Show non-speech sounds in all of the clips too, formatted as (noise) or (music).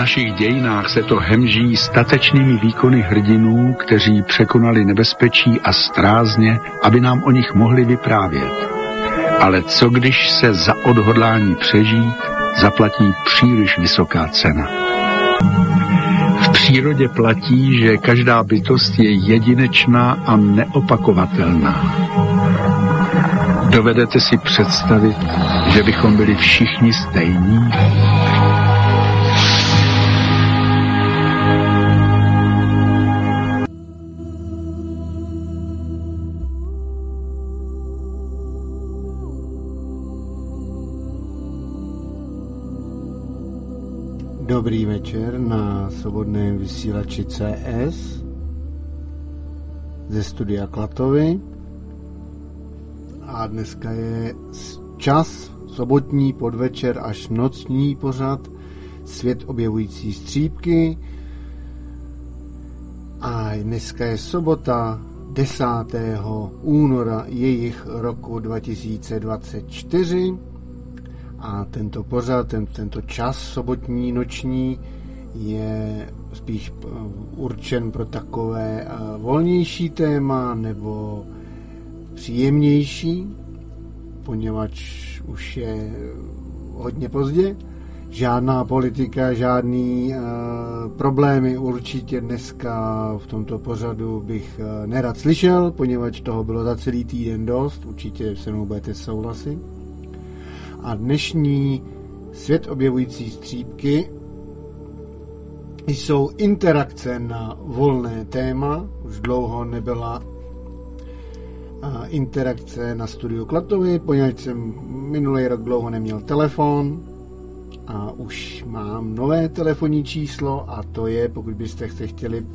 našich dějinách se to hemží statečnými výkony hrdinů, kteří překonali nebezpečí a strázně, aby nám o nich mohli vyprávět. Ale co když se za odhodlání přežít zaplatí příliš vysoká cena? V přírodě platí, že každá bytost je jedinečná a neopakovatelná. Dovedete si představit, že bychom byli všichni stejní? Večer na svobodném vysílači CS ze studia Klatovy. A dneska je čas, sobotní podvečer až nocní pořad, svět objevující střípky. A dneska je sobota 10. února jejich roku 2024 a tento pořad, ten, tento čas sobotní, noční je spíš eh, určen pro takové eh, volnější téma nebo příjemnější, poněvadž už je hodně pozdě. Žádná politika, žádný problémy určitě dneska v tomto pořadu bych nerad slyšel, poněvadž toho bylo za celý týden dost, určitě se mnou budete souhlasit a dnešní svět objevující střípky jsou interakce na volné téma. Už dlouho nebyla interakce na studiu Klatovi, poněvadž jsem minulý rok dlouho neměl telefon a už mám nové telefonní číslo a to je, pokud byste se chtěli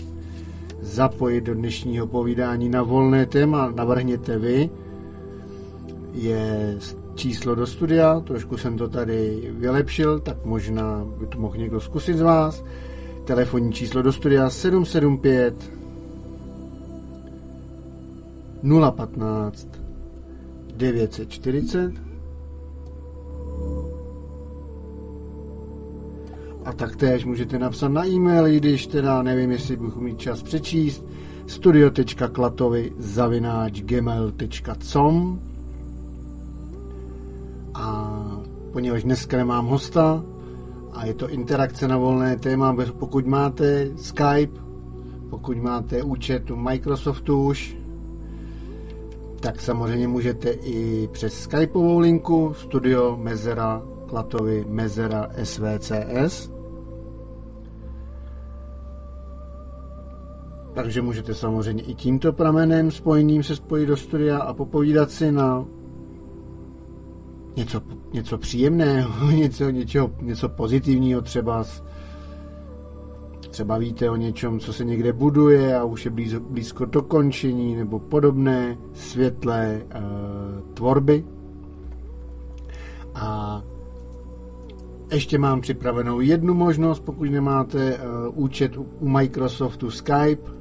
zapojit do dnešního povídání na volné téma, navrhněte vy, je číslo do studia, trošku jsem to tady vylepšil, tak možná by to mohl někdo zkusit z vás. Telefonní číslo do studia 775 015 940 a taktéž můžete napsat na e-mail, i když teda nevím, jestli bych mít čas přečíst, studio.klatovy zavináč gmail.com a poněvadž dneska nemám hosta a je to interakce na volné téma, pokud máte Skype, pokud máte účet u Microsoftu už, tak samozřejmě můžete i přes Skypeovou linku studio Mezera Klatovi Mezera SVCS. Takže můžete samozřejmě i tímto pramenem spojením se spojit do studia a popovídat si na něco, něco příjemného, (laughs) něco, něčeho, něco pozitivního třeba třeba víte o něčem, co se někde buduje a už je blízko, blízko dokončení nebo podobné světlé uh, tvorby. A ještě mám připravenou jednu možnost, pokud nemáte uh, účet u, u Microsoftu Skype,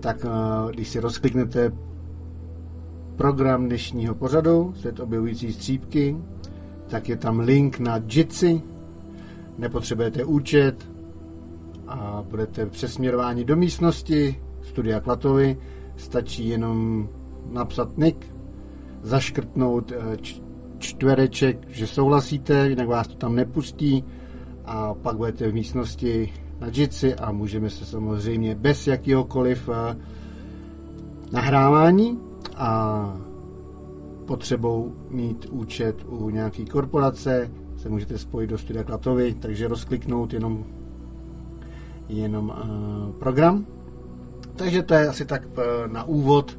tak uh, když si rozkliknete program dnešního pořadu, svět objevující střípky, tak je tam link na Jitsi, nepotřebujete účet a budete přesměrováni do místnosti. Studia Klatovy, stačí jenom napsat nick, zaškrtnout eh, čtvereček, že souhlasíte, jinak vás to tam nepustí a pak budete v místnosti na Jitsi a můžeme se samozřejmě bez jakýhokoliv eh, nahrávání a potřebou mít účet u nějaké korporace se můžete spojit do studia Klatovy, takže rozkliknout jenom, jenom uh, program. Takže to je asi tak uh, na úvod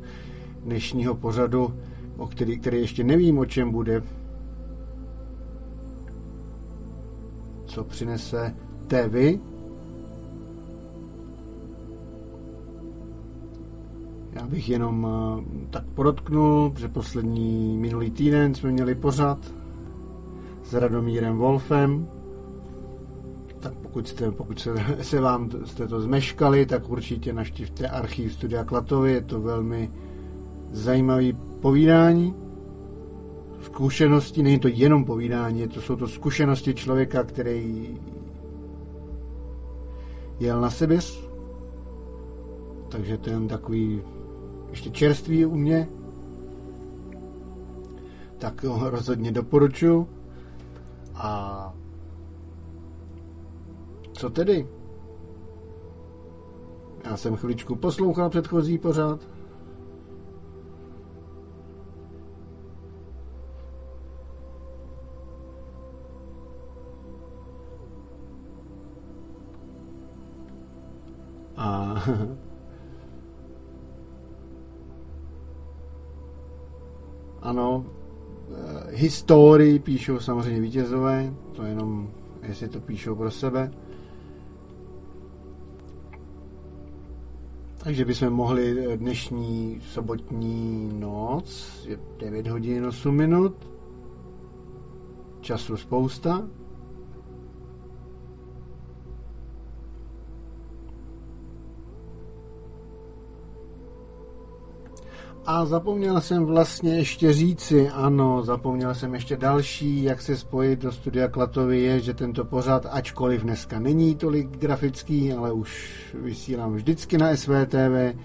dnešního pořadu, o který, který ještě nevím, o čem bude, co přinese TV, bych jenom eh, tak podotknul, že poslední minulý týden jsme měli pořad s Radomírem Wolfem. Tak pokud, jste, pokud se, (laughs) se vám jste to zmeškali, tak určitě naštivte archiv Studia Klatovy, je to velmi zajímavý povídání. Zkušenosti, není to jenom povídání, to jsou to zkušenosti člověka, který jel na Sibiř, takže to je jen takový ještě čerstvý u mě, tak ho rozhodně doporučuji. A co tedy? Já jsem chviličku poslouchal předchozí pořád. A (laughs) ano, eh, historii píšou samozřejmě vítězové, to jenom, jestli to píšou pro sebe. Takže bychom mohli eh, dnešní sobotní noc, je 9 hodin 8 minut, času spousta, A zapomněl jsem vlastně ještě říci, ano, zapomněl jsem ještě další, jak se spojit do studia Klatovy je, že tento pořad, ačkoliv dneska není tolik grafický, ale už vysílám vždycky na SVTV,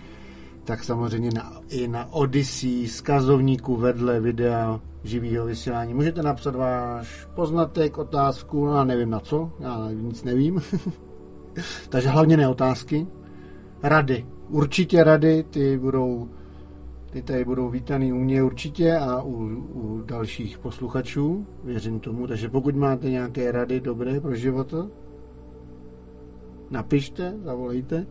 tak samozřejmě na, i na Odyssey, skazovníku vedle videa živého vysílání. Můžete napsat váš poznatek, otázku, no nevím na co, já nic nevím. (laughs) Takže hlavně ne otázky. Rady. Určitě rady, ty budou ty tady budou vítaný u mě určitě a u, u dalších posluchačů, věřím tomu. Takže pokud máte nějaké rady dobré pro život, napište, zavolejte.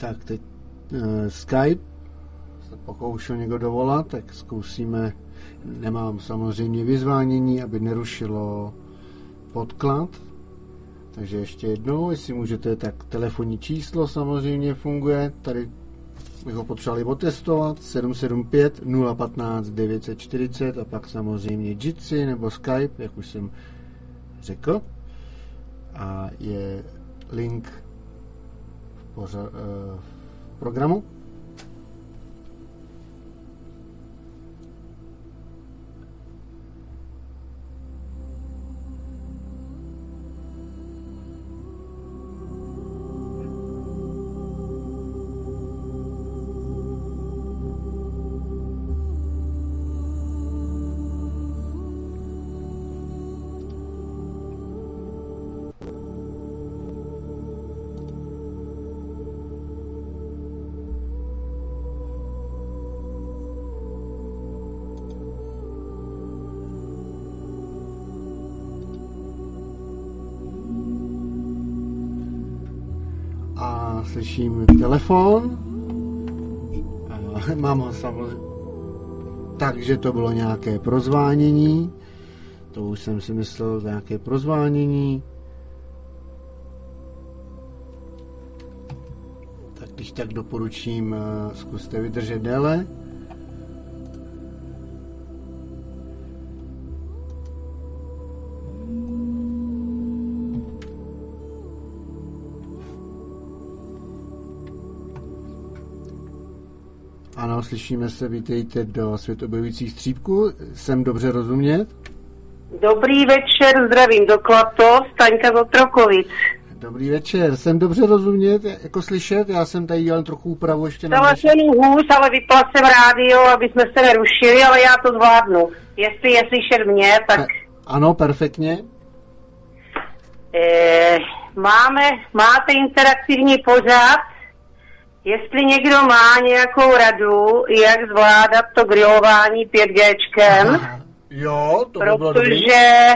Tak teď uh, Skype se pokoušel někdo dovolat, tak zkusíme. Nemám samozřejmě vyzvánění, aby nerušilo podklad. Takže ještě jednou, jestli můžete, tak telefonní číslo samozřejmě funguje. Tady bych ho potřebovali otestovat. 775 015 940 a pak samozřejmě Jitsi nebo Skype, jak už jsem řekl. A je link pořa- eh, programu. Slyším telefon. Mám ho samozřejmě. Takže to bylo nějaké prozvánění. To už jsem si myslel, nějaké prozvánění. Tak když tak doporučím, eh, zkuste vydržet déle. Slyšíme se, vítejte do světobojujících střípků. Jsem dobře rozumět? Dobrý večer, zdravím do Klato, Staňka z Otrokovic. Dobrý večer, jsem dobře rozumět, jako slyšet, já jsem tady dělal trochu úpravu ještě na Telefonu hůř, ale vypla jsem rádio, aby jsme se nerušili, ale já to zvládnu. Jestli je slyšet mě, tak... Ano, perfektně. E, máme, máte interaktivní pořád, Jestli někdo má nějakou radu, jak zvládat to grilování 5Gčkem, jo, to by protože,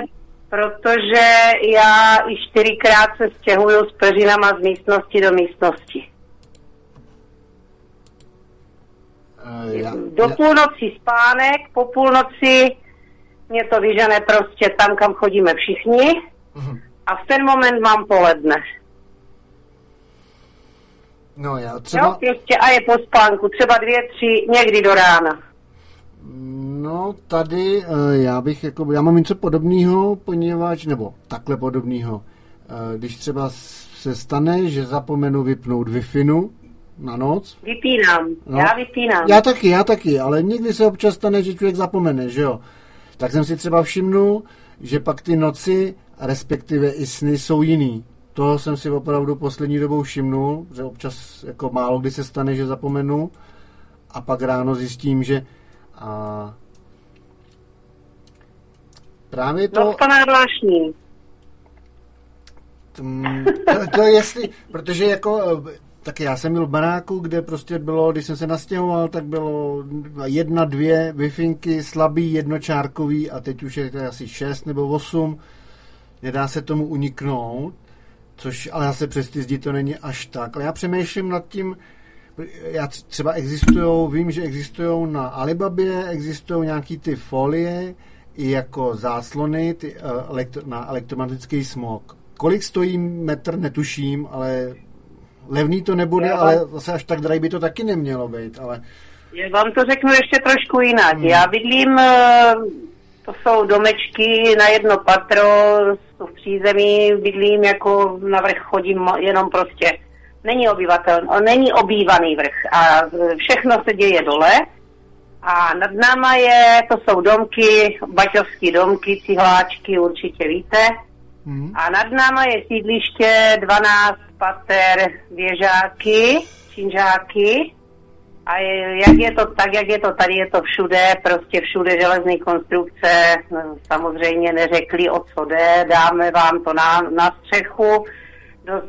protože já i čtyřikrát se stěhuju s peřinama z místnosti do místnosti. Uh, já, do půlnoci spánek, po půlnoci mě to vyžene prostě tam, kam chodíme všichni uh-huh. a v ten moment mám poledne. No já třeba... Jo, prostě a je po spánku, třeba dvě, tři, někdy do rána. No, tady eh, já bych, jako, já mám něco podobného, poněvadž, nebo takhle podobného. Eh, když třeba se stane, že zapomenu vypnout wi na noc. Vypínám, no, já vypínám. Já taky, já taky, ale někdy se občas stane, že člověk zapomene, že jo. Tak jsem si třeba všimnul, že pak ty noci, respektive i sny jsou jiný. To jsem si opravdu poslední dobou všimnul, že občas jako málo kdy se stane, že zapomenu a pak ráno zjistím, že a právě to... No to zvláštní. To, to, to jestli, protože jako tak já jsem byl v baráku, kde prostě bylo, když jsem se nastěhoval, tak bylo jedna, dvě wi slabý, jednočárkový a teď už je to asi šest nebo osm. Nedá se tomu uniknout, což ale zase přes ty zdi to není až tak. Ale já přemýšlím nad tím, já třeba existují, vím, že existují na Alibabě, existují nějaký ty folie i jako záslony ty, uh, elektro, na elektromagnetický smog. Kolik stojí metr, netuším, ale levný to nebude, já ale zase až tak drahý by to taky nemělo být, ale... Já vám to řeknu ještě trošku jinak. Hmm. Já bydlím, eh, to jsou domečky na jedno patro, v přízemí, bydlím jako na vrch chodím jenom prostě. Není obyvatel, není obývaný vrch a všechno se děje dole. A nad náma je, to jsou domky, baťovské domky, cihláčky, určitě víte. Hmm. A nad náma je sídliště 12 pater věžáky, činžáky. A je, jak je to tak, jak je to tady, je to všude, prostě všude železné konstrukce, no, samozřejmě neřekli, o co jde, dáme vám to na, na střechu,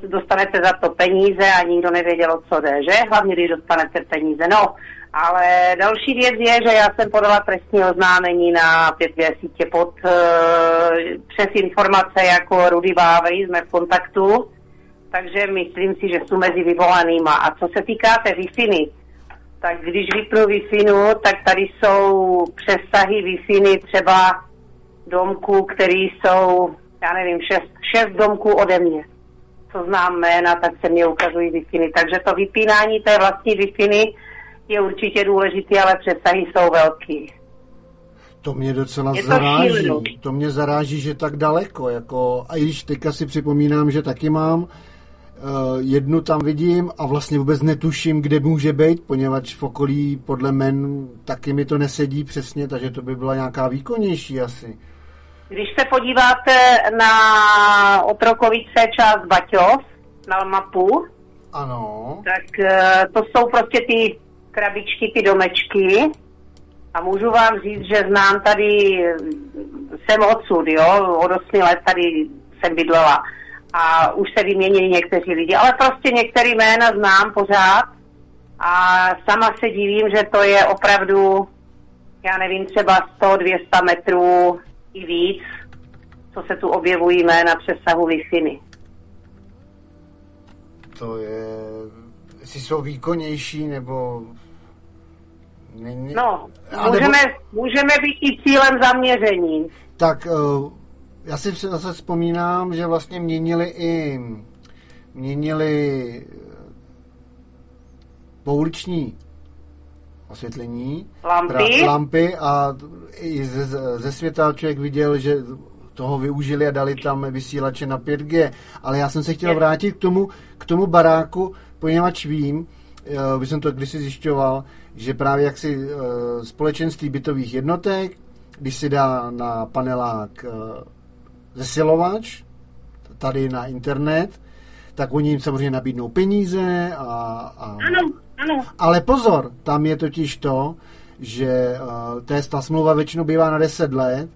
dostanete za to peníze a nikdo nevěděl, o co jde, že? Hlavně, když dostanete peníze. No, ale další věc je, že já jsem podala trestní oznámení na pět sítě pod uh, přes informace jako Rudy Vávry, jsme v kontaktu, takže myslím si, že jsou mezi vyvolanýma. A co se týká té wi tak když vypnu wi tak tady jsou přesahy wi třeba domků, které jsou, já nevím, šest, šest domků ode mě. Co znám jména, tak se mě ukazují wi Takže to vypínání té vlastní wi je určitě důležitý, ale přesahy jsou velký. To mě docela je to zaráží. Šílenou. To mě zaráží, že tak daleko. Jako, a i když teďka si připomínám, že taky mám jednu tam vidím a vlastně vůbec netuším, kde může být, poněvadž v okolí podle men taky mi to nesedí přesně, takže to by byla nějaká výkonnější asi. Když se podíváte na Otrokovice část Baťov, na mapu, ano. tak uh, to jsou prostě ty krabičky, ty domečky. A můžu vám říct, že znám tady, jsem odsud, jo, od 8 let tady jsem bydlela. A už se vyměnili někteří lidi, ale prostě některý jména znám pořád. A sama se divím, že to je opravdu, já nevím, třeba 100-200 metrů i víc, co se tu objevují jména přesahu wi To je, jestli jsou výkonnější, nebo Není... No, můžeme, nebo... můžeme být i cílem zaměření. Tak uh, já si zase vzpomínám, že vlastně měnili i měnili eh, pouliční osvětlení, lampy, lampy a i ze, ze světa člověk viděl, že toho využili a dali tam vysílače na 5G. Ale já jsem se chtěl vrátit k tomu, k tomu baráku, poněvadž vím, uh, bych jsem to kdysi zjišťoval, že právě jaksi uh, společenství bytových jednotek, když si dá na panelák zesilovač, tady na internet, tak oni jim samozřejmě nabídnou peníze a, a... Ano, ano. Ale pozor, tam je totiž to, že uh, té, ta smlouva většinou bývá na 10 let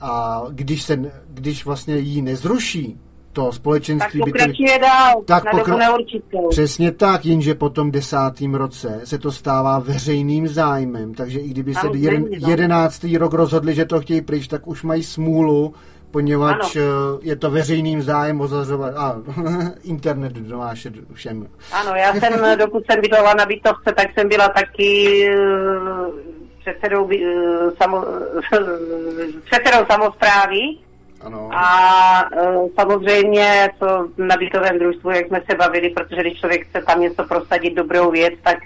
a když, se, když vlastně ji nezruší, to společenství tak pokračuje by to... dál, tak na pokra... Přesně tak, jenže po tom desátém roce se to stává veřejným zájmem, takže i kdyby se jeden, jedenáctý rok rozhodli, že to chtějí pryč, tak už mají smůlu, poněvadž ano. Eh, je to veřejným zájem ozařovat a (laughs) internet donášet všem. Ano, já jsem, dokud jsem bydlela na bytovce, tak jsem byla taky eh, předsedou, eh, samo, (laughs) předsedou samozprávy Ano. A samozřejmě to na bytovém družstvu, jak jsme se bavili, protože když člověk chce tam něco prosadit dobrou věc, tak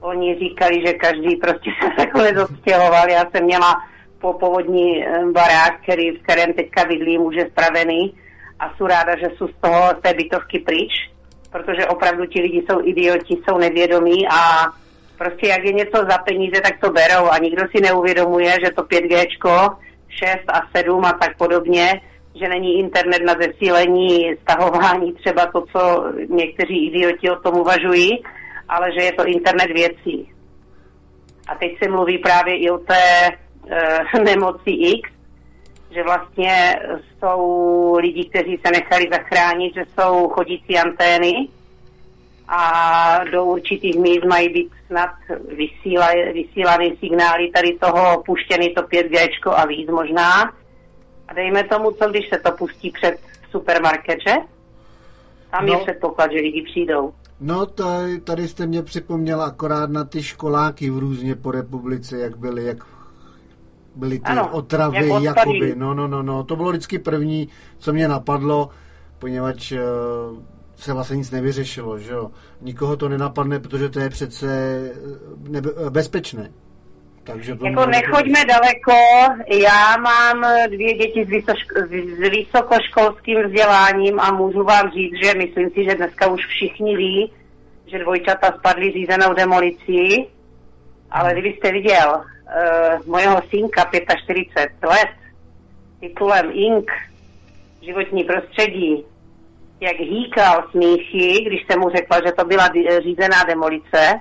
oni říkali, že každý prostě (laughs) se takhle dostěhoval. Já jsem měla po povodní barák, který, v kterém teďka bydlím, už je spravený a jsou ráda, že jsou z toho, z té bytovky pryč, protože opravdu ti lidi jsou idioti, jsou nevědomí a prostě jak je něco za peníze, tak to berou a nikdo si neuvědomuje, že to 5G, 6 a 7 a tak podobně, že není internet na zesílení, stahování, třeba to, co někteří idioti o tom uvažují, ale že je to internet věcí. A teď se mluví právě i o té (laughs) e, nemoci X, že vlastně jsou lidi, kteří se nechali zachránit, že jsou chodící antény a do určitých míst mají být snad vysíla, vysílaný signály tady toho puštěný to 5G a víc možná. A dejme tomu, co když se to pustí před supermarket, že? Tam no. je předpoklad, že lidi přijdou. No, tady, tady jste mě připomněl akorát na ty školáky v různě po republice, jak byly, jak byly ty ano, otravy, jak jakoby, no, no, no, no, to bylo vždycky první, co mě napadlo, poněvadž uh, se vlastně nic nevyřešilo, že jo. Nikoho to nenapadne, protože to je přece eh, nebe, eh, bezpečné. Takže to jako nechoďme to... daleko, já mám dvě děti s, vysoško, s vysokoškolským vzděláním a můžu vám říct, že myslím si, že dneska už všichni ví, že dvojčata spadly řízenou demolicí, ale kdybyste viděl uh, mojeho synka 45 let titulem Ink, životní prostředí, jak hýkal smíchy, když jsem mu řekla, že to byla řízená demolice.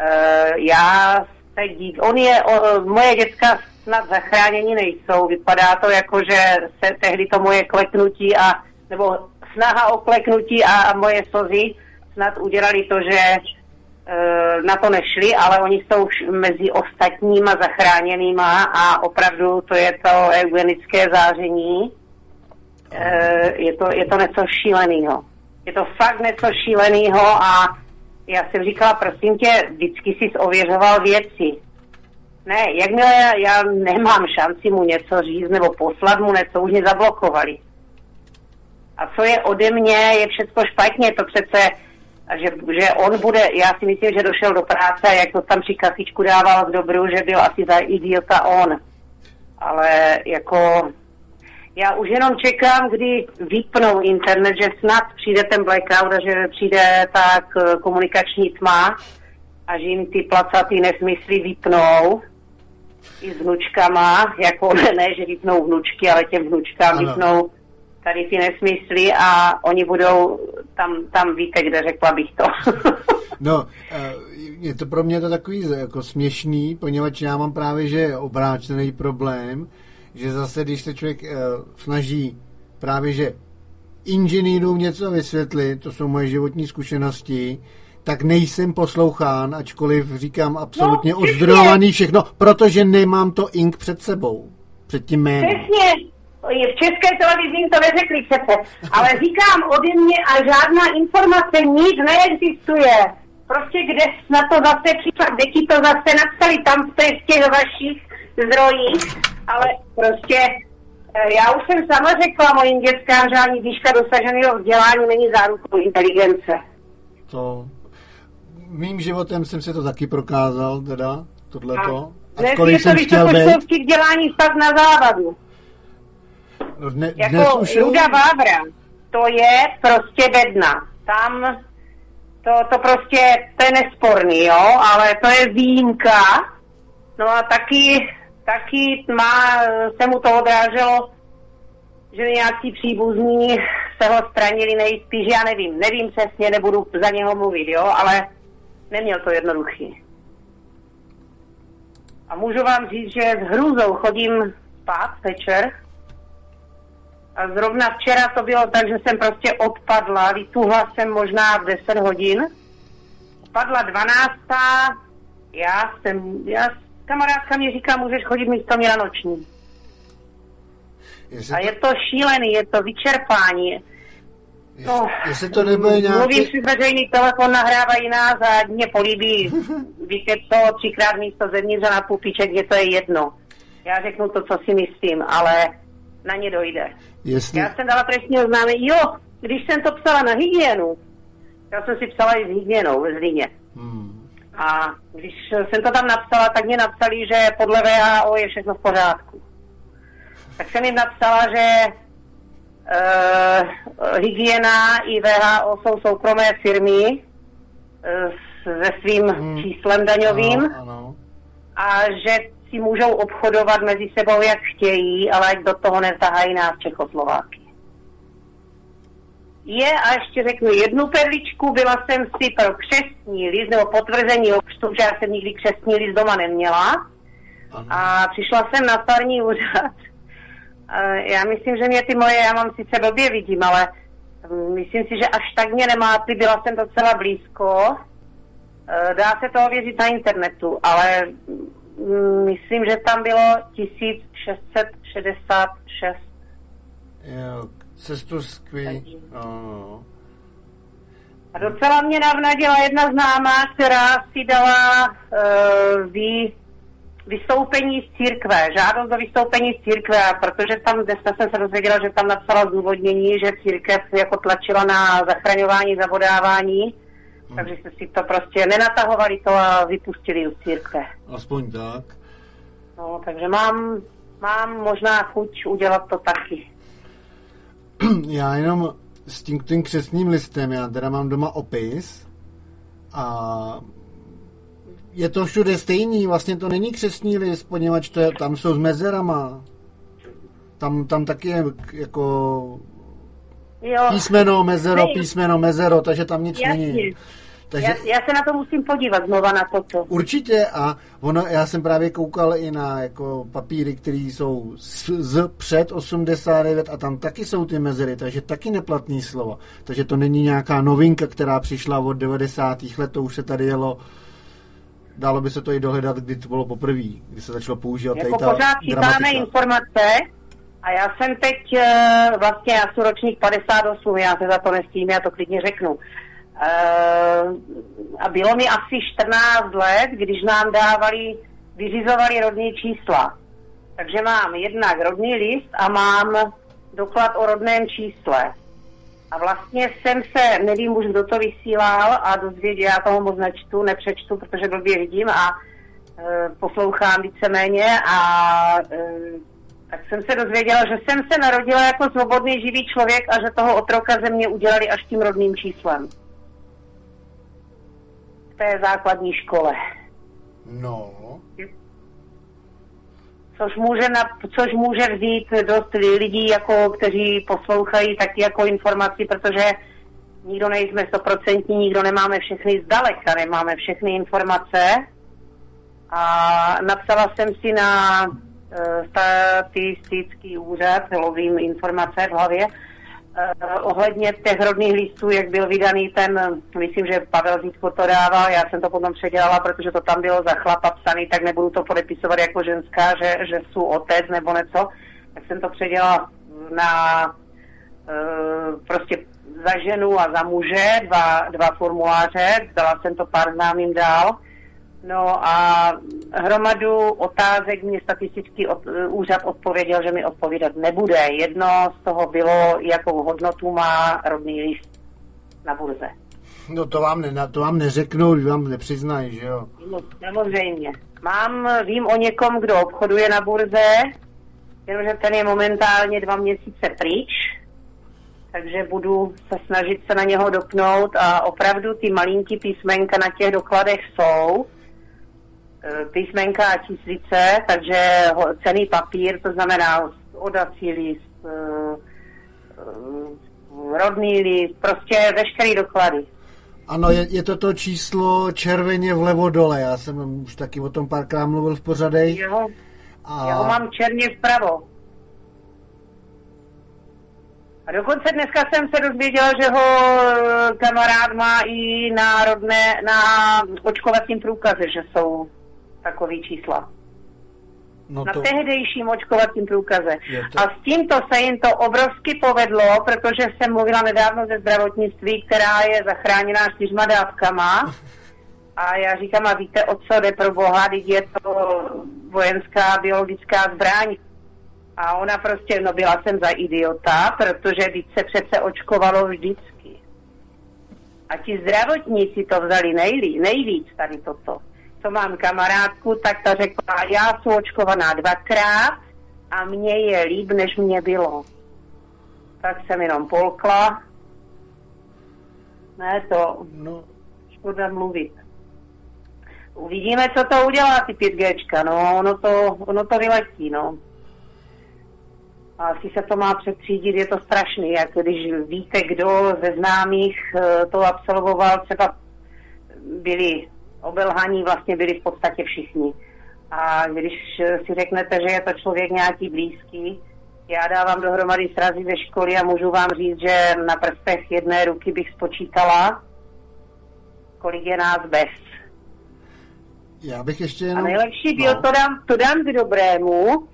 Uh, já se dík, on je, moje děcka snad zachránění nejsou. Vypadá to jako, že se tehdy to moje kleknutí a, nebo snaha o kleknutí a, a moje slzy snad udělali to, že na to nešli, ale oni jsou mezi ostatníma zachráněnýma a opravdu to je to eugenické záření Eh, je, to, je to něco šíleného. Je to fakt něco šíleného a já jsem říkala, prosím tě, vždycky jsi ověřoval věci. Ne, jakmile já, já nemám šanci mu něco říct nebo poslat mu něco, už mě zablokovali. A co je ode mě, je všechno špatně, to přece, že, že on bude, já si myslím, že došel do práce, jak to tam při kasičku dával z dobru, že byl asi za idiota on. Ale jako já už jenom čekám, kdy vypnou internet, že snad přijde ten blackout a že přijde tak komunikační tma a že jim ty placatý nesmysly vypnou i s vnučkama, jako (laughs) ne, ne že vypnou vnučky, ale těm vnučkám ano. vypnou tady ty nesmysly a oni budou tam, tam víte, kde řekla bych to. (laughs) no, eh, je to pro mě to takový jako směšný, poněvadž já mám právě, že obráčený problém, že zase, když se člověk uh, snaží právě, že inženýrům něco vysvětlit, to jsou moje životní zkušenosti, tak nejsem poslouchán, ačkoliv říkám absolutně no, ozdrojovaný všechno, protože nemám to ink před sebou, před tím jménem. Přesně, v české televizi to neřekli přece, ale říkám ode mě a žádná informace, nic neexistuje. Prostě kde na to zase přišla, kde ti to zase napsali tam v těch vašich zdrojích, ale prostě eh, já už jsem sama řekla mojim dětskám, že ani výška dosaženého vzdělání není zárukou inteligence. To mým životem jsem si to taky prokázal, teda, tohleto. Dnes je to vysokoškolský vzdělání fakt na závadu. No dne, jako dnes už je... Ruda Vávra, to je prostě bedna. Tam to, to prostě, to je nesporný, jo, ale to je výjimka. No a taky taky má, se mu to odráželo, že nějaký příbuzní se ho stranili nejspíš, já nevím, nevím přesně, nebudu za něho mluvit, jo, ale neměl to jednoduchý. A můžu vám říct, že s hrůzou chodím spát večer a zrovna včera to bylo tak, že jsem prostě odpadla, vytuhla jsem možná v 10 hodin, padla 12. Já jsem, já kamarádka mi říká, můžeš chodit místo mě na noční. Jestli a je to šílený, je to vyčerpání. No, jestli to nebude nějaký... Mluvím si veřejný telefon, nahrávají nás a mě políbí, (laughs) víte to, třikrát místo zevnitř a na pupíček, je to je jedno. Já řeknu to, co si myslím, ale na ně dojde. Jestli... Já jsem dala trestní oznámení, jo, když jsem to psala na hygienu, já jsem si psala i s hygienou ve Zlíně. Hmm. A když jsem to tam napsala, tak mě napsali, že podle VHO je všechno v pořádku. Tak jsem jim napsala, že uh, hygiena i VHO jsou soukromé firmy uh, se svým hmm. číslem daňovým ano, ano. a že si můžou obchodovat mezi sebou, jak chtějí, ale ať do toho nezahají nás Čechoslováky. Je, a ještě řeknu jednu perličku, byla jsem si pro křestní list, nebo potvrzení občtu, že já jsem nikdy křestní list doma neměla. Ano. A přišla jsem na farní úřad. Já myslím, že mě ty moje, já mám sice blbě vidím, ale myslím si, že až tak mě nemáte, byla jsem docela blízko. E, dá se to ověřit na internetu, ale myslím, že tam bylo 1666. Jo, cestu skví. No. A docela mě navnadila jedna známá, která si dala uh, vy, vystoupení z církve, žádost o vystoupení z církve, protože tam dneska jsem se dozvěděla, že tam napsala zdůvodnění, že církev jako tlačila na zachraňování, zavodávání, hmm. takže se si to prostě nenatahovali to a vypustili z církve. Aspoň tak. No, takže mám, mám možná chuť udělat to taky. (clears throat) Já jenom s tím, tím křesným listem, já teda mám doma opis a je to všude stejný, vlastně to není křesní list, poněvadž to je, tam jsou s mezerama. Tam, tam taky je jako jo. písmeno, mezero, písmeno, mezero, takže tam nic Jasně. není. Takže, já, já se na to musím podívat znova na toto. Určitě a ono, já jsem právě koukal i na jako papíry, které jsou z, z před 89 a tam taky jsou ty mezery, takže taky neplatný slovo. Takže to není nějaká novinka, která přišla od 90. let, to už se tady jelo dalo by se to i dohledat, kdy to bylo poprvé, kdy se začalo používat jako tady ta pořád čítáme informace a já jsem teď, eh, vlastně já jsem ročník 58, já se za to nestím, já to klidně řeknu. Uh, a bylo mi asi 14 let, když nám dávali, vyřizovali rodní čísla. Takže mám jednak rodný list a mám doklad o rodném čísle. A vlastně jsem se, nevím už, kdo to vysílal a dozvěděl, já toho moc nečtu, nepřečtu, protože blbě vidím a e, poslouchám víceméně a e, tak jsem se dozvěděla, že jsem se narodila jako svobodný živý člověk a že toho otroka ze mě udělali až tím rodným číslem té základní škole. No. Což může, na, což může vzít dost lidí, jako, kteří poslouchají taky jako informaci, protože nikdo nejsme stoprocentní, nikdo nemáme všechny zdaleka, nemáme všechny informace. A napsala jsem si na statistický úřad, lovím informace v hlavě, uh, ohledně těch rodných listů, jak byl vydaný ten, myslím, že Pavel Zítko to dával, já jsem to potom předělala, protože to tam bylo za chlapa psaný, tak nebudu to podepisovat jako ženská, že, že jsou otec nebo něco, tak jsem to předělala na uh, prostě za ženu a za muže, dva, dva formuláře, dala jsem to pár známým dál No a hromadu otázek mě statistický od, úřad odpověděl, že mi odpovídat nebude. Jedno z toho bylo, jakou hodnotu má rodný list na burze. No to vám, ne, to vám neřeknou, vám nepřiznají, že jo? No, samozřejmě. Mám, vím o někom, kdo obchoduje na burze, jenomže ten je momentálně dva měsíce pryč, takže budu se snažit se na něho dopnout a opravdu ty malinký písmenka na těch dokladech jsou, Eh, písmenka a číslice, takže cený papír, to znamená odací list, eh, eh, rodný list, prostě veškerý doklady. Ano, je, je to to číslo červeně vlevo dole, já jsem už taky o tom párkrát mluvil v pořadej. Jo, a... já ho mám černě vpravo. A dokonce dneska jsem se dozvěděla, že ho kamarád má i národné, na očkovacím průkaze, že jsou takový čísla. No to... Na tehdejším očkovacím průkaze. To... A s tímto se jim to obrovsky povedlo, protože jsem mluvila nedávno ze zdravotnictví, která je zachráněná čtyřma dávkama. A já říkám, a víte, o co jde pro Boha, když je to vojenská biologická zbraň. A ona prostě, no byla jsem za idiota, protože víc se přece očkovalo vždycky. A ti zdravotníci to vzali nejlí, nejvíc tady toto. Co mám kamarádku, tak ta řekla, já jsem očkovaná dvakrát a mně je líp, než mě bylo. Tak jsem jenom polkla. Ne, to no. škoda mluvit. Uvidíme, co to udělá ty 5G, no, ono to, ono to vyletí, no. A asi se to má přetřídit, je to strašný, jako když víte, kdo ze známých eh, to absolvoval, třeba byli obelhaní, vlastně byli v podstatě všichni. A když si řeknete, že je to člověk nějaký blízký, já dávám dohromady srazy ze školy a můžu vám říct, že na prstech jedné ruky bych spočítala, kolik je nás bez. Já bych ještě jenom... A nejlepší bylo, no. to, dám, to dám k dobrému.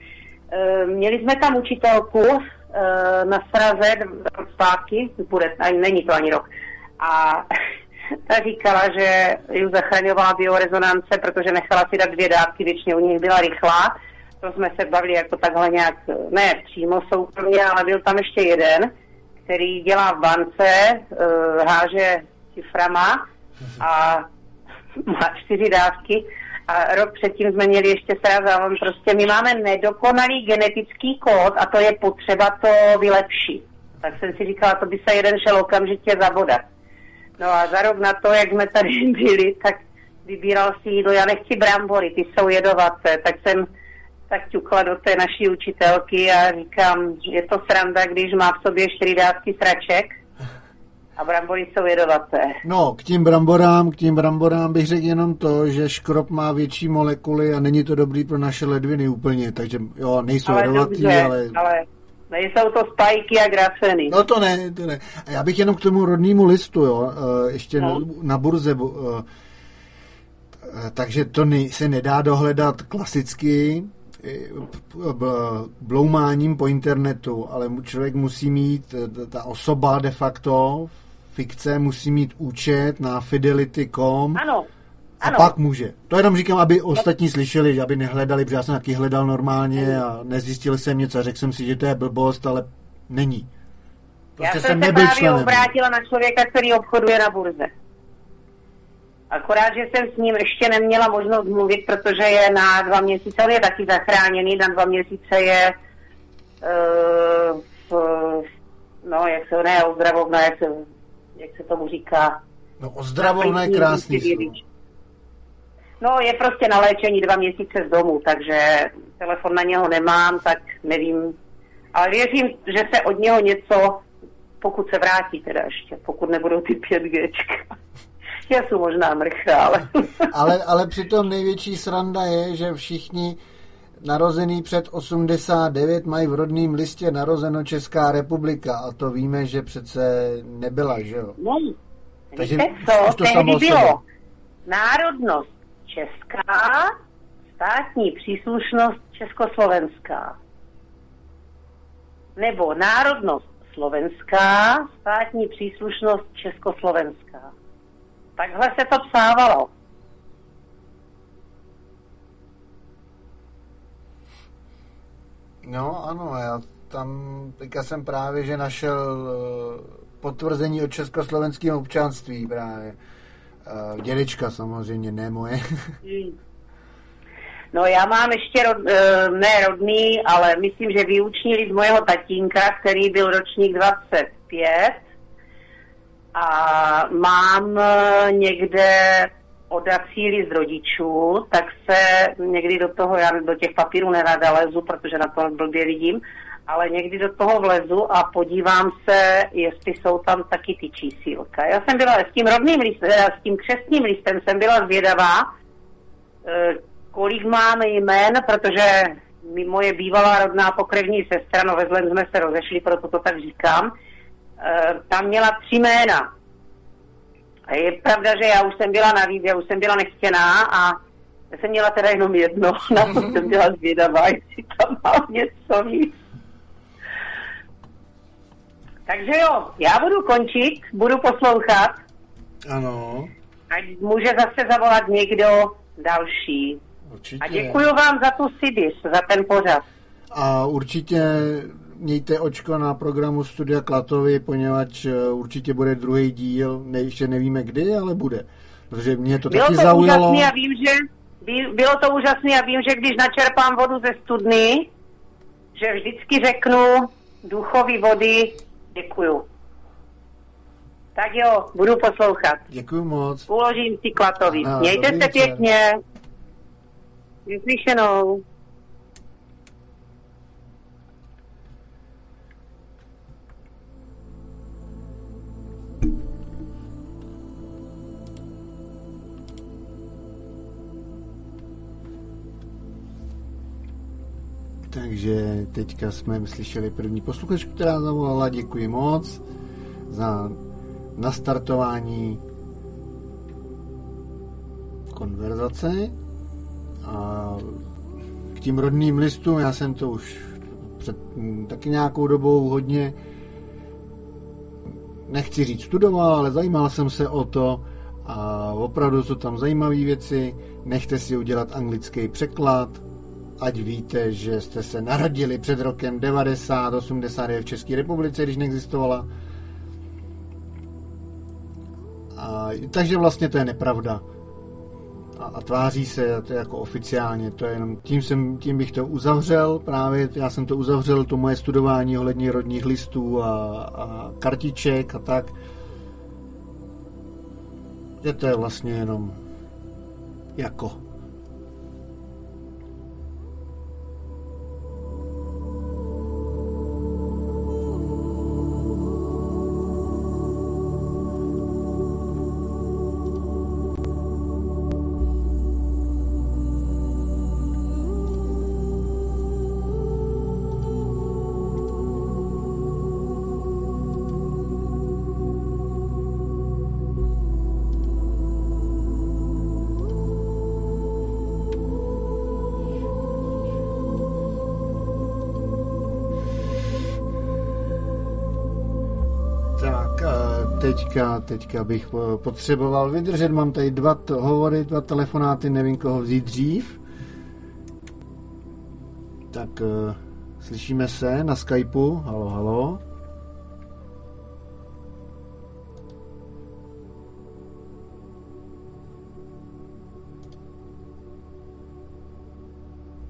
E, měli jsme tam učitelku e, na sraze zpátky, bude, ani, není to ani rok. A ta říkala, že ji zachraňovala biorezonance, protože nechala si dát dvě dávky, většině u nich byla rychlá. To jsme se bavili jako takhle nějak, ne přímo soukromně, ale byl tam ještě jeden, který dělá v bance, uh, háže ciframa a (laughs) má čtyři dávky a rok předtím jsme měli ještě sraz a on prostě, my máme nedokonalý genetický kód a to je potřeba to vylepšit. Tak jsem si říkala, to by se jeden šel okamžitě zabodat. No a za rok na to, jak jsme tady (laughs) byli, tak vybíral si jídlo. Já nechci brambory, ty jsou jedovaté, tak jsem tak ťukla do té naší učitelky a říkám, je to sranda, když má v sobě čtyři dávky sraček a brambory jsou jedovaté. No, k tím bramborám, k tím bramborám bych řekl jenom to, že škrob má větší molekuly a není to dobrý pro naše ledviny úplně, takže jo, nejsou ale jedovatý, dobře, ale... ale Nejsou to spajky a grafeny. No to ne, to ne. A já bych jenom k tomu rodnému listu, jo, eh, ještě no. na, burze, eh, eh, takže to se nedá dohledat klasicky bloumáním po internetu, ale člověk musí mít, ta osoba de facto, fikce, musí mít účet na fidelity.com. Ano. A ano. pak může. To jenom říkám, aby ostatní slyšeli, aby nehledali, protože já jsem taky hledal normálně a nezjistil jsem něco a řekl jsem si, že to je blbost, ale není. Prostě já jsem, jsem se právě členem. obrátila na člověka, který obchoduje na burze. Akorát, že jsem s ním ještě neměla možnost mluvit, protože je na dva měsíce, on je taky zachráněný, na dva měsíce je uh, v, no, jak se ne, ozdravovna, jak se, jak se tomu říká. No ozdravovna je krásný No, je prostě na léčení dva měsíce z domu, takže telefon na něho nemám, tak nevím. Ale věřím, že se od něho něco, pokud se vrátí teda ještě, pokud nebudou ty 5G. (laughs) Já jsem možná mrcha, ale... (laughs) ale... ale přitom největší sranda je, že všichni narozený před 89 mají v rodném listě narozeno Česká republika a to víme, že přece nebyla, že jo? No, Takže co, to tehdy bylo. Národnost česká, státní příslušnost československá. Nebo národnost slovenská, státní příslušnost československá. Takhle se to psávalo. No ano, já tam teďka jsem právě, že našel eh, potvrzení o československém občanství právě. Uh, dědečka samozřejmě, ne moje. (laughs) No já mám ještě, rod, uh, ne rodný, ale myslím, že vyučnili z mojeho tatínka, který byl ročník 25 a mám uh, někde odacíli z rodičů, tak se někdy do toho, já do těch papírů nerada lezu, protože na to blbě vidím, ale někdy do toho vlezu a podívám se, jestli jsou tam taky ty čísílka. Já jsem byla s tím rodným listem, eh, s tím křestním listem jsem byla zvědavá, eh, kolik máme jmén, protože moje bývalá rodná pokrevní sestra, no ve zlem jsme se rozešli, proto to tak říkám, eh, tam měla tři jména. A je pravda, že já už jsem byla navíc, já už jsem byla nechtěná a já jsem měla teda jenom jedno, (laughs) na to jsem byla zvědavá, jestli tam mám něco víc. Takže jo, já budu končit, budu poslouchat. Ano. Ať může zase zavolat někdo další. Určitě. A děkuji vám za tu Sibis, za ten pořad. A určitě mějte očko na programu Studia Klatovi, poněvadž eh, určitě bude druhý díl, ne, ještě nevíme kdy, ale bude. Protože mě to bylo taky to zaujalo. Úžasný a vím, že, bylo to úžasné a vím, že když načerpám vodu ze studny, že vždycky řeknu duchový vody děkuju. Tak jo, budu poslouchat. Děkuji moc. Uložím si klatový. Mějte se pěkně. Vyslyšenou. Takže teďka jsme slyšeli první posluchačku, která zavolala. Děkuji moc za nastartování konverzace. A k tím rodným listům, já jsem to už před mm, taky nějakou dobou hodně nechci říct studoval, ale zajímal jsem se o to a opravdu jsou tam zajímavé věci. Nechte si udělat anglický překlad, ať víte, že jste se narodili před rokem 90, 89 v České republice, když neexistovala. A, takže vlastně to je nepravda. A, a tváří se to jako oficiálně, to je jenom, tím, jsem, tím bych to uzavřel, právě já jsem to uzavřel, to moje studování ohledně rodních listů a, a kartiček a tak. Že to je vlastně jenom jako teďka, teďka bych eh, potřeboval vydržet, mám tady dva hovory, dva telefonáty, nevím koho vzít dřív. Tak uh, slyšíme se na Skypeu, halo, halo.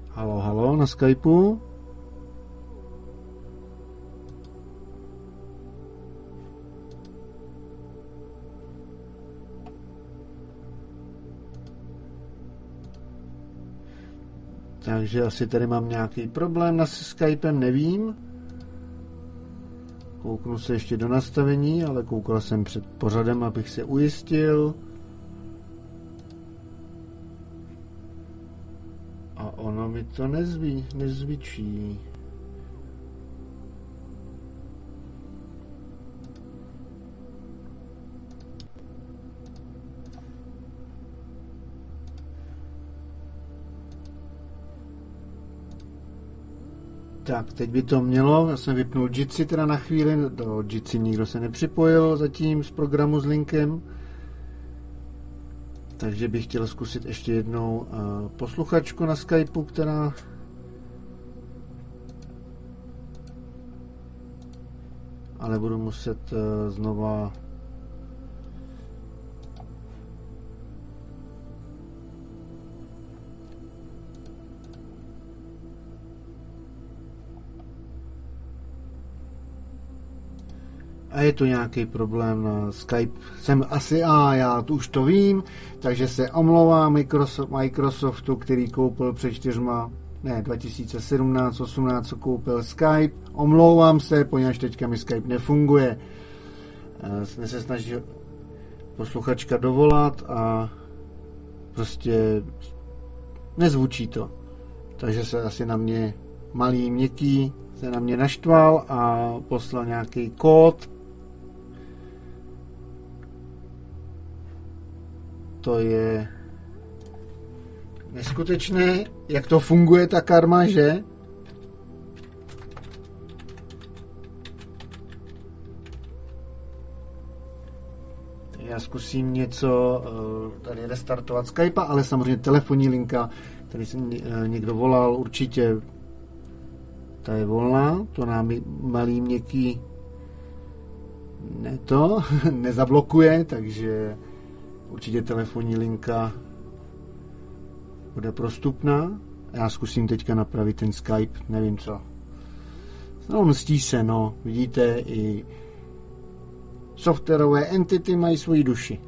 Halo, halo, na Skypeu. Takže asi tady mám nějaký problém na Skypem, nevím. Kouknu se ještě do nastavení, ale koukal jsem před pořadem, abych se ujistil. A ono mi to nezví, nezvyčí. Tak, teď by to mělo, já jsem vypnul Jitsi teda na chvíli, do Jitsi nikdo se nepřipojil zatím z programu s linkem, takže bych chtěl zkusit ještě jednou uh, posluchačku na Skypeu, která ale budu muset uh, znova a je tu nějaký problém na Skype. Jsem asi a já tu už to vím, takže se omlouvám Microsoft, Microsoftu, který koupil před čtyřma, ne, 2017, 18, co koupil Skype. Omlouvám se, poněvadž teďka mi Skype nefunguje. Eh, Jsme se snaží posluchačka dovolat a prostě nezvučí to. Takže se asi na mě malý, měkký se na mě naštval a poslal nějaký kód, to je neskutečné, jak to funguje ta karma, že? Já zkusím něco eh, tady restartovat Skype, ale samozřejmě telefonní linka, tady jsem někdo volal, určitě ta je volná, to nám malý měkký ne to, (laughs) nezablokuje, takže určitě telefonní linka bude prostupná. Já zkusím teďka napravit ten Skype, nevím co. No, mstí se, no. Vidíte, i softwarové entity mají svoji duši.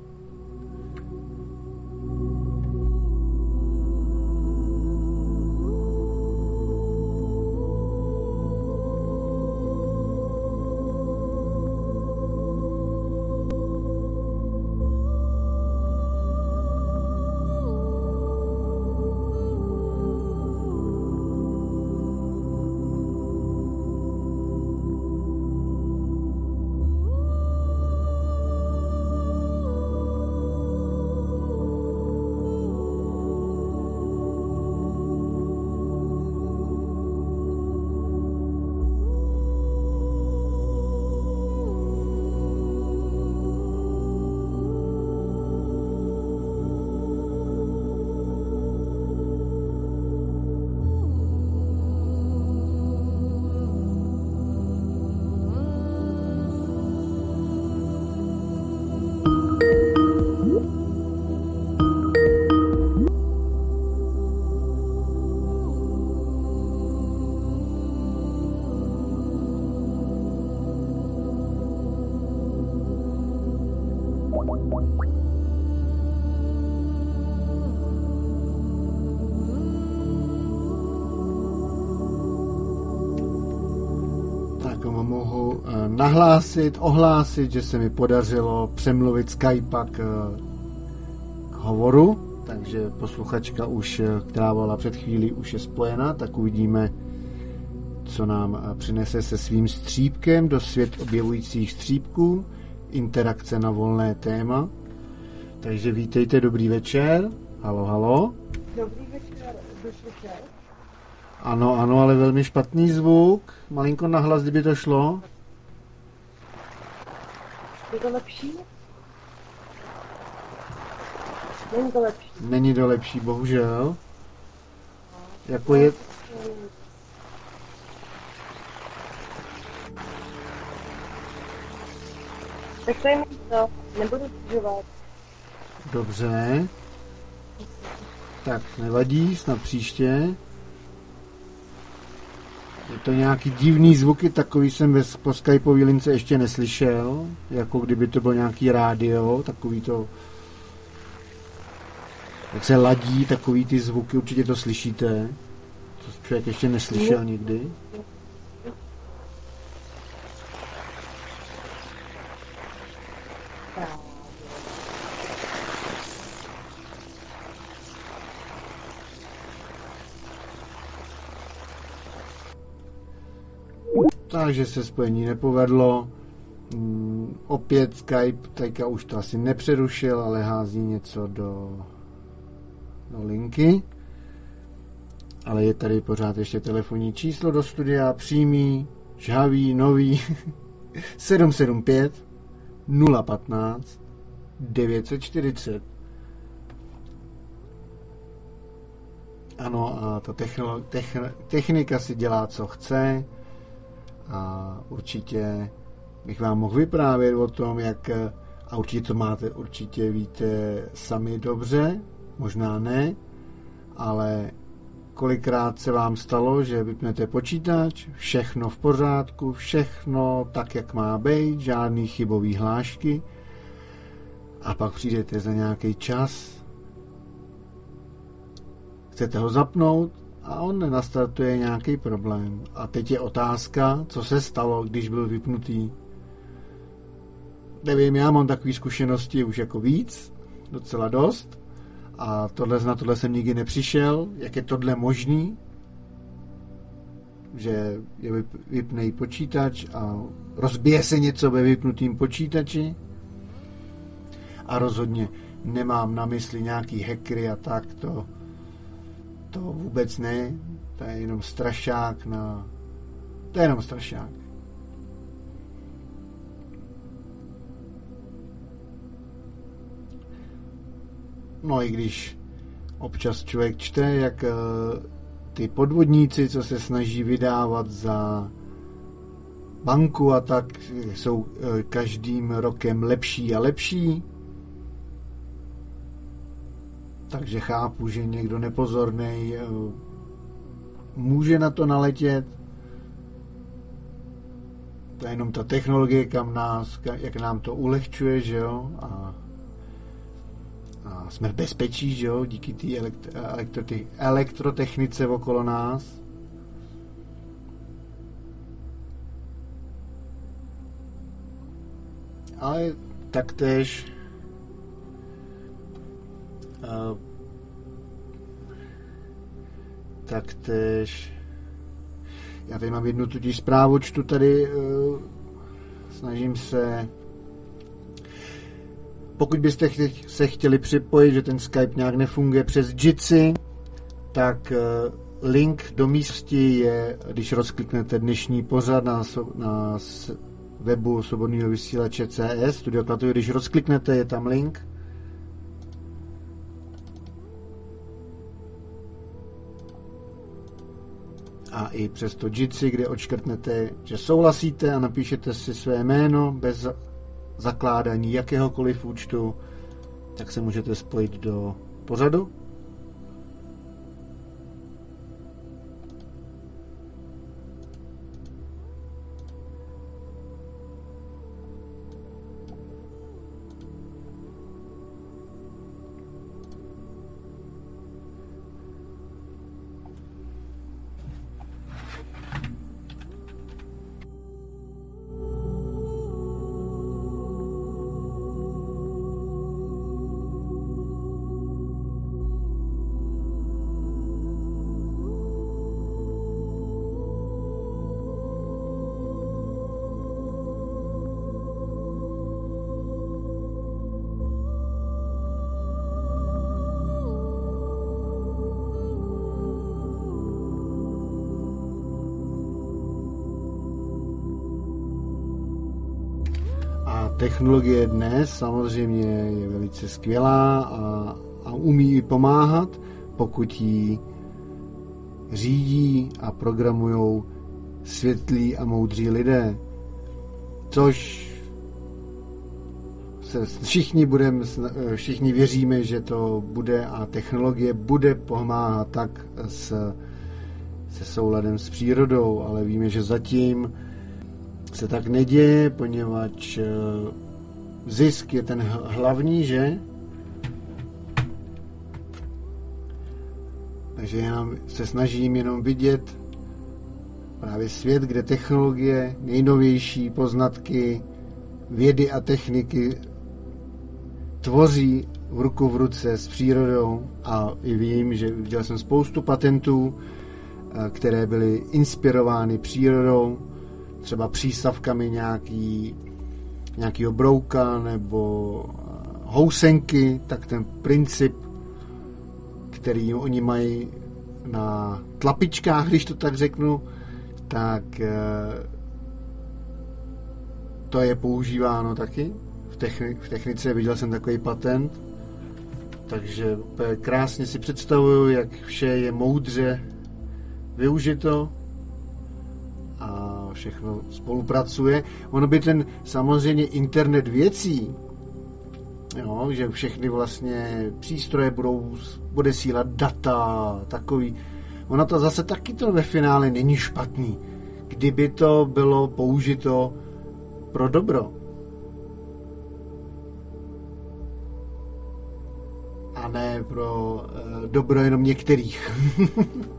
Nahlásit, ohlásit, že se mi podařilo přemluvit Skype k, k hovoru, takže posluchačka už, která byla před chvílí, už je spojena, tak uvidíme, co nám přinese se svým střípkem do svět objevujících střípků, interakce na volné téma. Takže vítejte, dobrý večer. Halo, halo. Dobrý večer, večer. Ano, ano, ale velmi špatný zvuk. Malinko nahlas, kdyby to šlo. Je to lepší? Není to lepší. Není to lepší, bohužel. Jako je... Tak to je to, nebudu zdržovat. Dobře. Tak, nevadí, snad příště. Je to nějaký divný zvuky, takový jsem ve, po Skypeový lince ještě neslyšel, jako kdyby to byl nějaký rádio, takový to jak se ladí, takový ty zvuky, určitě to slyšíte. To člověk ještě neslyšel nikdy. Takže se spojení nepovedlo. Mm, opět Skype teďka už to asi nepřerušil, ale hází něco do, do linky. Ale je tady pořád ještě telefonní číslo do studia, přímý, žhavý, nový, 775 015 940. Ano, a ta technolo- techn- technika si dělá, co chce a určitě bych vám mohl vyprávět o tom, jak a určitě to máte, určitě víte sami dobře, možná ne, ale kolikrát se vám stalo, že vypnete počítač, všechno v pořádku, všechno tak, jak má být, žádný chybový hlášky a pak přijdete za nějaký čas, chcete ho zapnout a on nenastartuje nějaký problém. A teď je otázka, co se stalo, když byl vypnutý. Nevím, já mám takové zkušenosti už jako víc, docela dost. A tohle, na tohle jsem nikdy nepřišel. Jak je tohle možný? Že je vypnej počítač a rozbije se něco ve vypnutým počítači. A rozhodně nemám na mysli nějaký hackery a tak, to, to vůbec ne, to je jenom strašák na... To je jenom strašák. No i když občas člověk čte, jak uh, ty podvodníci, co se snaží vydávat za banku a tak, jsou eh, každým rokem lepší a lepší. Takže chápu, že někdo nepozorný eh, může na to naletět. To je jenom ta technologie, kam nás, jak nám to ulehčuje, že jo, a, a jsme v bezpečí, že jo, díky té elektro, elektrotechnice okolo nás. Ale taktéž taktéž já tady mám jednu tudíž zprávu, čtu tady, uh, snažím se pokud byste se chtěli připojit, že ten Skype nějak nefunguje přes Jitsi, tak uh, link do místi je, když rozkliknete dnešní pořad na, na webu svobodného vysílače CS, Studio když rozkliknete, je tam link. A i přes to Jitsi, kde odškrtnete, že souhlasíte a napíšete si své jméno bez zakládání jakéhokoliv účtu, tak se můžete spojit do pořadu technologie dnes samozřejmě je velice skvělá a, a umí i pomáhat, pokud ji řídí a programují světlí a moudří lidé. Což se všichni, budem, všichni věříme, že to bude a technologie bude pomáhat tak s, se souladem s přírodou, ale víme, že zatím se tak neděje, poněvadž zisk je ten hlavní, že? Takže já se snažím jenom vidět právě svět, kde technologie, nejnovější poznatky, vědy a techniky tvoří v ruku v ruce s přírodou a i vím, že viděl jsem spoustu patentů, eh, které byly inspirovány přírodou, třeba přístavkami nějaký, nějakýho brouka nebo eh, housenky, tak ten princip, který oni mají na tlapičkách, když to tak řeknu, tak eh, to je používáno taky. V, techni- v technice viděl jsem takový patent, takže krásně si představuju, jak vše je moudře využito a všechno spolupracuje. Ono by ten samozřejmě internet věcí, jo, že všechny vlastně přístroje budou odesílat data, takový. Ono to zase taky to ve finále není špatný, kdyby to bylo použito pro dobro. A ne pro e, dobro jenom některých. (laughs)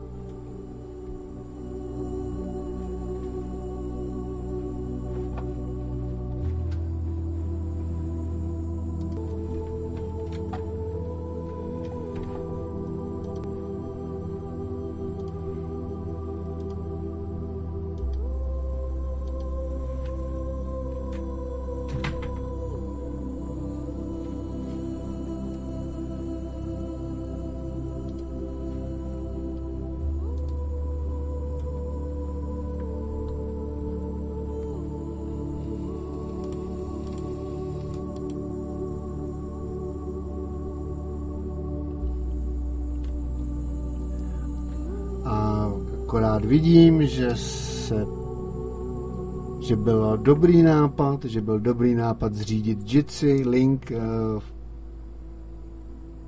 dobrý nápad, že byl dobrý nápad zřídit Jitsi, link eh, v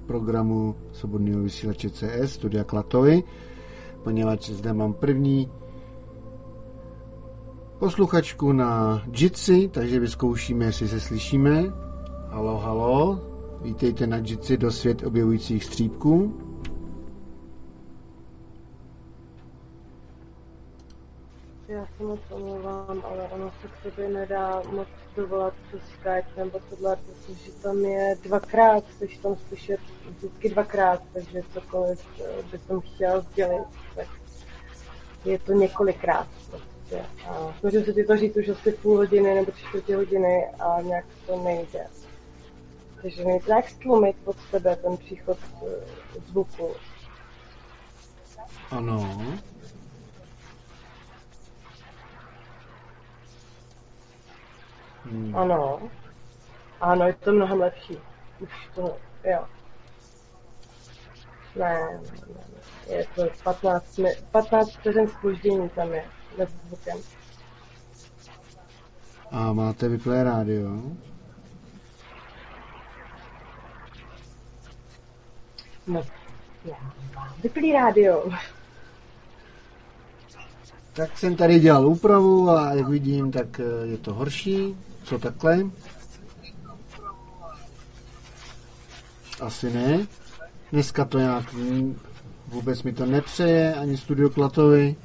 programu Svobodného vysílače CS, studia Klatovy, poněvadž zde mám první posluchačku na Jitsi, takže vyzkoušíme, jestli se slyšíme. Halo, halo, vítejte na Jitsi do svět objevujících střípků. Já se moc omlouvám, ale ono se k tobě nedá moc dovolat přes Skype nebo tohle, protože tam je dvakrát, chceš tam slyšet vždycky dvakrát, takže cokoliv eh, by jsem chtěl sdělit, tak je to několikrát prostě. A snažím se ti to říct už asi půl hodiny nebo čtvrtě hodiny a nějak to nejde. Takže nejde nějak stlumit pod sebe ten příchod eh, zvuku. Ano. Hmm. Ano. Ano, je to mnohem lepší. Už to, jo. Ne, ne, ne. Je to 15, mi- 15 vteřin spoždění tam je mezi zvukem. A máte vyplé rádio? No, já. Vyplý rádio. Tak jsem tady dělal úpravu a jak vidím, tak eh, je to horší. Co takhle? Asi ne. Dneska to nějak vůbec mi to nepřeje, ani studio Klatovi.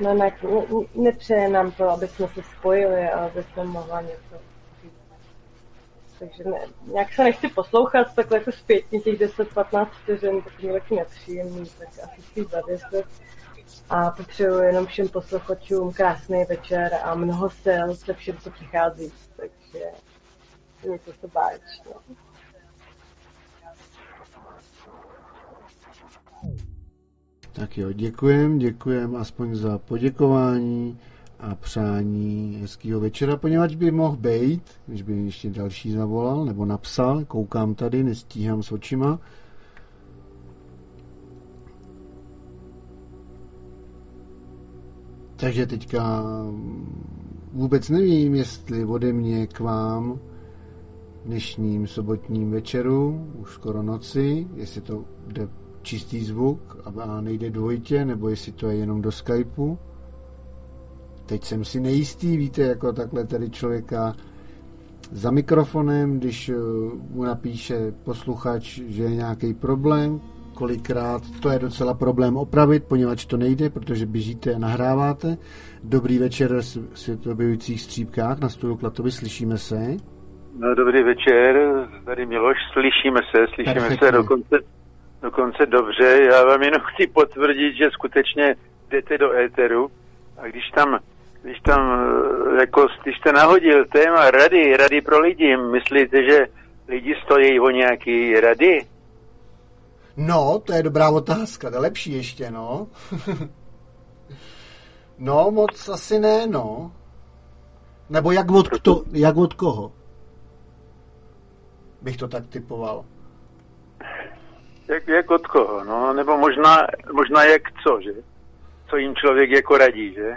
No ne, ne, nepřeje nám to, aby jsme se spojili a aby jsme mohla něco. Takže ne, nějak se nechci poslouchat takhle jako zpětně těch 10-15 vteřin, tak mi taky nepříjemný, tak asi spíš zavěsit. A potřebuji jenom všem posluchačům krásný večer a mnoho sil se všem, co přichází. Takže mějte se báč. No. Tak jo, děkujem, děkujem aspoň za poděkování a přání hezkého večera, poněvadž by mohl být, když by ještě další zavolal nebo napsal, koukám tady, nestíhám s očima. Takže teďka vůbec nevím, jestli ode mě k vám dnešním sobotním večeru, už skoro noci, jestli to jde čistý zvuk a nejde dvojitě, nebo jestli to je jenom do Skypeu. Teď jsem si nejistý, víte, jako takhle tady člověka za mikrofonem, když eh, mu napíše posluchač, že je nějaký problém, kolikrát to je docela problém opravit, poněvadž to nejde, protože běžíte a nahráváte. Dobrý večer v světobějících střípkách na studiu Klatovi, slyšíme se. No, dobrý večer, tady Miloš, slyšíme se, slyšíme Perfektně. se dokonce, dokonce dobře. Já vám jenom chci potvrdit, že skutečně jdete do éteru a když tam, když tam, eh, jako, když jste nahodil téma rady, rady pro lidi, myslíte, že lidi stojí o nějaký rady? No, to je dobrá otázka, to je lepší ještě, no. (laughs) no, moc asi ne, no. Nebo jak od, kto, jak od koho? Bych to tak typoval. Jak, jak od koho, no, nebo možná, možná jak co, že? Co jim člověk jako radí, že?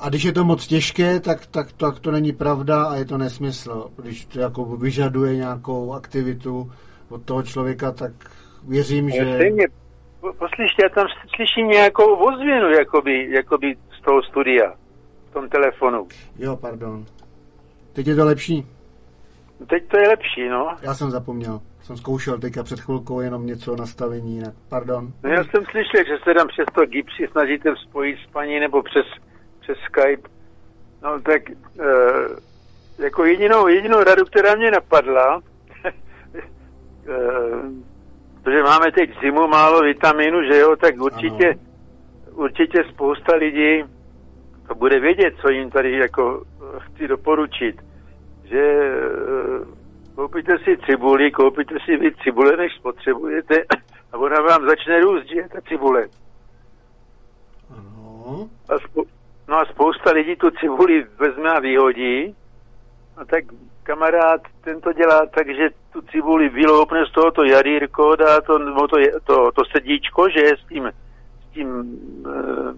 A když je to moc těžké, tak, tak, tak to není pravda a je to nesmysl. Když to jako vyžaduje nějakou aktivitu od toho člověka, tak věřím, Ale že... Stejně, po- poslyšte, já tam slyším nějakou ozvěnu, jakoby, jakoby z toho studia, v tom telefonu. Jo, pardon. Teď je to lepší? Teď to je lepší, no. Já jsem zapomněl. Jsem zkoušel teďka před chvilkou jenom něco nastavení jinak. Pardon. no já jsem slyšel, že se tam přes to Gipsy snažíte spojit s paní nebo přes, přes Skype. No tak e, jako jedinou, jedinou radu, která mě napadla, (laughs) e, protože máme teď zimu, málo vitamínu, že jo, tak určitě, určitě spousta lidí to bude vědět, co jim tady jako chci doporučit. Že eh, koupíte si cibuli, koupíte si víc cibule, než spotřebujete a ona vám začne růst, že ta cibule. Ano. A spou- no a spousta lidí tu cibuli vezme a vyhodí. A tak kamarád, ten to dělá tak, že tu cibuli vyloupne z tohoto jarírko, dá to, no to, to, to sedíčko, že je s tím, s tím, eh,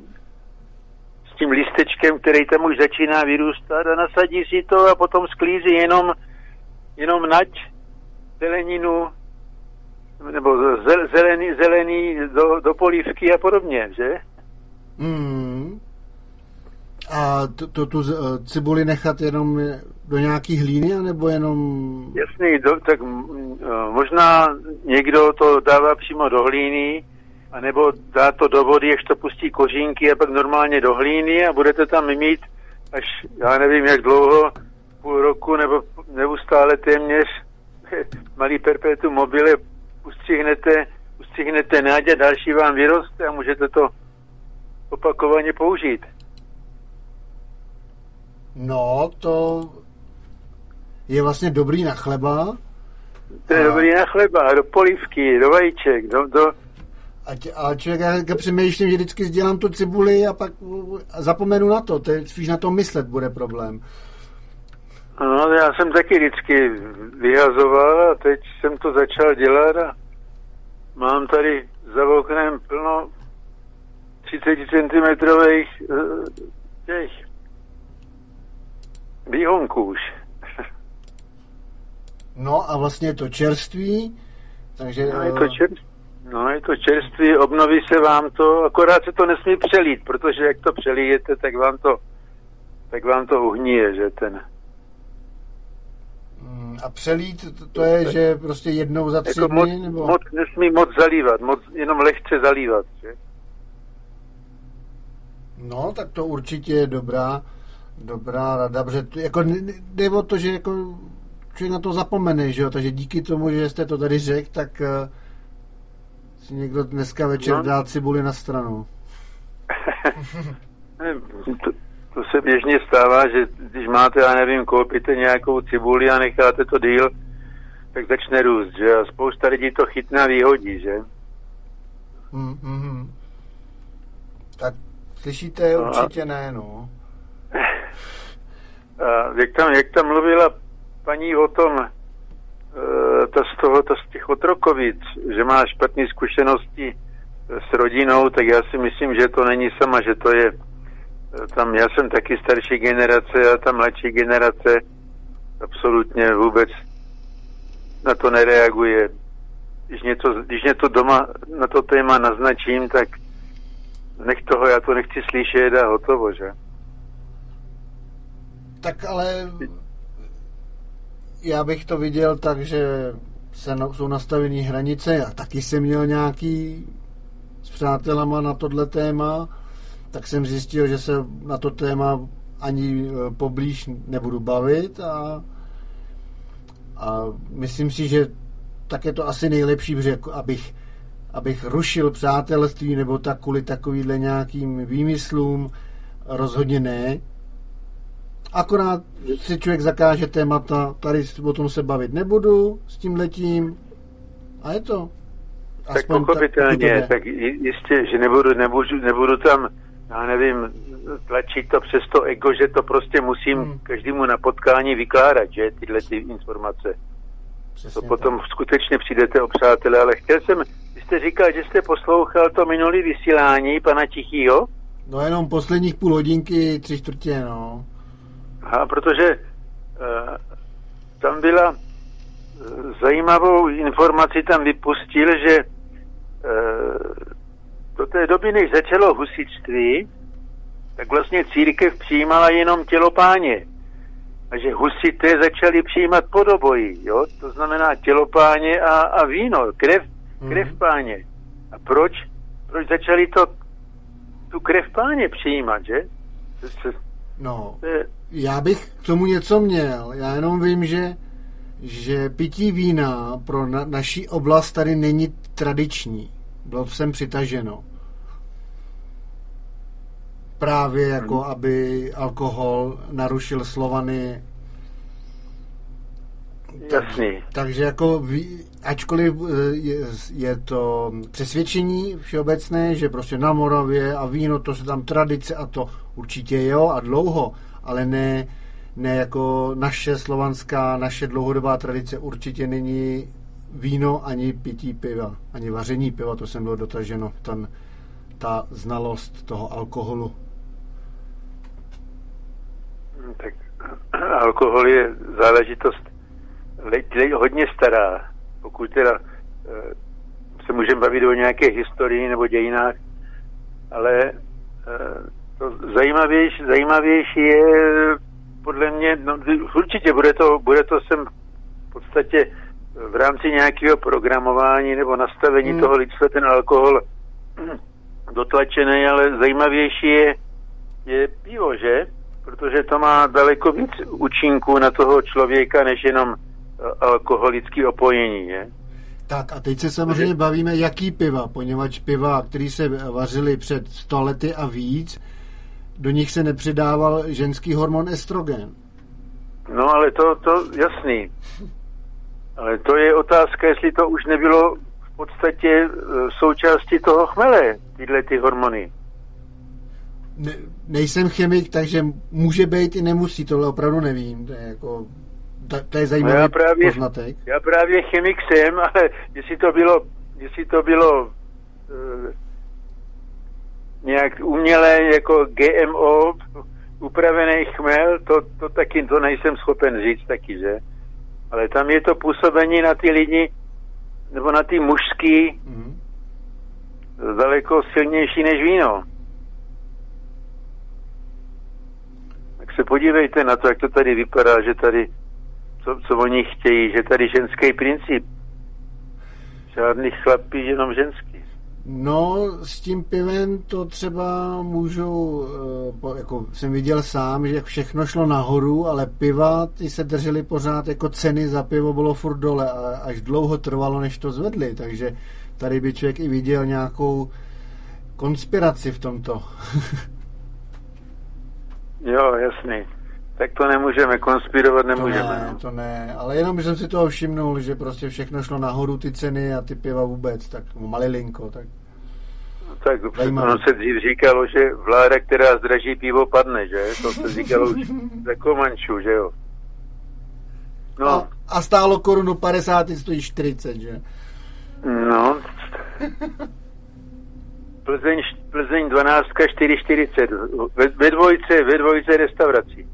s tím listečkem, který tam už začíná vyrůstat a nasadí si to a potom sklízí jenom, jenom nať zeleninu, nebo zelený, zelený do, do polívky a podobně, že? Mm. A to, to, tu eh, cibuli nechat jenom do nějaký hlíny, anebo jenom... Jasný, do, tak eh, možná někdo to dává přímo do hlíny, anebo dá to do vody, až to pustí kořínky a pak normálně do hlíny a budete tam mít až, já nevím jak dlouho, půl roku nebo neustále téměř (laughs) malý perpetuum mobile ustřihnete, ustřihnete nádě, další vám vyroste a můžete to opakovaně použít. No, to je vlastně dobrý na chleba. To je a... dobrý na chleba, do polívky, do vajíček, do... do... A, a člověk, já přemýšlím, že vždycky sdělám tu cibuli a pak zapomenu na to, to je spíš na to myslet bude problém. No, já jsem taky vždycky vyhazoval a teď jsem to začal dělat a mám tady za oknem plno 30 cm eh, těch výhonků už. No a vlastně je to čerství, takže... No je to čerství. No, je to čerství, obnoví se vám to, akorát se to nesmí přelít, protože jak to přelíjete, tak vám to, tak vám to uhníje, že ten... Hmm, a přelít, to, to je, že prostě jednou za tři jako moc, dny, nebo... Moc, nesmí moc zalívat, moc, jenom lehce zalívat, že? No, tak to určitě je dobrá, dobrá rada, protože to, jako jde o to, že jako člověk na to zapomene, že jo, takže díky tomu, že jste to tady řekl, tak uh, si někdo dneska večer no. dá cibuli na stranu. to, to se běžně stává, že když máte, já nevím, koupíte nějakou cibuli a necháte to díl, tak začne růst, že a spousta lidí to chytná výhodí, že? Mm, mm, tak slyšíte, no určitě a... ne, no. (laughs) A jak tam, jak tam mluvila paní o tom, e, to z toho, to z těch otrokovic, že má špatné zkušenosti s rodinou, tak já si myslím, že to není sama, že to je e, tam, já jsem taky starší generace a ta mladší generace absolutně vůbec na to nereaguje. Když něco, když něco doma na to téma naznačím, tak nech toho, já to nechci slyšet a hotovo, že? Tak ale já bych to viděl tak, že se no, jsou nastavené hranice. Já taky jsem měl nějaký s přátelama na tohle téma, tak jsem zjistil, že se na to téma ani e, poblíž nebudu bavit a, a myslím si, že tak je to asi nejlepší, protože jako abych, abych rušil přátelství nebo tak kvůli takovýhle nějakým výmyslům, rozhodně ne. Akorát si člověk zakáže témata, tady o tom se bavit nebudu s tím letím a je to. Aspoň tak pochopitelně, tak, tak jistě, že nebudu, nebudu, nebudu tam, já nevím, tlačit to přes to ego, že to prostě musím hmm. každému na potkání vykládat, že tyhle ty informace. Přesně to potom tak. skutečně přijdete o přátelé, ale chtěl jsem, vy jste říkal, že jste poslouchal to minulý vysílání pana Tichýho? No jenom posledních půl hodinky, tři čtvrtě, no. A protože e, tam byla e, zajímavou informaci tam vypustil, že e, do té doby, než začalo husičství, tak vlastně církev přijímala jenom tělo páně. A že husité začali přijímat podobojí, jo? To znamená tělo páně a, a víno, krev, krev mm-hmm. páně. A proč? Proč začali to, tu krev páně přijímat, že? No, já bych k tomu něco měl. Já jenom vím, že, že pití vína pro na, naší oblast tady není tradiční. Bylo sem přitaženo. Právě jako, hmm. aby alkohol narušil Slovany. Jasný. Tak, takže jako, ačkoliv eh, je, je to přesvědčení všeobecné, že prostě na Moravě a víno, to se tam tradice a to určitě jo a dlouho, ale ne, ne jako naše slovanská, naše dlouhodobá tradice určitě není víno ani pití piva, ani vaření piva, to jsem bylo dotaženo, ten, ta znalost toho alkoholu. Tak (clears throat) alkohol je záležitost hodně stará. Pokud teda eh, se můžeme bavit o nějaké historii nebo dějinách, ale eh, zajímavější, zajímavější je podle mě, no, určitě bude to, bude to sem v podstatě v rámci nějakého programování nebo nastavení hmm. toho lidstva ten alkohol dotlačený, ale zajímavější je, je pivo, že? Protože to má daleko víc účinků na toho člověka, než jenom eh, alkoholický opojení, je? Tak a teď se samozřejmě bavíme, jaký piva, poněvadž piva, který se vařily před 100 lety a víc, do nich se nepřidával ženský hormon estrogen. No ale to, to jasný. Ale to je otázka, jestli to už nebylo v podstatě e, součástí toho chmele, tyhle ty hormony. Ne, nejsem chemik, takže může být i nemusí, tohle opravdu nevím. To je jako to je zajímavý no já právě, poznatek. Já právě chemik jsem, (laughs) ale jestli to bylo, jestli to bylo uh, nějak umělé jako GMO, upravený chmel, to, to taky to nejsem schopen říct taky, že? Ale tam je to působení na ty lidi, nebo na ty mužský, mm. daleko silnější než víno. Tak se podívejte na to, jak to tady vypadá, že tady co, co oni chtějí, že tady ženský princip. Žádný chlapí, jenom ženský. No, s tím pivem to třeba můžu, eh, jako jsem viděl sám, že všechno šlo nahoru, ale piva, ty se držely pořád, jako ceny za pivo bylo furt dole a až dlouho trvalo, než to zvedli, takže tady by člověk i viděl nějakou konspiraci v tomto. (laughs) jo, jasný tak to nemůžeme, konspirovat nemůžeme. To ne, no. to ne, ale jenom jsem si toho všimnul, že prostě všechno šlo nahoru ty ceny a ty piva vůbec, tak malilinko, tak no, tak ono se dřív říkalo, že vláda, která zdraží pivo, padne, že? To se říkalo už za Komančů, že jo? No. A, a stálo korunu 50, stojí 40, že? No. Plzeň, Plzeň 12, 4,40. Ve, ve dvojce, ve dvojce restaurací.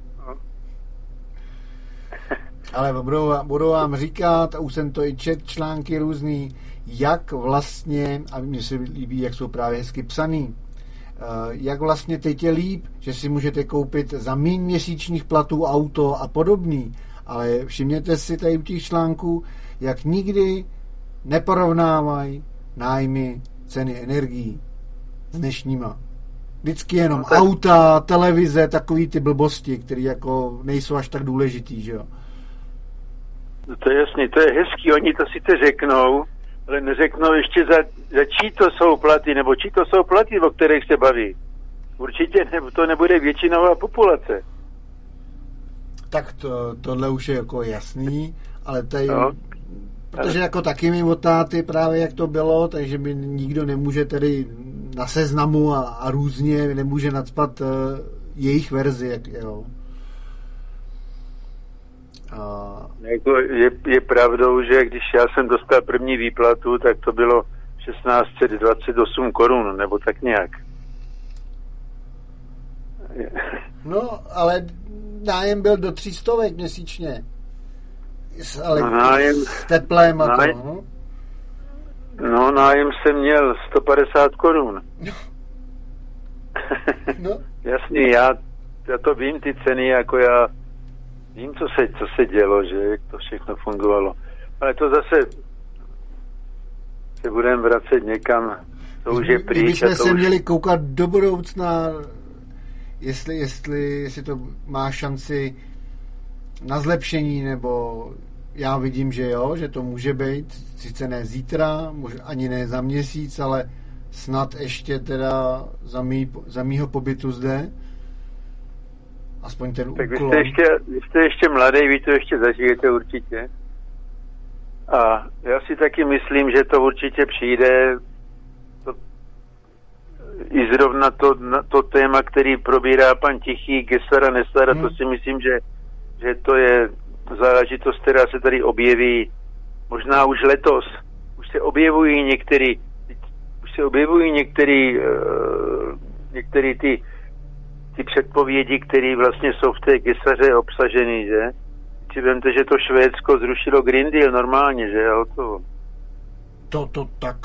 Ale budou, budou vám říkat, a už jsem to i čet články různý, jak vlastně, a mně se líbí, jak jsou právě hezky psaný, eh, jak vlastně teď je líp, že si můžete koupit za méně měsíčních platů auto a podobný, ale všimněte si tady u těch článků, jak nikdy neporovnávají nájmy ceny energií s dnešníma. Vždycky jenom no, tak... auta, televize, takový ty blbosti, které jako nejsou až tak důležitý, že jo. No to je jasný, to je hezký, oni to sice řeknou, ale neřeknou ještě za, za čí to jsou platy, nebo čí to jsou platy, o kterých se baví. Určitě ne, to nebude většinová populace. Tak to, tohle už je jako jasný, ale tady, no. protože jako taky mi otáty právě jak to bylo, takže mi nikdo nemůže tedy na seznamu a, a různě nemůže nadspat uh, jejich verzi, jak, jo. A... Jako je, je pravdou, že když já jsem dostal první výplatu, tak to bylo 1628 korun, nebo tak nějak. No, ale nájem byl do 300 měsíčně. S, ale no, nájem, s teplem a nájem, to, no? no, nájem jsem měl 150 korun. No. (laughs) Jasný, já, já to vím, ty ceny, jako já Vím, co se, co se dělo, že jak to všechno fungovalo. Ale to zase se budeme vracet někam, to už je pryč. My jsme se už... měli koukat do budoucna, jestli, jestli, jestli to má šanci na zlepšení, nebo já vidím, že jo, že to může být, sice ne zítra, ani ne za měsíc, ale snad ještě teda za, mý, za mýho pobytu zde, aspoň ten tak úklon. Tak vy jste, ještě, vy jste ještě mladý, vy to ještě zažijete určitě. A já si taky myslím, že to určitě přijde to, i zrovna to, to téma, který probírá pan Tichý, Gesara, Nesara, hmm. to si myslím, že že to je záležitost, která se tady objeví možná už letos. Už se objevují některý, už se objevují některý, uh, některý ty, ty předpovědi, které vlastně jsou v té gesaře obsaženy, že? Si vemte, že to Švédsko zrušilo Green Deal normálně, že? A to... To, to, tak,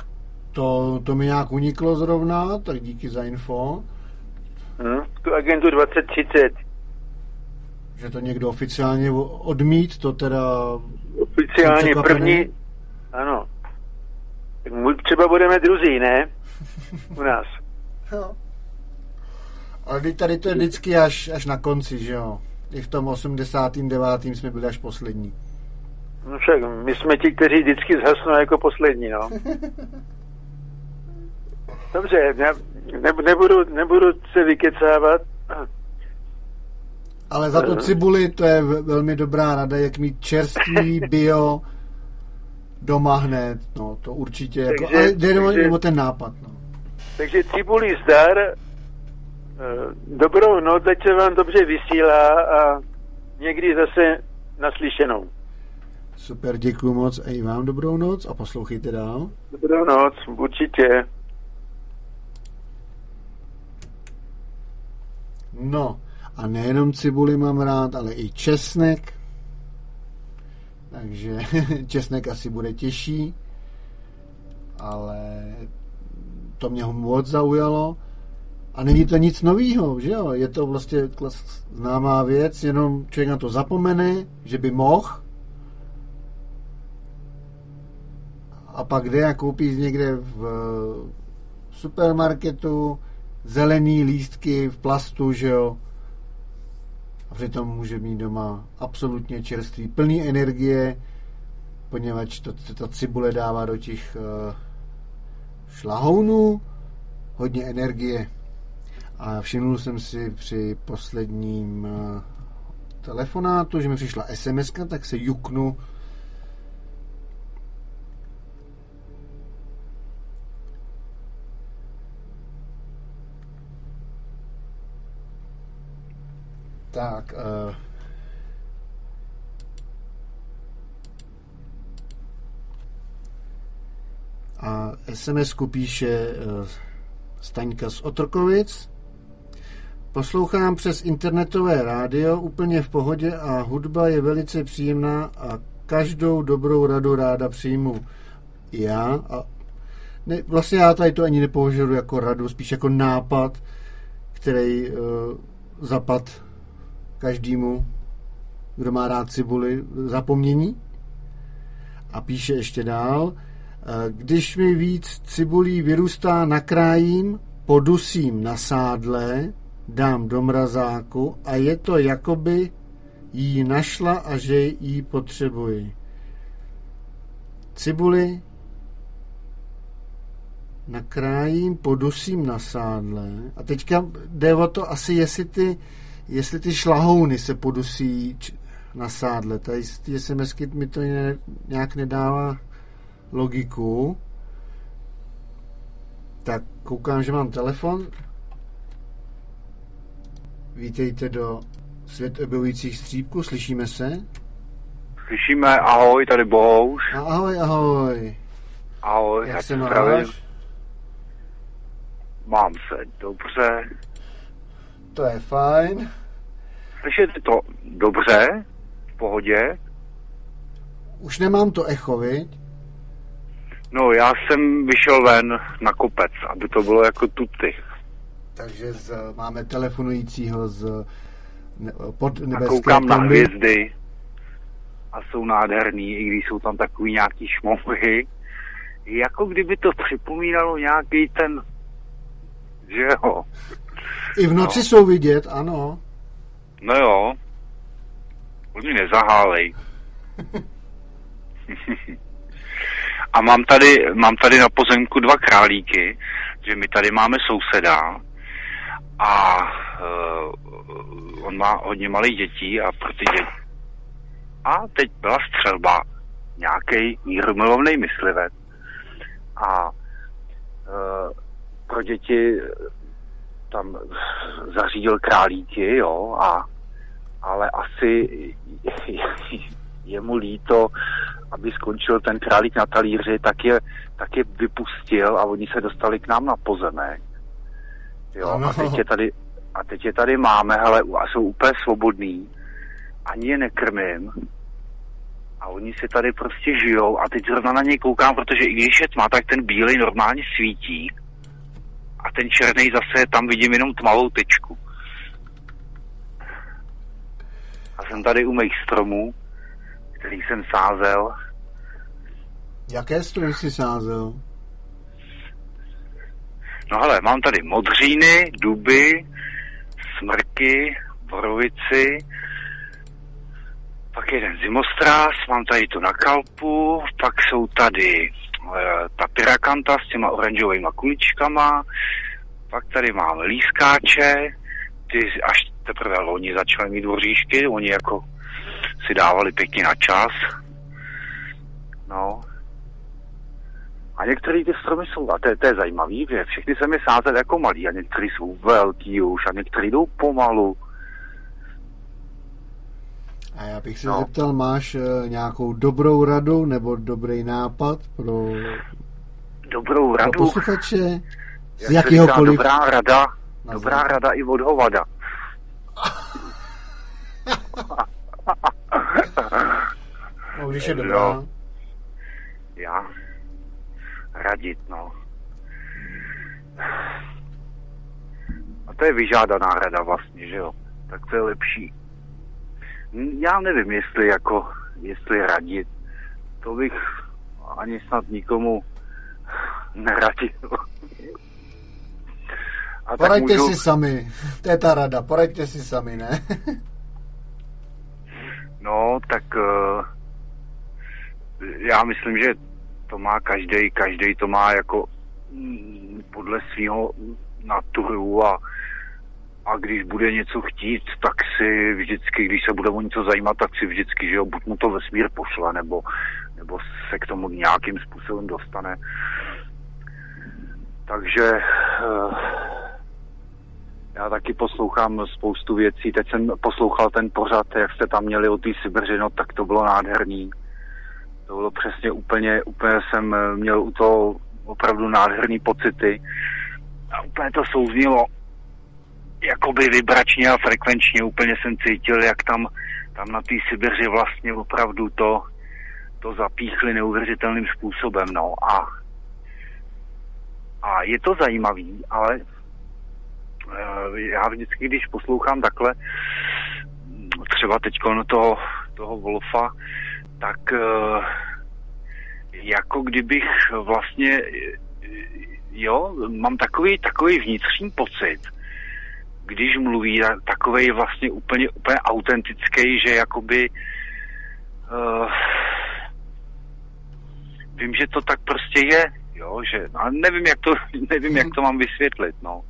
to, to mi nějak uniklo zrovna, tak díky za info. Hmm, tu agendu 2030. Že to někdo oficiálně odmít, to teda... Oficiálně první... Ano. Tak třeba budeme druzí, ne? U nás. jo. Ale tady to je vždycky až, až na konci, že jo? I v tom 89. jsme byli až poslední. No však, my jsme ti, kteří vždycky zhasnou jako poslední, no. Dobře, ne, ne, nebudu, nebudu se vykecávat. Ale za to cibuli, to je velmi dobrá rada, jak mít čerstvý (laughs) bio doma hned, no, to určitě, jako, takže, ale jde takže, o ten nápad, no. Takže cibuli zdar, eh, dobrou noc, ať se vám dobře vysílá a někdy zase naslyšenou. Super, děkuji moc a i vám dobrou noc a poslouchejte dál. Dobrou noc, určitě. No, a nejenom cibuli mám rád, ale i česnek. Takže (laughs) česnek asi bude těžší, ale to mě moc zaujalo. A není to nic novýho, že jo? Je to vlastně známá věc, jenom člověk na to zapomene, že by mohl. A pak jde a koupí někde v supermarketu zelený lístky v plastu, že jo? A přitom může mít doma absolutně čerstvý, plný energie, poněvadž to, to, to cibule dává do těch uh, šlahounů hodně energie. A všimnul jsem si při posledním uh, telefonátu, že mi přišla SMS, tak se juknu Tak. Uh, a sms píše uh, Staňka z Otrokovic. Poslouchám přes internetové rádio úplně v pohodě a hudba je velice příjemná a každou dobrou radu ráda přijmu. Já a ne, vlastně já tady to ani nepovažuji jako radu, spíš jako nápad, který uh, zapad každému, kdo má rád cibuli, zapomnění. A píše ještě dál, eh, když mi víc cibulí vyrůstá, nakrájím, podusím na sádle, dám do mrazáku a je to jakoby jí našla a že jí potřebuji. Cibuli nakrájím, podusím na sádle a teďka jde o to asi, jestli ty jestli ty šlahouny se podusí na sádle. Tady ty SMSky mi to nějak nedává logiku. Tak koukám, že mám telefon. Vítejte do svět objevujících střípků, slyšíme se? Slyšíme, ahoj, tady Bohouš. Ahoj, ahoj. Ahoj, jak se máš? Mám se dobře. To je fajn. Slyšíte to dobře? V pohodě? Už nemám to echo, viď? No, já jsem vyšel ven na kopec, aby to bylo jako tuty. Takže z, máme telefonujícího z ne, pod nebeské a koukám kombi. na hvězdy a jsou nádherný, i když jsou tam takový nějaký šmohy. Jako kdyby to připomínalo nějaký ten, že jo, i v noci no. jsou vidět, ano. No jo. Oni nezahálej. (laughs) A mám tady, mám tady na pozemku dva králíky, že my tady máme souseda a uh, on má hodně malých dětí a pro ty děti. A teď byla střelba, nějaký mírumilovný myslivec a uh, pro děti tam zařídil králíky, jo, a, ale asi je mu líto, aby skončil ten králík na talíři, tak je, tak je vypustil a oni se dostali k nám na pozemek. Jo, a teď je tady, a teď je tady máme, ale a jsou úplně svobodní. Ani je nekrmím. A oni si tady prostě žijou a teď zrovna na něj koukám, protože i když je tma, tak ten bílej normálně svítí. A ten černý zase tam vidím jenom tmavou tečku. A jsem tady u mých stromů, který jsem sázel. Jaké stromy jsi sázel? No ale mám tady modříny, duby, smrky, borovici, pak jeden zimostráz, mám tady tu na kalpu, pak jsou tady e, ta pirakanta s těma oranžovými kuličkama, pak tady máme lískáče, ty až teprve loni začaly mít dvoříšky, oni jako si dávali pěkně na čas. No. A některé ty stromy jsou, a to je, to je zajímavý, že všechny se mi sázet jako malí a některý jsou velký už a některý jdou pomalu. A já bych se no. zeptal, máš uh, nějakou dobrou radu nebo dobrý nápad pro, dobrou radu? pro posluchače? Z jakýhokoliv... Dobrá rada, dobrá rada i od hovada. (laughs) (laughs) no, když je dobrá. No. Já radit, no. A to je vyžádaná rada vlastně, že jo? Tak to je lepší. Já nevím, jestli jako, jestli radit. To bych ani snad nikomu neradil. A Poraďte můžu... si sami. To je ta rada. Poraďte si sami, ne? no, tak uh, já myslím, že to má každý, každý to má jako mm, podle svého naturu a, a když bude něco chtít, tak si vždycky, když se bude o něco zajímat, tak si vždycky, že jo, buď mu to vesmír pošle, nebo, nebo se k tomu nějakým způsobem dostane. Takže uh, já taky poslouchám spoustu věcí. Teď jsem poslouchal ten pořad, jak jste tam měli o té Sibiři, no tak to bylo nádherný. To bylo přesně úplně, úplně jsem měl u toho opravdu nádherný pocity. A úplně to souznělo jakoby vibračně a frekvenčně. Úplně jsem cítil, jak tam, tam na té Sibiři vlastně opravdu to, to zapíchli neuvěřitelným způsobem. No. A, a je to zajímavý, ale Eh, já vždycky, když poslouchám takhle, třeba teď toho, toho Wolfa, tak eh, jako kdybych vlastně, jo, mám takový, takový vnitřní pocit, když mluví, takový vlastně úplně, úplně autentický, že jakoby uh, vím, že to tak prostě je, jo, že, ale nevím, jak to, (laughs) nevím, jak to mám vysvětlit, no.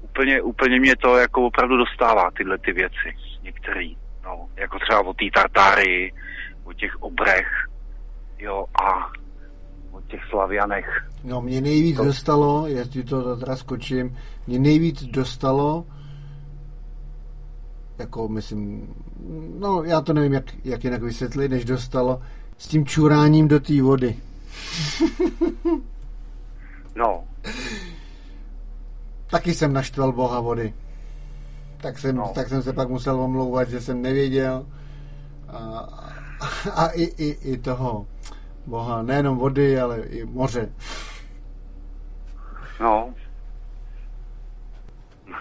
Úplně, úplně mě to jako opravdu dostává, tyhle ty věci, některý, no, jako třeba o té tartárii, o těch obrech, jo, a o těch slavianech. No, mě nejvíc to... dostalo, jestli to teda skočím, mě nejvíc dostalo, jako myslím, no já to nevím, jak, jak jinak vysvětlit, než dostalo, s tím čuráním do té vody. (laughs) no. Taky jsem naštval boha vody. Tak jsem, no. tak jsem se pak musel omlouvat, že jsem nevěděl. A, (laughs) a i, i, i toho boha, nejenom vody, ale i moře. No.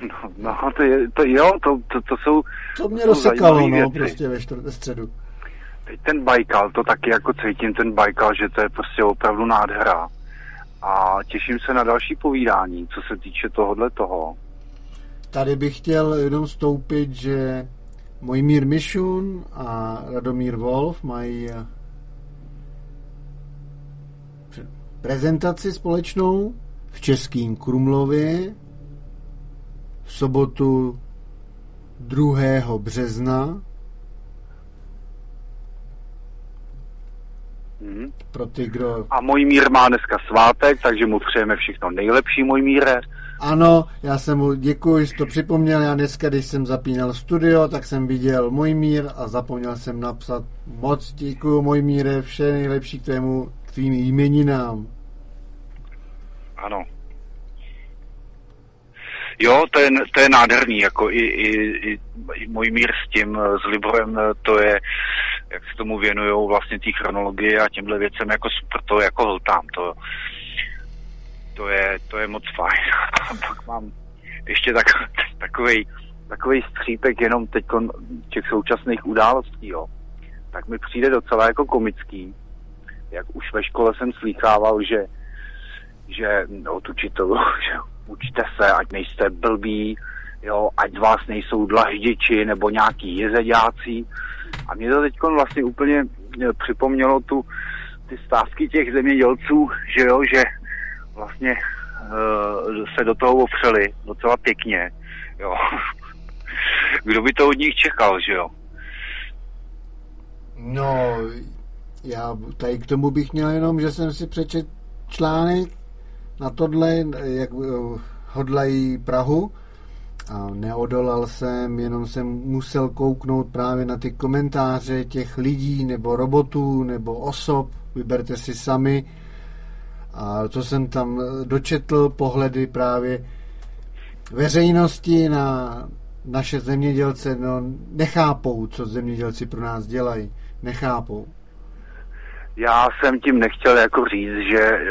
No, no to, je, to jo, to, to, to jsou... To mě rozsekalo, no, věci. prostě ve, štvrt, ve středu. Teď ten Baikal, to taky jako cítím, ten Baikal, že to je prostě opravdu nádhera a těším se na další povídání, co se týče tohohle toho. Tady bych chtěl jenom stoupit, že Mojmír Mišun a Radomír Wolf mají eh, prezentaci společnou v Českým Krumlově v sobotu 2. března. Hmm. Pro ty, kdo... A můj mír má dneska svátek, takže mu přejeme všechno nejlepší, můj míre. Ano, já jsem mu děkuji, jsi to připomněl. Já dneska, když jsem zapínal studio, tak jsem viděl můj mír a zapomněl jsem napsat moc děkuji můj míre, vše nejlepší k tvému, k tvým jmeninám. Ano. Jo, to je, to je nádherný, jako i, i, i, i můj mír s tím, s Liborem, to je, jak se tomu věnují vlastně té chronologie a těmhle věcem, jako super, to jako hltám, to, to je, to je moc fajn. (laughs) A pak mám ještě tak, takový takový střípek jenom teď těch současných událostí, jo. Tak mi přijde docela jako komický, jak už ve škole jsem slýchával, že, že od učitelů, (laughs) že učte se, ať nejste blbí, jo, ať vás nejsou dlaždiči nebo nějaký jezeďáci. A mě to teď vlastně úplně eh, připomnělo tu, ty stávky těch zemědělců, že jo, že vlastně uh, se do toho opřeli docela pěkně, jo. (laughs) Kdo by to od nich čekal, že jo? No, já tady k tomu bych měl jenom, že jsem si přečet článek na tohle, jak eh, hodlají Prahu a neodolal jsem, jenom jsem musel kouknout právě na ty komentáře těch lidí nebo robotů nebo osob, vyberte si sami, a co jsem tam dočetl, pohledy právě veřejnosti na naše zemědělce, no nechápou, co zemědělci pro nás dělají. Nechápou. Já jsem tím nechtěl jako říct, že eh,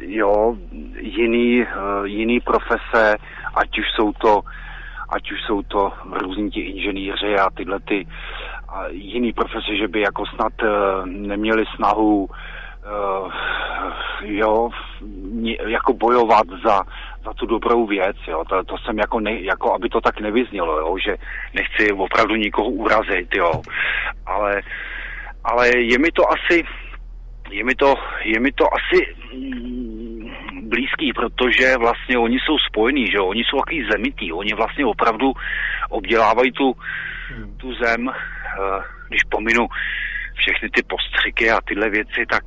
jo, jiný, eh, jiný profese, ať už jsou to ať už jsou to různí ti inženýři a tyhle ty a jiný profese, že by jako snad eh, neměli snahu uh, jo, jako bojovat za, za tu dobrou věc, jo, to, to jsem jako, ne, jako, aby to tak nevyznělo, jo, že nechci opravdu nikoho urazit, jo, ale, ale je mi to asi, je mi to, je mi to asi mm, blízký, protože vlastně oni jsou spojení, že oni jsou takový zemitý, oni vlastně opravdu obdělávají tu, hmm. tu zem, uh, když pominu všechny ty postřiky a tyhle věci, tak,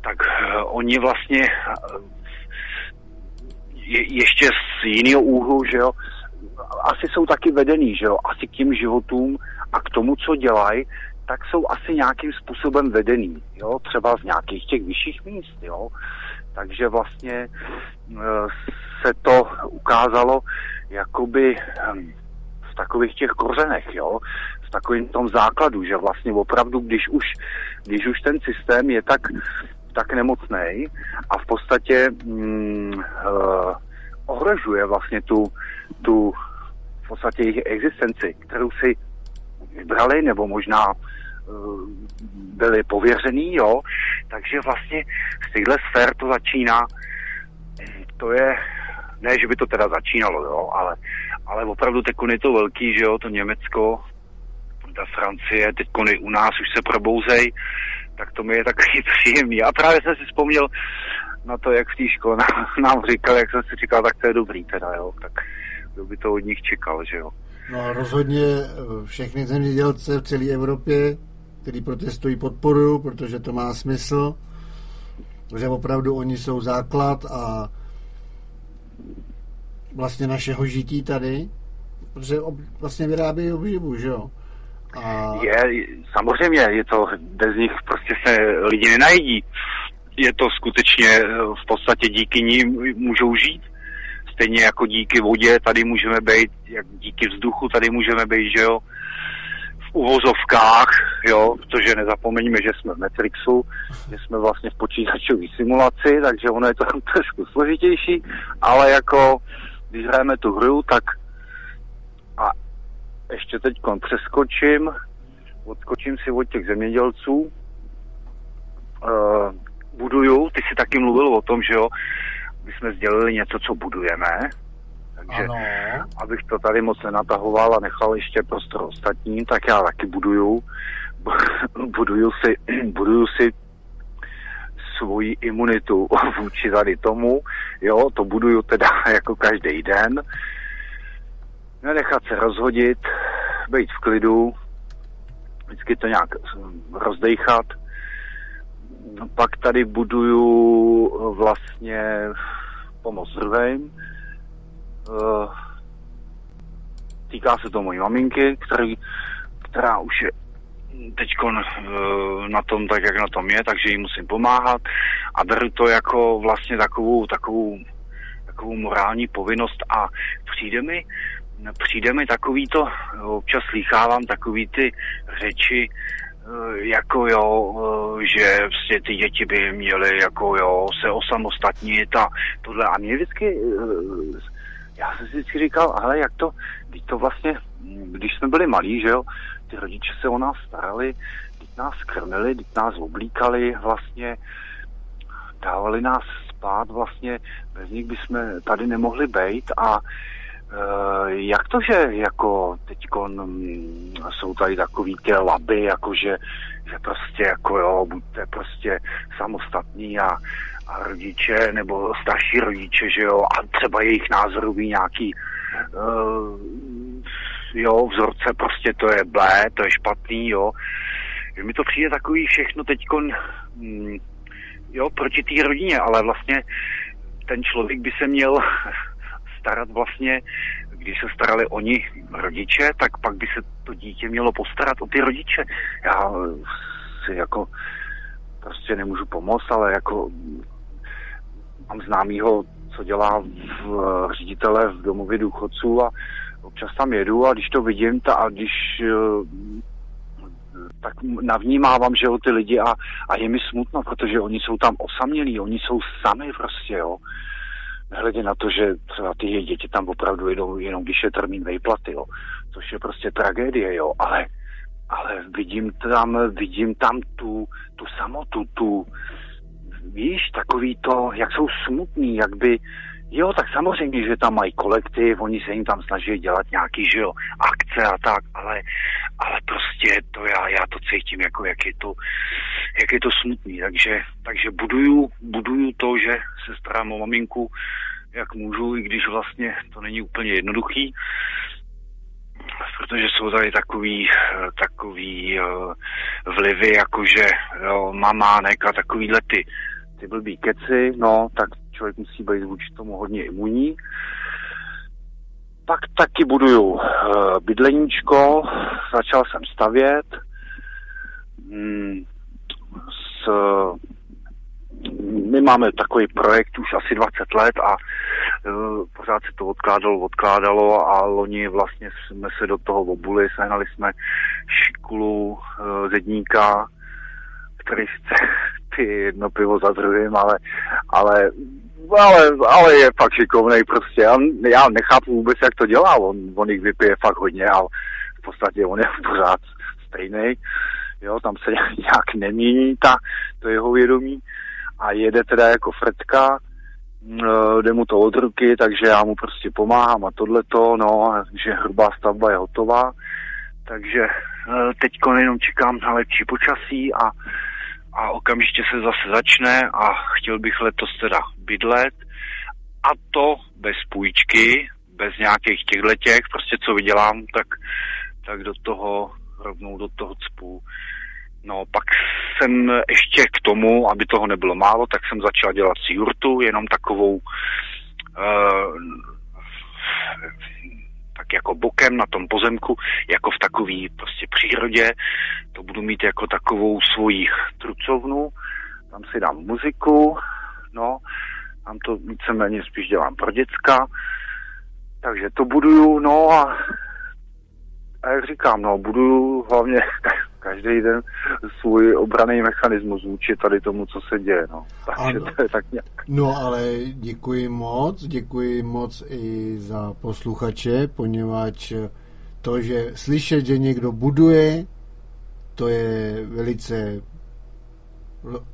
tak uh, oni vlastně uh, je, ještě z jiného úhlu, že jo, asi jsou taky vedený, že jo, asi k těm životům a k tomu, co dělají, tak jsou asi nějakým způsobem vedený, jo, třeba z nějakých těch vyšších míst, jo. Takže vlastně e, se to ukázalo jakoby hm, v takových těch kořenech, jo, takovém tom základu, že vlastně opravdu, když už, když už ten systém je tak, tak nemocný a v podstatě mm, uh, ohrožuje vlastně tu, tu v podstatě jejich existenci, kterou si vybrali, nebo možná uh, byli pověřený, jo. Takže vlastně z těchto sfér to začíná, to je, ne, že by to teda začínalo, jo, ale, ale opravdu teď je to velký, že jo, to Německo, ta Francie, teď u nás už se probouzej, tak to mi je takový (laughs) příjemný. A právě jsem si vzpomněl na to, jak v té škole nám říkal, jak jsem si říkal, tak to je dobrý teda, jo, tak kdo by to od nich čekal, že jo. No rozhodně eh, všechny zemědělce v celé Evropě, který protestují, podporují, protože to má smysl, že opravdu oni jsou základ a vlastně našeho žití tady, protože vlastně vyrábějí obživu, že jo. A... Je, samozřejmě, je to, bez nich prostě se lidi nenajdí. Je to skutečně eh, v podstatě díky ním můžou žít. Stejně jako díky vodě tady můžeme být, jak díky vzduchu tady můžeme být, že jo, v uvozovkách, jo, protože nezapomeňme, že jsme v Matrixu, že jsme vlastně v počítačové simulaci, takže ono je to (laughs) trošku složitější, ale jako když hrajeme tu hru, tak ještě teď přeskočím, odskočím si od těch zemědělců, uh, buduju, ty si taky mluvil o tom, že jo, my jsme sdělili něco, co budujeme, takže ano. abych to tady moc nenatahoval a nechal ještě prostor ostatním, tak já taky buduju, (laughs) buduju si, (clears throat) buduju si svoji imunitu (laughs) vůči tady tomu, jo, to buduju teda (laughs) jako každý den, nenechat se rozhodit, být v klidu, vždycky to nějak rozdejchat, pak tady buduju vlastně pomoc druhým. Týká se to mojí maminky, který, která už je teď na tom tak, jak na tom je, takže jí musím pomáhat a beru to jako vlastně takovou, takovou, takovou morální povinnost a přijde mi, přijde mi takový to, občas slýchávám takový ty řeči, eh, jako jo, eh, že prostě ty děti by měly jako jo, se osamostatnit a tohle. A mě vždycky, eh, já jsem si vždycky říkal, ale jak to, když to vlastně, když jsme byli malí, že jo, ty rodiče se o nás starali, teď nás krmili, teď nás oblíkali vlastně, dávali nás spát vlastně, bez nich bychom tady nemohli být a jak to, že jako teď mm, jsou tady takový ty laby, jakože že prostě jako jo, buďte prostě samostatní a, a rodiče nebo starší rodiče, že jo, a třeba jejich názorový nějaký uh, jo, vzorce, prostě to je blé, to je špatný, jo. Že mi to přijde takový všechno teďkon, mm, jo, proti té rodině, ale vlastně ten člověk by se měl (laughs) starat vlastně, když se starali oni rodiče, tak pak by se to dítě mělo postarat o ty rodiče. Já si jako prostě nemůžu pomoct, ale jako mám známýho, co dělá v ředitele v domově důchodců a občas tam jedu a když to vidím ta, a když eh, tak navnímávám, že jo, ty lidi a, a je mi smutno, protože oni jsou tam osamělí, oni jsou sami prostě, jo. Nehledě na to, že třeba ty děti tam opravdu jedou jenom když je termín vejplaty, jo. Což je prostě tragédie, jo, ale, ale vidím tam, vidím tam tu, tu samotu, tu, víš, takový to, jak jsou smutní, jak by, Jo, tak samozřejmě, že tam mají kolektiv, oni se jim tam snaží dělat nějaký, že jo, akce a tak, ale, ale prostě to já, já to cítím, jako jak je to, jak je to smutný, takže, takže buduju, buduju to, že se starám o maminku, jak můžu, i když vlastně to není úplně jednoduchý, protože jsou tady takový, takový uh, vlivy, jakože jo, mamánek a takový lety, ty blbý keci, no, tak člověk musí být vůči tomu hodně imunní. Pak taky buduju uh, bydleníčko, začal jsem stavět. Mm, s, my máme takový projekt už asi 20 let a uh, pořád se to odkládalo, odkládalo a loni vlastně jsme se do toho obuli, sehnali jsme školu uh, zedníka, který chce jedno pivo za druhým, ale, ale ale, ale je fakt šikovný prostě. Já, já nechápu vůbec, jak to dělá. On, on jich vypije fakt hodně, ale v podstatě on je (laughs) pořád stejný. Jo, tam se (laughs) nějak nemění ta, to jeho vědomí a jede teda jako fretka, jde mu to od ruky, takže já mu prostě pomáhám a tohleto, no, že hrubá stavba je hotová, takže e, teď jenom čekám na lepší počasí a a okamžitě se zase začne a chtěl bych letos teda bydlet a to bez půjčky, bez nějakých těchto těch, prostě co vydělám, tak, tak do toho rovnou do toho cpu. No pak jsem ještě k tomu, aby toho nebylo málo, tak jsem začal dělat si jurtu, jenom takovou uh, tak jako bokem na tom pozemku, jako v takové prostě přírodě. To budu mít jako takovou svoji trucovnu, tam si dám muziku, no, tam to víceméně spíš dělám pro děcka, takže to buduju, no a, a jak říkám, no, buduju hlavně každý den svůj obraný mechanismus vůči tady tomu, co se děje. No. Takže ano. to je tak nějak. No ale děkuji moc, děkuji moc i za posluchače, poněvadž to, že slyšet, že někdo buduje, to je velice,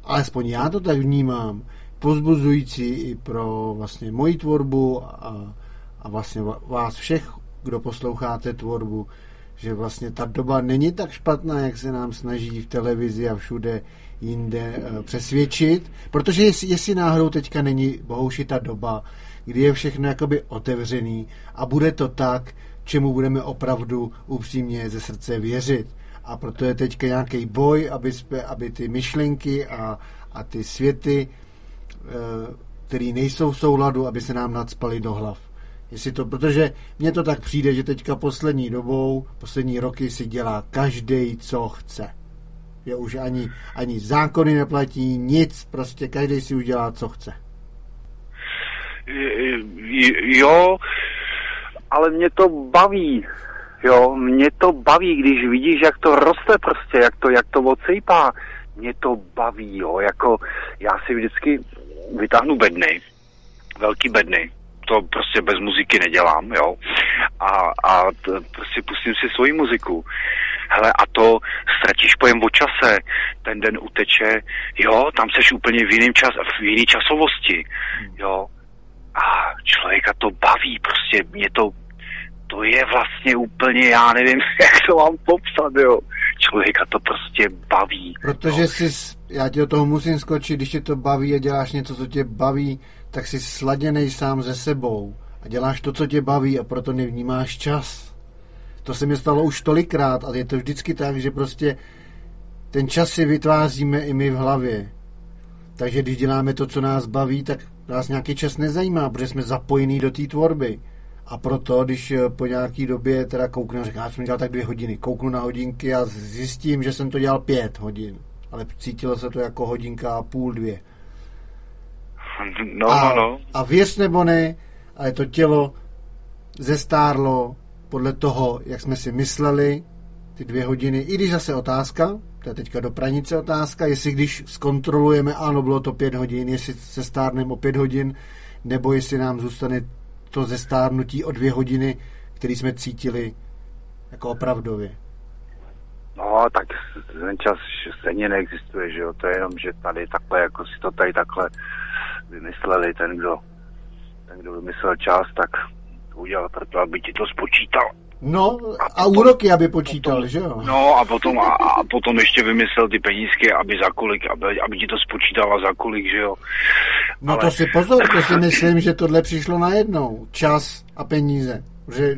alespoň já to tak vnímám, pozbuzující i pro vlastně moji tvorbu a, a vlastně vás všech, kdo posloucháte tvorbu, že vlastně ta doba není tak špatná, jak se nám snaží v televizi a všude jinde uh, přesvědčit, protože jestli, jestli náhodou teďka není bohouši ta doba, kdy je všechno jakoby otevřený a bude to tak, čemu budeme opravdu upřímně ze srdce věřit. a proto je teďka nějaký boj, aby, jsme, aby ty myšlenky a, a ty světy, eh, které nejsou v souladu, aby se nám nadspaly do hlav. Jestli to, protože mně to tak přijde, že teďka poslední dobou, poslední roky si dělá každý, co chce. Je už ani, ani zákony neplatí, nic, prostě každý si udělá, co chce. Jo, ale mě to baví. Jo, mě to baví, když vidíš, jak to roste prostě, jak to, jak to odsejpá. Mě to baví, jo, jako já si vždycky vytáhnu bedny, velký bedny, to prostě bez muziky nedělám, jo. A, a t, prostě pustím si svoji muziku. Hele, a to ztratíš pojem o čase, ten den uteče, jo, tam seš úplně v jiném čas, v jiný časovosti, jo. A člověka to baví, prostě mě to, to je vlastně úplně, já nevím, (laughs) jak to mám popsat, jo. Člověka to prostě baví. Protože no. jsi, já tě do toho musím skočit, když tě to baví a děláš něco, co tě baví, tak jsi sladěný sám ze sebou a děláš to, co tě baví a proto nevnímáš čas. To se mi stalo už tolikrát a je to vždycky tak, že prostě ten čas si vytváříme i my v hlavě. Takže když děláme to, co nás baví, tak nás nějaký čas nezajímá, protože jsme zapojení do té tvorby. A proto, když po nějaký době teda kouknu, říkám, já jsem dělal tak dvě hodiny, kouknu na hodinky a zjistím, že jsem to dělal pět hodin. Ale cítilo se to jako hodinka a půl, dvě. No, a, no. A věř nebo ne, ale to tělo zestárlo podle toho, jak jsme si mysleli, ty dvě hodiny, i když zase otázka, to je teďka do pranice otázka, jestli když zkontrolujeme, ano, bylo to pět hodin, jestli se stárneme o pět hodin, nebo jestli nám zůstane to zestárnutí o dvě hodiny, který jsme cítili jako opravdově. No, tak ten čas stejně neexistuje, že jo, to je jenom, že tady takhle, jako si to tady takhle vymysleli, ten, kdo, ten, kdo vymyslel čas, tak to udělal proto, aby ti to spočítal. No, a, a potom, úroky, aby počítal, potom, že jo? No, a potom, a, a potom ještě vymyslel ty penízky, aby za kolik, aby, aby ti to spočítala za kolik, že jo? No Ale... to si pozor, to si (laughs) myslím, že tohle přišlo najednou. Čas a peníze. Že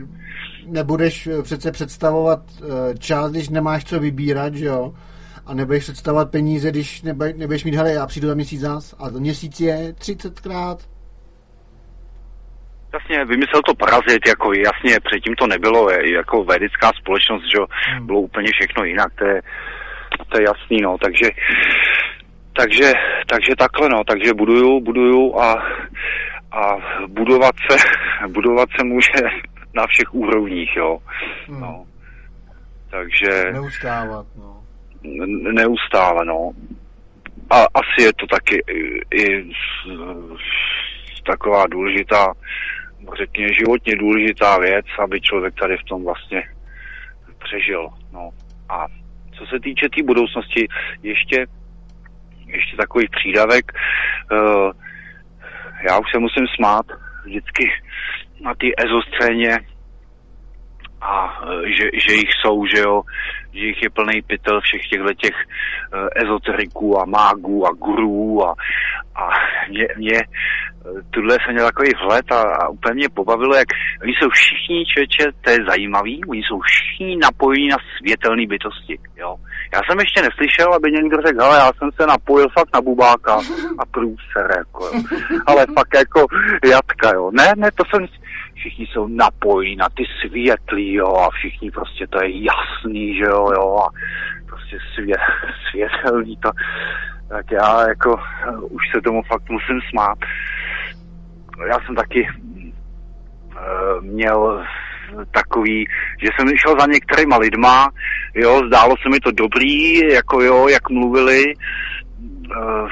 nebudeš přece představovat eh, čas, když nemáš co vybírat, že jo? A nebudeš představovat peníze, když nebudeš mít, hele, já přijdu za měsíc zás a měsíc je 30krát. Jasně, vymyslel to parazit, jako jasně, předtím to nebylo, jako vědecká společnost, že hmm. bylo úplně všechno jinak, to je, to je jasný, no, takže, takže, takže takhle, no, takže buduju, buduju a, a budovat se, (laughs) budovat se může na všech úrovních, jo, hmm. no. Takže... Neustávat, no neustále, no. A asi je to taky i, i taková důležitá, řekněme, životně důležitá věc, aby člověk tady v tom vlastně přežil. No. A co se týče té tý budoucnosti, ještě, ještě takový přídavek, uh, já už se musím smát vždycky na té ezoscéně, a e, že, že jich jsou, že jo, že jich je plný pytel všech těchto těch uh, ezoteriků a mágů a gurů a, a mě, mě e, tuhle jsem měl takový vhled a, a úplně mě pobavilo, jak oni jsou všichni, člověče, to je zajímavý, oni jsou všichni napojení na světelné bytosti, jo. Já jsem ještě neslyšel, aby někdo řekl, ale já jsem se napojil fakt na bubáka a průser, jako, jo. (laughs) ale fakt jako jatka, jo. Ne, ne, to jsem, všichni jsou napojení na ty světlí, jo, a všichni prostě to je jasný, že jo, jo, a prostě svět, (laughs) světelný to, tak já jako uh, už se tomu fakt musím smát. Já jsem taky uh, měl takový, že jsem šel za některýma lidma, jo, zdálo se mi to dobrý, jako jo, jak mluvili, uh,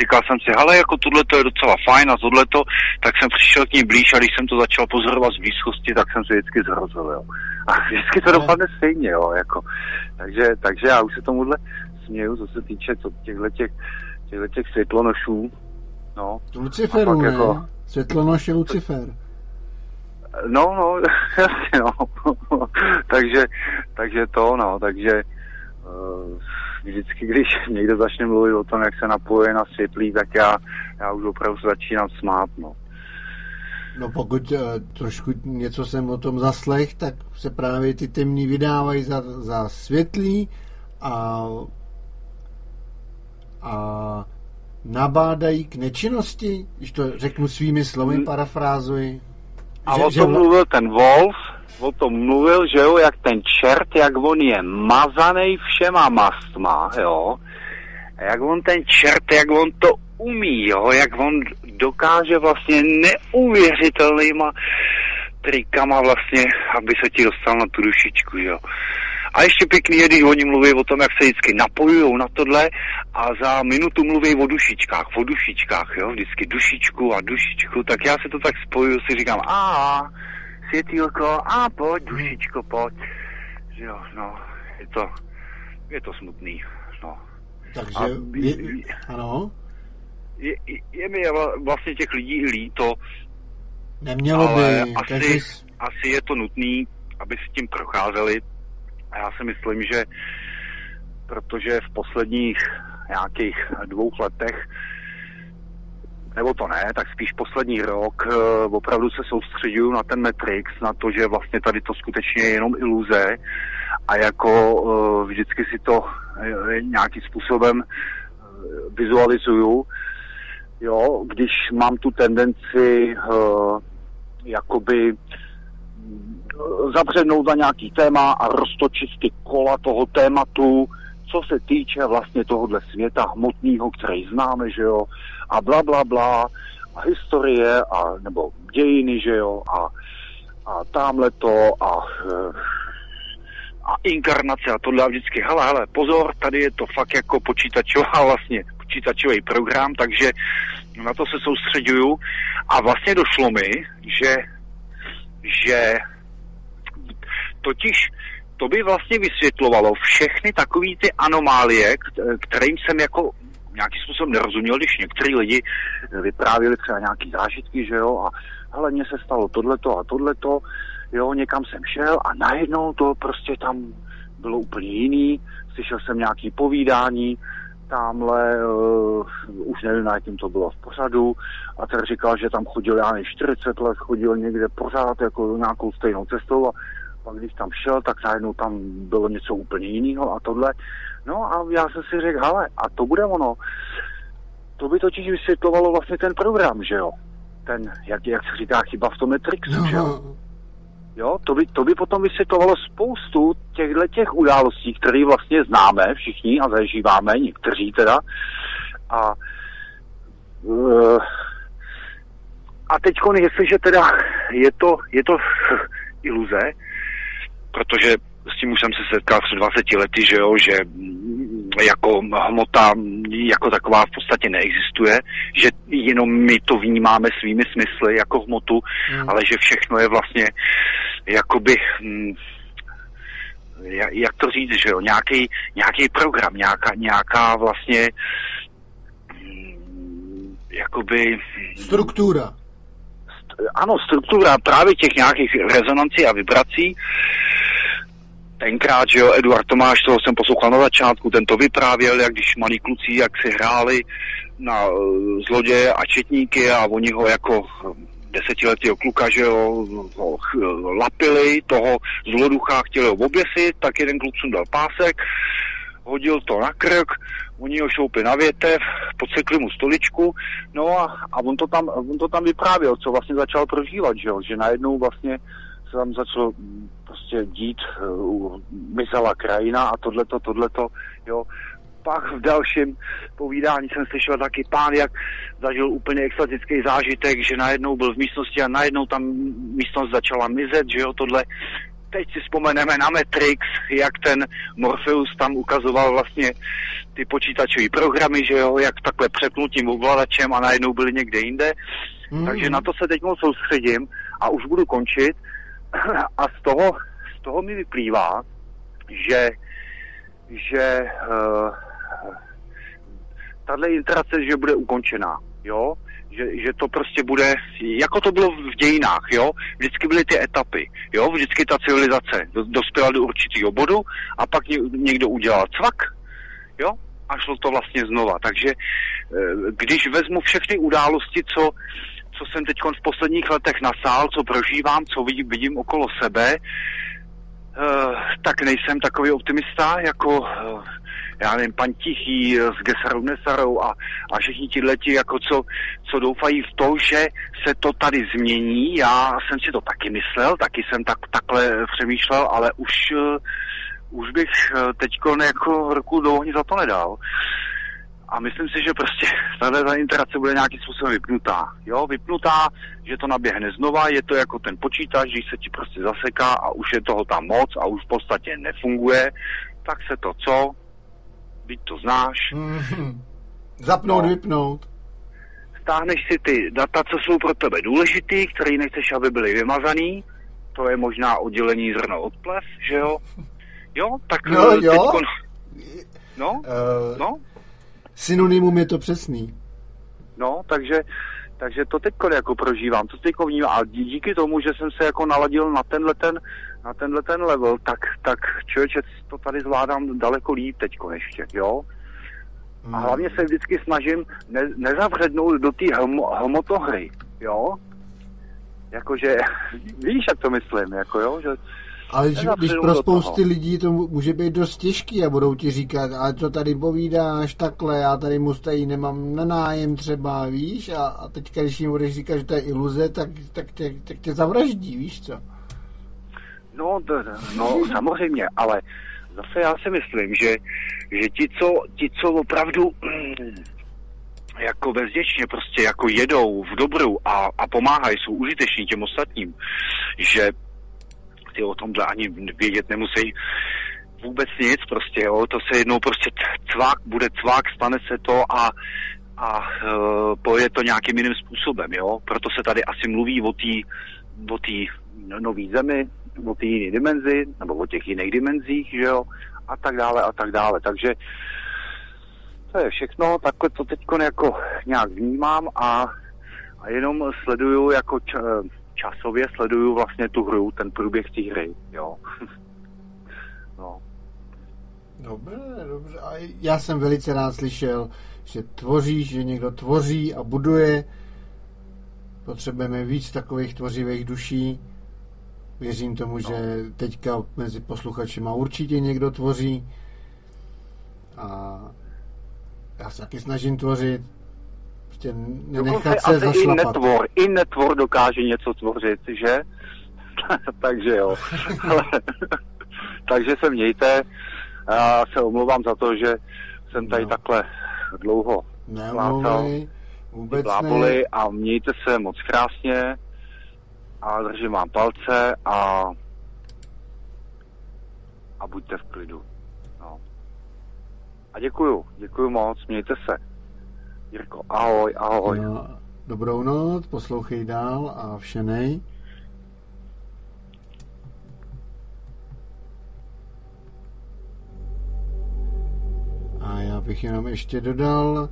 říkal jsem si, hele, jako tohle to je docela fajn a tohle to, tak jsem přišel k ní blíž a když jsem to začal pozorovat z blízkosti, tak jsem se vždycky zhrozil, jo. A vždycky to dopadne stejně, jo, jako. Takže, takže já už se tomuhle směju, co se týče co těchto těch, těchto těch světlonošů, no. Luciferu, ne? Jako... Světlonoš je Lucifer. No, no, jasně, (laughs) no. takže, takže to, no, takže uh, vždycky, když (laughs) někdo začne mluvit o tom, jak se napoje na světlí, tak já, já už opravdu začínám smát, no. No pokud uh, trošku něco jsem o tom zaslech, tak se právě ty temní vydávají za, za světlý a, a nabádají k nečinnosti, když to řeknu svými slovy, parafrázuji. A že, o tom že... mluvil ten Wolf, o tom mluvil, že jo, jak ten čert, jak on je mazaný všema mastma, jo. Jak on ten čert, jak on to umí, jo, jak on dokáže vlastně neuvěřitelnýma trikama vlastně, aby se ti dostal na tu dušičku, jo. A ještě pěkný je, když oni mluví o tom, jak se vždycky napojují na tohle a za minutu mluví o dušičkách, o dušičkách, jo, vždycky dušičku a dušičku, tak já se to tak spojuju, si říkám, a světýlko, a pojď, dušičko, pojď. Jo, no, je to, je to smutný, no. Takže, a, je, ano? Je, je mi vlastně těch lidí líto, Nemělo ale by. Asi, každý... asi je to nutný, aby si tím procházeli, a já si myslím, že protože v posledních nějakých dvou letech nebo to ne, tak spíš poslední rok uh, opravdu se soustředuju na ten Matrix, na to, že vlastně tady to skutečně je jenom iluze a jako uh, vždycky si to uh, nějakým způsobem vizualizuju. Jo, když mám tu tendenci jakoby zabřednout na nějaký téma a roztočit ty kola toho tématu, co se týče vlastně tohohle světa hmotného, který známe, že jo, a bla, bla, bla, a historie, a, nebo dějiny, že jo, a, a tamhle to, a, a inkarnace a tohle a vždycky, hele, hele, pozor, tady je to fakt jako počítačová (laughs) vlastně, počítačový program, takže na to se soustředuju a vlastně došlo mi, že že totiž to by vlastně vysvětlovalo všechny takové ty anomálie, kterým jsem jako nějakým způsobem nerozuměl, když některý lidi vyprávěli třeba nějaký zážitky, že jo, a hele, mně se stalo tohleto a tohleto, jo, někam jsem šel a najednou to prostě tam bylo úplně jiný, slyšel jsem nějaký povídání, tamhle, uh, už nevím, na jakým to bylo v pořadu, a ten říkal, že tam chodil, já 40 let, chodil někde pořád jako nějakou stejnou cestou a pak když tam šel, tak najednou tam bylo něco úplně jiného a tohle. No a já jsem si řekl, hele, a to bude ono. To by totiž vysvětlovalo vlastně ten program, že jo? Ten, jak, jak se říká, chyba v tom Matrixu, no. že jo? Jo, to by, to by potom vysvětlovalo spoustu těchto těch událostí, které vlastně známe všichni a zažíváme, někteří teda. A, uh, a teď, jestliže teda je to, je to (laughs) iluze, protože s tím už jsem se setkal před 20 lety, že jo, že jako hmota jako taková v podstatě neexistuje, že jenom my to vnímáme svými smysly jako hmotu, hmm. ale že všechno je vlastně jakoby hm, jak to říct, že jo, nějaký, nějaký program, nějaká, nějaká vlastně hm, jakoby... Struktura. Ano, struktura právě těch nějakých rezonancí a vibrací, tenkrát, že jo, Eduard Tomáš, toho jsem poslouchal na začátku, ten to vyprávěl, jak když malí kluci, jak si hráli na uh, zloděje a četníky a oni ho jako desetiletého kluka, že jo, ho lapili, toho zloducha chtěli ho oběsit, tak jeden kluk dal pásek, hodil to na krk, oni ho šoupli na větev, podsekli mu stoličku, no a, a on, to tam, on to tam vyprávěl, co vlastně začal prožívat, že jo, že najednou vlastně se tam začalo prostě dít, uh, mizela krajina a tohleto, tohleto, jo. Pak v dalším povídání jsem slyšel taky pán, jak zažil úplně extatický zážitek, že najednou byl v místnosti a najednou tam místnost začala mizet, že jo, tohle. Teď si vzpomeneme na Matrix, jak ten Morpheus tam ukazoval vlastně ty počítačové programy, že jo, jak takhle přepnutím ovladačem a najednou byli někde jinde. Mm. Takže na to se teď moc soustředím a už budu končit. (clears throat) A z toho, z toho mi vyplývá, že, že uh, tahle interakce, že bude ukončená, jo, že, že to prostě bude, jako to bylo v dějinách, jo, vždycky byly ty etapy, jo, vždycky ta civilizace dospěla do určitého bodu a pak někdo udělal cvak, jo, a šlo to vlastně znova. Takže eh, když vezmu všechny události, co, co jsem teď v posledních letech nasál, co prožívám, co vidím, vidím okolo sebe, uh, tak nejsem takový optimista, jako uh, já nevím, pan Tichý s Gesarou Nesarou a, a všichni ti leti, jako co, co doufají v to, že se to tady změní. Já jsem si to taky myslel, taky jsem tak, takhle přemýšlel, ale už, uh, už bych teď jako ruku do ohně za to nedal. A myslím si, že prostě tahle ta interakce bude nějakým způsobem vypnutá. Jo, vypnutá, že to naběhne znova, je to jako ten počítač, když se ti prostě zaseká a už je toho tam moc a už v podstatě nefunguje, tak se to co? Byť to znáš. Mm-hmm. Zapnout, no. vypnout. Stáhneš si ty data, co jsou pro tebe důležitý, který nechceš, aby byly vymazaný. To je možná oddělení zrno od plev, že jo? Jo, tak no, jo. Teďko, no, uh, no, synonymum je to přesný. No, takže, takže to teď jako prožívám, to teď vnímám. A díky tomu, že jsem se jako naladil na tenhle ten, na tenhle ten level, tak, tak člověče, to tady zvládám daleko líp teď ještě, jo. A hlavně se vždycky snažím ne, nezavřednout do té hmo, hmotohry, jo. Jakože, (laughs) víš, jak to myslím, jako jo, že ale když, když pro spousty lidí to může být dost těžký a budou ti říkat, ale co tady povídáš takhle, já tady mustají nemám na nájem třeba, víš, a, a teďka, když jim budeš říkat, že to je iluze, tak, tak, tě, tak tě zavraždí, víš co? No, no samozřejmě, ale zase já si myslím, že, že ti, co, ti, co opravdu jako bezděčně prostě jako jedou v dobru a, a pomáhají, jsou užiteční těm ostatním, že ty o tomhle ani vědět nemusí vůbec nic prostě, jo, to se jednou prostě cvák, bude cvák, stane se to a, a uh, pojede to nějakým jiným způsobem, jo, proto se tady asi mluví o té o tý nové zemi, o té jiné dimenzi, nebo o těch jiných dimenzích, že jo, a tak dále, a tak dále, takže to je všechno, takhle to teď jako nějak vnímám a, a jenom sleduju jako č, časově sleduju vlastně tu hru, ten průběh té hry, jo. (laughs) no. Dobře, dobře. A já jsem velice rád slyšel, že tvoříš, že někdo tvoří a buduje. Potřebujeme víc takových tvořivých duší. Věřím tomu, no. že teďka mezi posluchači určitě někdo tvoří. A já se taky snažím tvořit Prostě nenechat se zašlapat. I netvor, I netvor dokáže něco tvořit, že? (laughs) takže jo. (laughs) Ale, (laughs) takže se mějte. Já se omlouvám za to, že jsem tady no. takhle dlouho plácal. Vůbec ne. a mějte se moc krásně a držím vám palce a a buďte v klidu. No. A děkuju, děkuju moc, mějte se. Jirko, ahoj, ahoj. No, dobrou noc, poslouchej dál a všenej. A já bych jenom ještě dodal,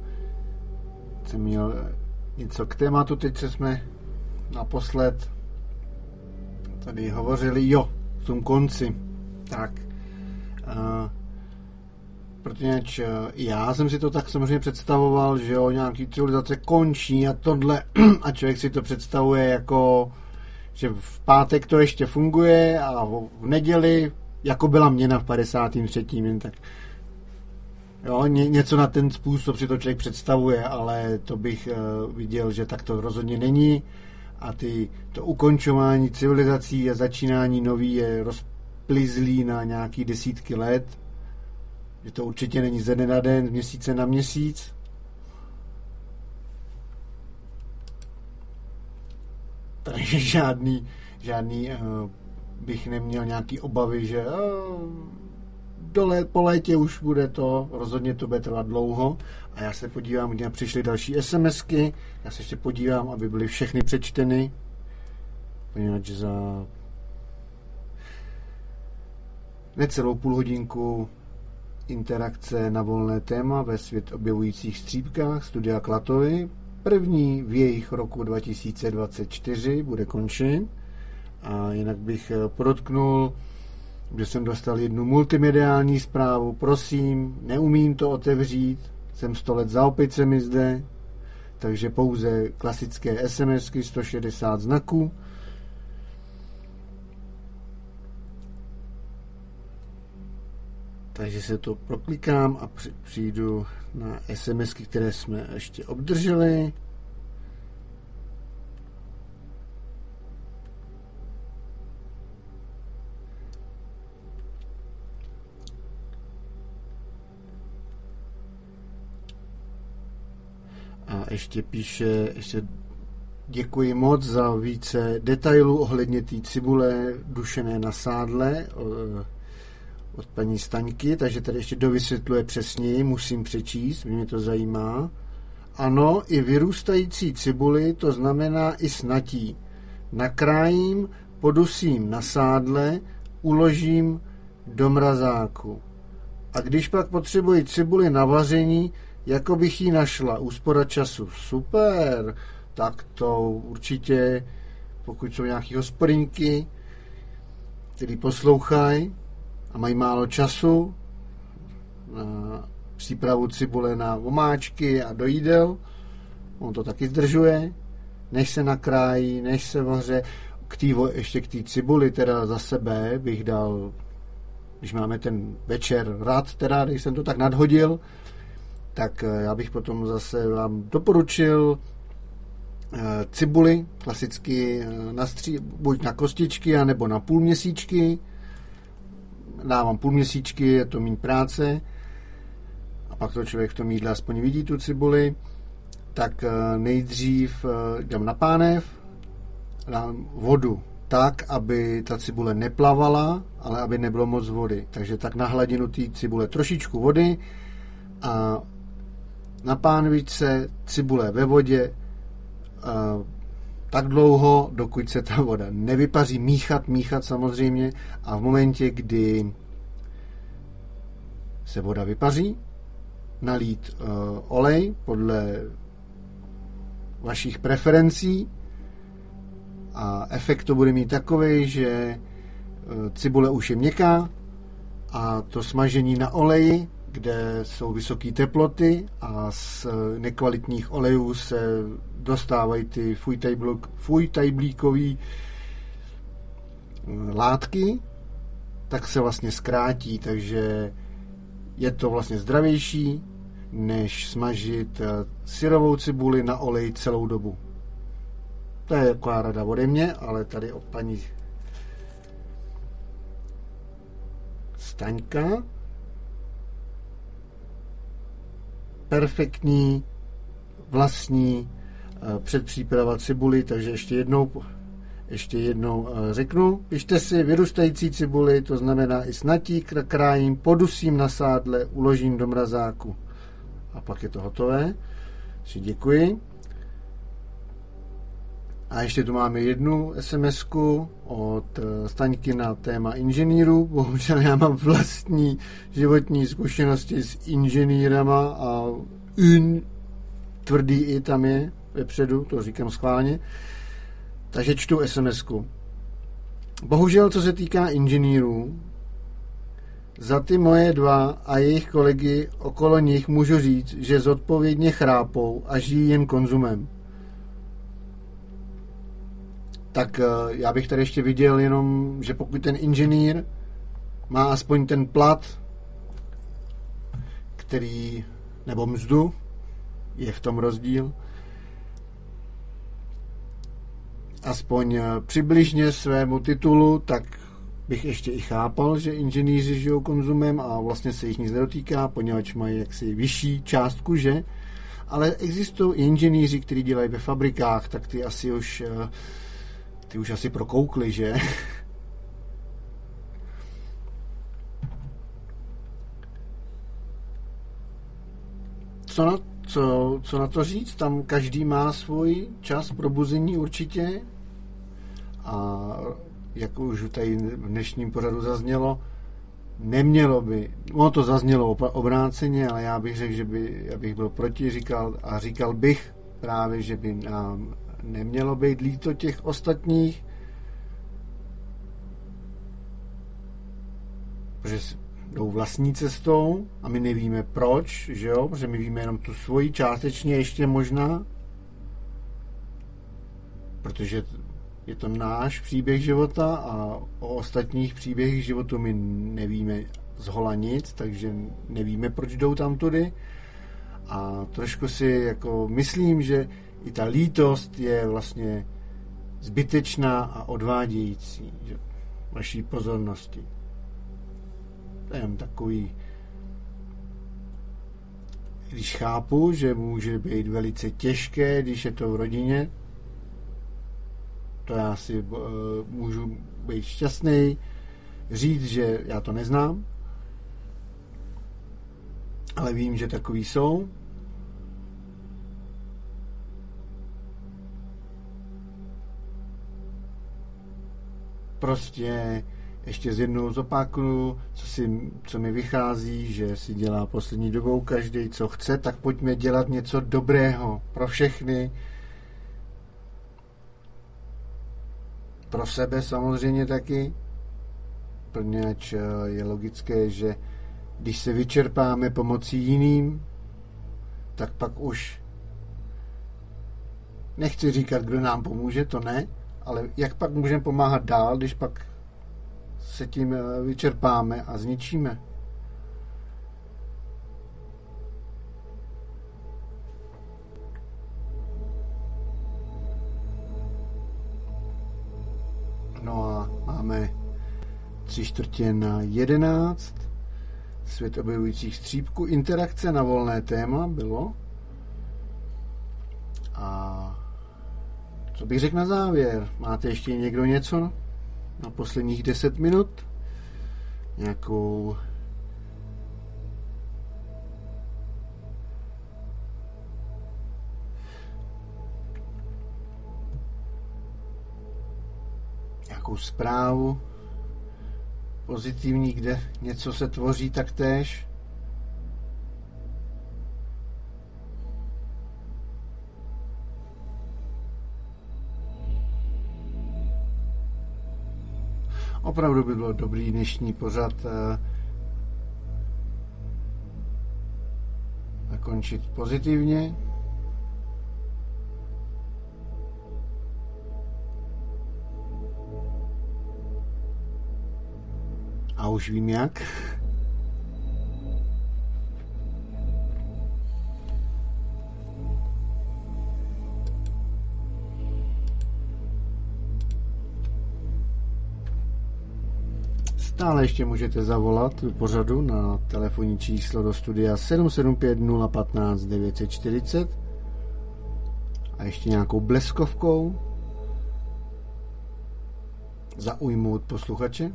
jsem měl něco k tématu, teď se jsme naposled tady hovořili, jo, v tom konci. Tak, uh, protože eh, já jsem si to tak samozřejmě představoval, že jo, nějaký civilizace končí a tohle (clears throat) a člověk si to představuje jako, že v pátek to ještě funguje a v neděli, jako byla měna v 53. jen tak Jo, ně, něco na ten způsob si to člověk představuje, ale to bych uh, viděl, že tak to rozhodně není. A ty, to ukončování civilizací a začínání nový je rozplizlý na nějaký desítky let že to určitě není ze dne na den, z měsíce na měsíc. Takže (laughs) žádný, žádný uh, bych neměl nějaký obavy, že uh, dole, po létě už bude to, rozhodně to bude trvat dlouho. A já se podívám, kde přišly další SMSky, já se ještě podívám, aby byly všechny přečteny, poněvadž za necelou půl hodinku interakce na volné téma ve svět objevujících střípkách studia Klatovy. První v jejich roku 2024 bude končen. A jinak bych eh, podotknul, že jsem dostal jednu multimediální zprávu. Prosím, neumím to otevřít, jsem sto let za opicemi zde, takže pouze klasické SMSky 160 znaků. Takže se to proklikám a přijdu na SMSky, které jsme ještě obdrželi. A ještě píše, ještě děkuji moc za více detailů ohledně té cibule dušené na sádle od paní Staňky, takže tady ještě dovysvětluje přesněji, musím přečíst, mě to zajímá. Ano, i vyrůstající cibuli, to znamená i snatí. Nakrájím, podusím na sádle, uložím do mrazáku. A když pak potřebuji cibuli na vaření, jako bych ji našla. Úspora času. Super. Tak to určitě, pokud jsou nějaký hospodinky, který poslouchají a mají málo času na přípravu cibule na omáčky a do jídel, on to taky zdržuje, než se nakrájí, než se vaře. K tý, ještě k té cibuli teda za sebe bych dal, když máme ten večer rad, teda, když jsem to tak nadhodil, tak eh, já bych potom zase vám doporučil eh, cibuli, klasicky na stří, buď na kostičky, anebo na půlměsíčky. Dávám půlměsíčky, je to méně práce. A pak to člověk v tom jídle aspoň vidí tu cibuli. Tak nejdřív dám na pánev, dám vodu tak, aby ta cibule neplavala, ale aby nebylo moc vody. Takže tak na hladinu té cibule trošičku vody a na pánvičce, cibule ve vodě, tak dlouho, dokud se ta voda nevypaří, míchat, míchat samozřejmě. A v momentě, kdy se voda vypaří, nalít uh, olej podle vašich preferencí. A efekt to bude mít takový, že uh, cibule už je měkká a to smažení na oleji kde jsou vysoké teploty a z nekvalitních olejů se dostávají ty fujtajblíkové eh, látky, tak se vlastně zkrátí, takže je to vlastně zdravější, než smažit eh, syrovou cibuli na olej celou dobu. To je taková rada ode mě, ale tady od paní Staňka perfektní vlastní eh, předpříprava cibuli, takže ještě jednou ještě jednou eh, řeknu, pište si vyrůstající cibuli, to znamená i snatí, krájím, podusím na sádle, uložím do mrazáku. A pak je to hotové. Si děkuji. A ještě tu máme jednu sms od eh, Staňky na téma inženýrů. Bohužel já mám vlastní životní zkušenosti s inženýrama a un tvrdý i tam je vepředu, to říkám schválně. Takže čtu sms Bohužel, co se týká inženýrů, za ty moje dva a jejich kolegy okolo nich můžu říct, že zodpovědně chrápou a žijí jen konzumem tak eh, já bych tady ještě viděl jenom, že pokud ten inženýr má aspoň ten plat, který, nebo mzdu, je v tom rozdíl, aspoň eh, přibližně svému titulu, tak bych ještě i chápal, že inženýři žijou konzumem a vlastně se jich nic nedotýká, poněvadž mají jaksi vyšší částku, že? Ale existují inženýři, kteří dělají ve fabrikách, tak ty asi už uh, ty už asi prokoukli, že? co, na, co, co na to říct? Tam každý má svůj čas probuzení určitě. A jak už tady v dnešním pořadu zaznělo, nemělo by, ono to zaznělo obráceně, ale já bych řekl, že by, já bych byl proti říkal, a říkal bych právě, že by nám nemělo být líto těch ostatních, protože jdou vlastní cestou a my nevíme proč, že jo, protože my víme jenom tu svoji částečně ještě možná. Protože je to náš příběh života a o ostatních příběhích životu my nevíme zhola nic, takže nevíme, proč jdou tam tudy. A trošku si jako myslím, že i ta lítost je vlastně zbytečná a odvádějící že, vaší pozornosti. To je takový když chápu, že může být velice těžké, když je to v rodině, to já si uh, můžu být šťastný, říct, že já to neznám, ale vím, že takový jsou. Prostě ještě z jednou zopakuju, co, si, co mi vychází, že si dělá poslední dobou každý, co chce, tak pojďme dělat něco dobrého pro všechny, pro sebe samozřejmě taky, protože je logické, že když se vyčerpáme pomocí jiným, tak pak už nechci říkat, kdo nám pomůže, to ne, ale jak pak můžeme pomáhat dál, když pak se tím eh, vyčerpáme a zničíme. No a máme tři čtvrtě na jedenáct. Svět objevujících střípků. Interakce na volné téma bylo. A co bych řekl na závěr? Máte ještě někdo něco? na posledních 10 minut nějakou nějakou zprávu pozitivní, kde něco se tvoří taktéž. Opravdu by bylo dobrý dnešní pořad eh, zakončit pozitivně. A už vím jak. Stále ještě můžete zavolat pořadu na telefonní číslo do studia 775 015 940 a ještě nějakou bleskovkou zaujmout posluchače.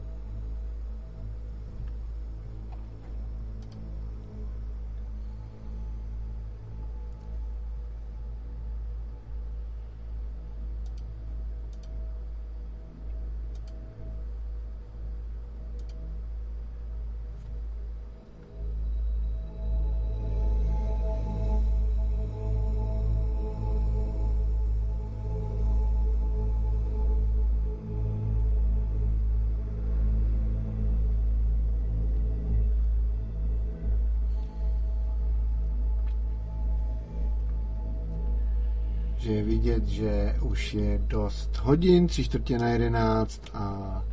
Že už je dost hodin, tři čtvrtě na jedenáct a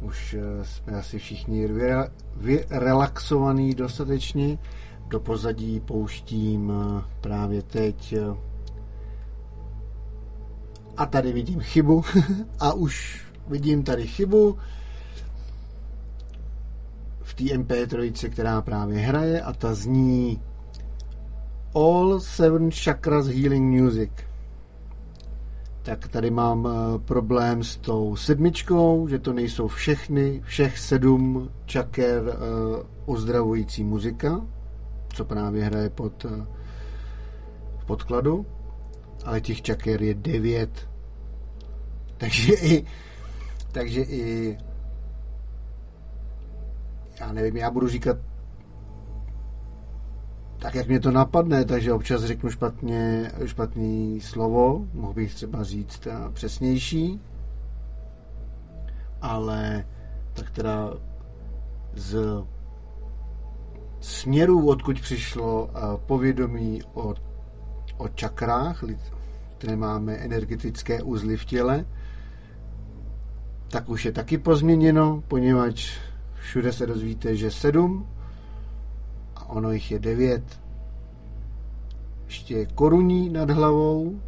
už eh, jsme asi všichni vyrelaxovaní dostatečně. Do pozadí pouštím eh, právě teď eh, a tady vidím chybu (laughs) a už vidím tady chybu v té MP3, která právě hraje a ta zní All Seven Chakras Healing Music. Tak tady mám eh, problém s tou sedmičkou, že to nejsou všechny, všech sedm čaker uh, uzdravující muzika, co právě hraje pod uh, v podkladu, ale těch čaker je devět. (laughs) Takže i takže i já nevím, já budu říkat tak jak mě to napadne, takže občas řeknu špatně, špatný slovo, mohl bych třeba říct eh, přesnější, ale tak teda z směru, odkud přišlo eh, povědomí o, o čakrách, které máme energetické uzly v těle, tak už je taky pozměněno, poněvadž všude se dozvíte, že sedm ono jich je devět. Ještě je koruní nad hlavou,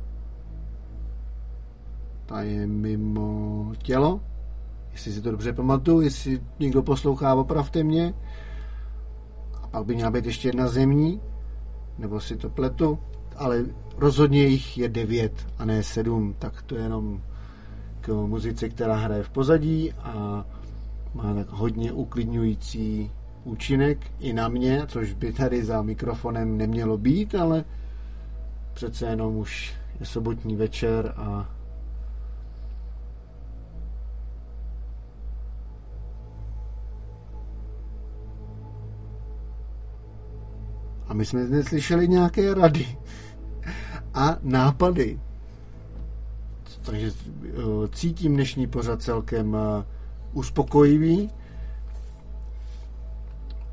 ta je mimo tělo, jestli si to dobře pamatuju, jestli někdo poslouchá, opravte mě. A pak by měla být ještě jedna zemní, nebo si to pletu, ale rozhodně jich je devět a ne sedm, tak to je jenom k muzice, která hraje v pozadí a má tak hodně uklidňující účinek i na mě, což by tady za mikrofonem nemělo být, ale přece jenom už je sobotní večer a A my jsme zde slyšeli nějaké rady a nápady. Takže eh, cítím dnešní pořad celkem eh, uspokojivý,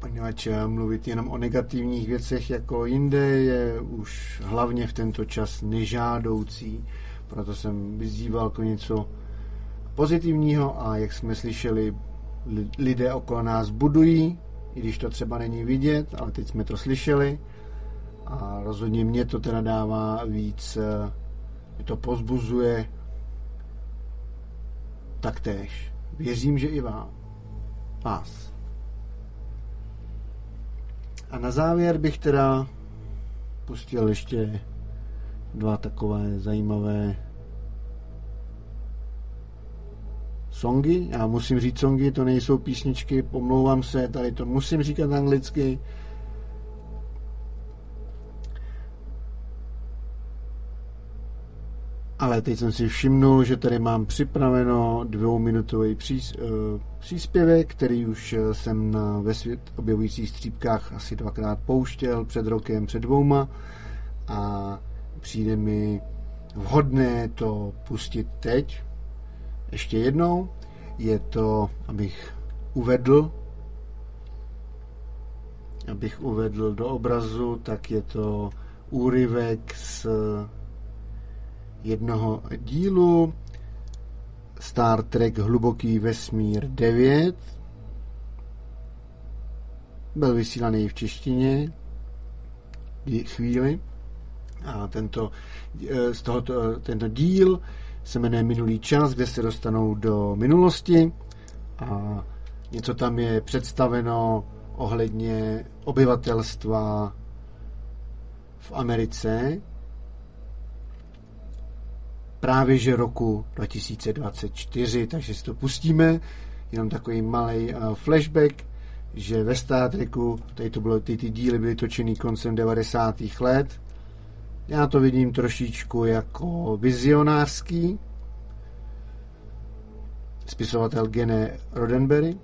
poněvadž eh, mluvit jenom o negativních věcech jako jinde je už hlavně v tento čas nežádoucí. Proto jsem vyzýval k něco pozitivního a jak jsme slyšeli, lidé okolo nás budují i když to třeba není vidět, ale teď jsme to slyšeli a rozhodně mě to teda dává víc, eh, mě to pozbuzuje taktéž. Věřím, že i vám. Vás. A na závěr bych teda pustil ještě dva takové zajímavé songy. Já musím říct songy, to nejsou písničky, pomlouvám se, tady to musím říkat anglicky. Ale teď jsem si všimnul, že tady mám připraveno dvouminutový přís, uh, příspěvek, který už eh, jsem na, ve svět objevujících střípkách asi dvakrát pouštěl před rokem, před dvouma a přijde mi vhodné to pustit teď, ještě jednou. Je to, abych uvedl, abych uvedl do obrazu, tak je to úryvek z jednoho dílu. Star Trek Hluboký vesmír 9. Byl vysílaný v češtině. Chvíli. A tento, eh, z tohoto, tento díl se jmenuje Minulý čas, kde se dostanou do minulosti. A něco tam je představeno ohledně obyvatelstva v Americe právě že roku 2024, takže si to pustíme, jenom takový malý uh, flashback, že ve Star Treku, tady to bylo, ty, ty díly byly točený koncem 90. let, já to vidím trošičku jako vizionářský. Spisovatel Gene Roddenberry.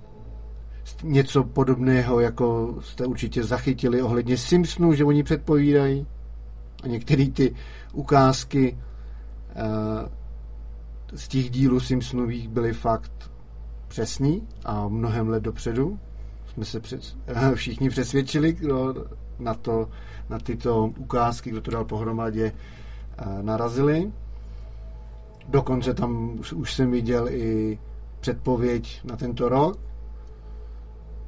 Něco podobného, jako jste určitě zachytili ohledně Simpsonů, že oni předpovídají. A některé ty ukázky z těch dílů Simpsonových byly fakt přesný a mnohem let dopředu. Jsme se před, uh, všichni přesvědčili, kdo na, to, na tyto ukázky, kdo to dal pohromadě, eh, narazili. Dokonce tam už, už jsem viděl i předpověď na tento rok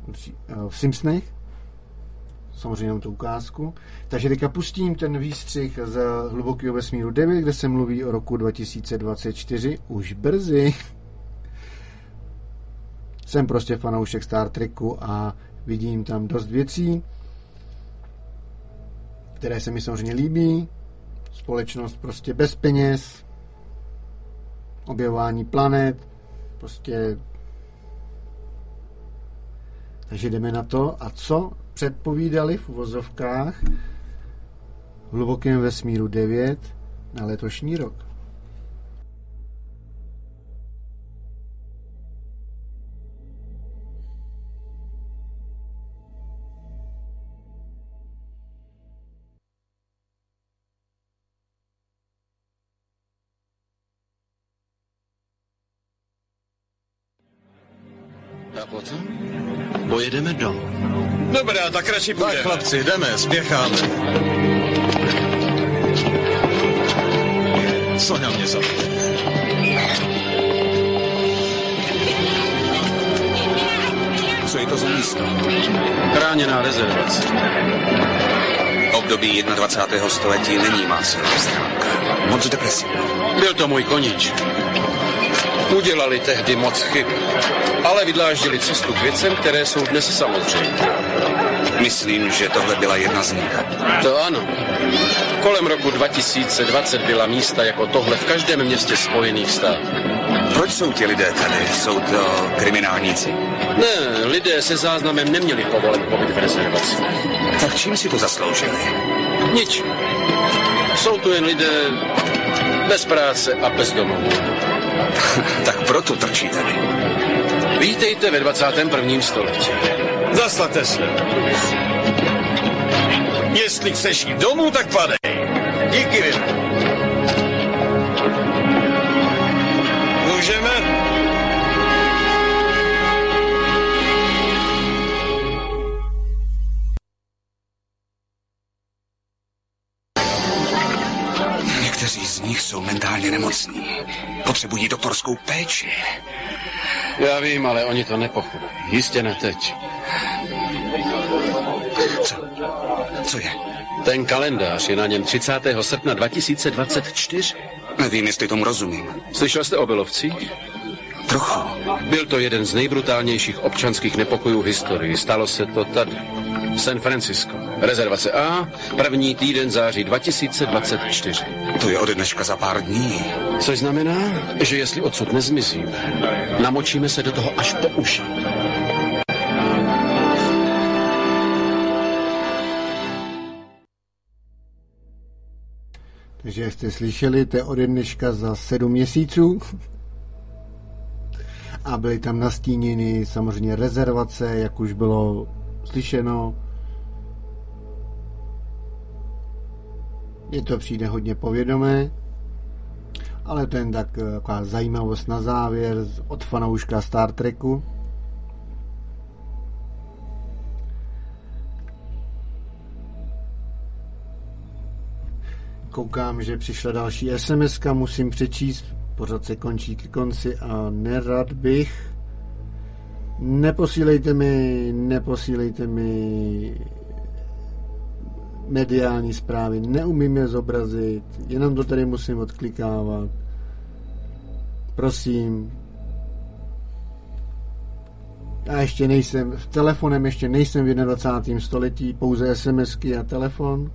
eh, v Simpsonech, samozřejmě mám tu ukázku. Takže teďka pustím ten výstřih z hlubokého vesmíru 9, kde se mluví o roku 2024 už brzy. Jsem prostě fanoušek Star Treku a vidím tam dost věcí, které se mi samozřejmě líbí. Společnost prostě bez peněz, objevování planet, prostě takže jdeme na to. A co předpovídali v uvozovkách v hlubokém vesmíru 9 na letošní rok? Pojedeme domů. Tak radši půjdeme. Tak chlapci, jdeme, spěcháme. Co na mě zabije? Co je to za místo? Chráněná rezervace. Období 21. století není má silná stránka. Moc depresivní. Byl to můj koníč. Udělali tehdy moc chyb, ale vydláždili cestu k věcem, které jsou dnes samozřejmé. Myslím, že tohle byla jedna z nich. To ano. Kolem roku 2020 byla místa jako tohle v každém městě Spojených států. Proč jsou ti lidé tady? Jsou to kriminálníci? Ne, lidé se záznamem neměli povolen pobyt v rezervaci. Tak čím si to zasloužili? Nič. Jsou tu jen lidé bez práce a bez domovů. (laughs) tak proto trčí tady. Vítejte ve 21. století. Zaslate se. Jestli chceš jít domů, tak padej. Díky, Vin. Potřebují doktorskou péči. Já vím, ale oni to nepochopí. Jistě ne teď. Co? Co je? Ten kalendář je na něm 30. srpna 2024. Nevím, jestli tomu rozumím. Slyšel jste o Belovcích? Trochu. Byl to jeden z nejbrutálnějších občanských nepokojů v historii. Stalo se to tady. San Francisco. Rezervace A, první týden září 2024. To je ode dneška za pár dní. Což znamená, že jestli odsud nezmizíme, namočíme se do toho až po uši. Takže jste slyšeli, to je ode dneška za sedm měsíců. A byly tam nastíněny samozřejmě rezervace, jak už bylo slyšeno. Je to přijde hodně povědomé, ale to tak taková zajímavost na závěr od fanouška Star Treku. Koukám, že přišla další SMS, musím přečíst, pořád se končí ke konci a nerad bych. Neposílejte mi, neposílejte mi mediální zprávy, neumím je zobrazit, jenom to tady musím odklikávat. Prosím. Já ještě nejsem, v telefonem ještě nejsem v 21. století, pouze SMSky a telefon.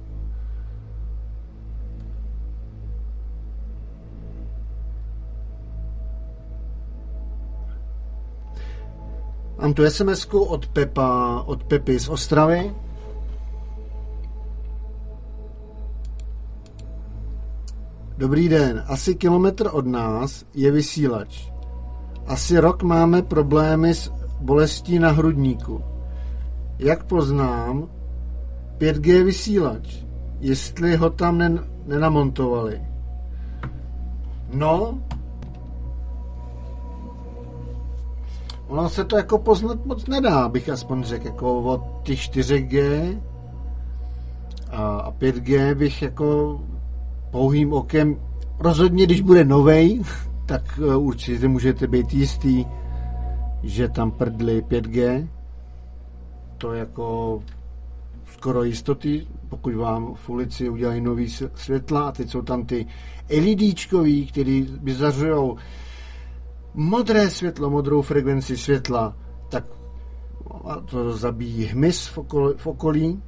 Mám tu sms od Pepa, od Pepy z Ostravy. Dobrý den, asi kilometr od nás je vysílač. Asi rok máme problémy s bolestí na hrudníku. Jak poznám, 5G vysílač, jestli ho tam nen- nenamontovali. No, ono se to jako poznat moc nedá, bych aspoň řekl, jako od těch 4G a 5G bych jako pouhým okem, rozhodně když bude novej, tak eh, určitě můžete být jistý, že tam prdli 5G, to jako skoro jistoty, pokud vám v ulici udělají nový světla a teď jsou tam ty LEDčkový, který vyzařují modré světlo, modrou frekvenci světla, tak to zabíjí hmyz v okolí, v okolí,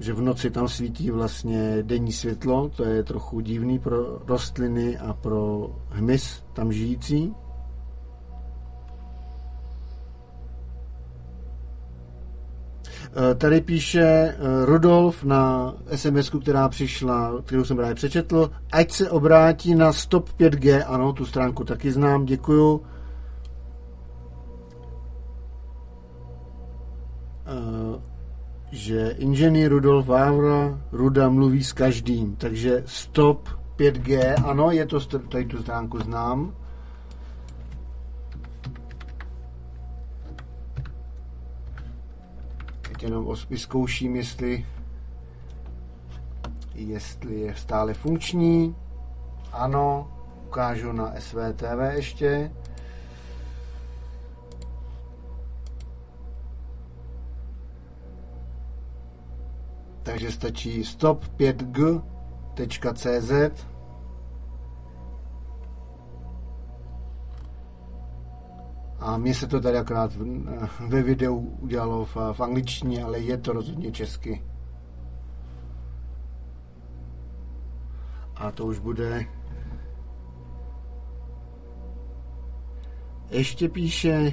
že v noci tam svítí vlastně denní světlo, to je trochu divný pro rostliny a pro hmyz tam žijící. Tady píše Rudolf na sms která přišla, kterou jsem právě přečetl, ať se obrátí na Stop 5G, ano, tu stránku taky znám, děkuju. Že inženýr Rudolf Vávra Ruda mluví s každým, takže Stop 5G, ano, je to, tady tu stránku znám. Teď jenom vyzkouším, jestli jestli je stále funkční. Ano, ukážu na SVTV ještě. Takže stačí stop5g.cz A mně se to tady akorát ve videu udělalo v, v angličtině, ale je to rozhodně česky. A to už bude ještě píše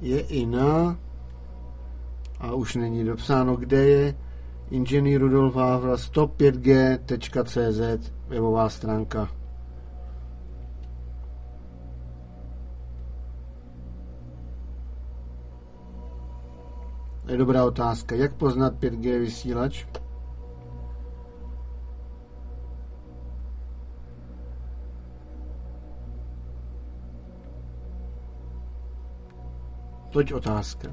je i na a už není dopsáno, kde je inženýr Rudolf Vávra 105g.cz webová stránka. Je dobrá otázka. Jak poznat 5G vysílač? Toť otázka.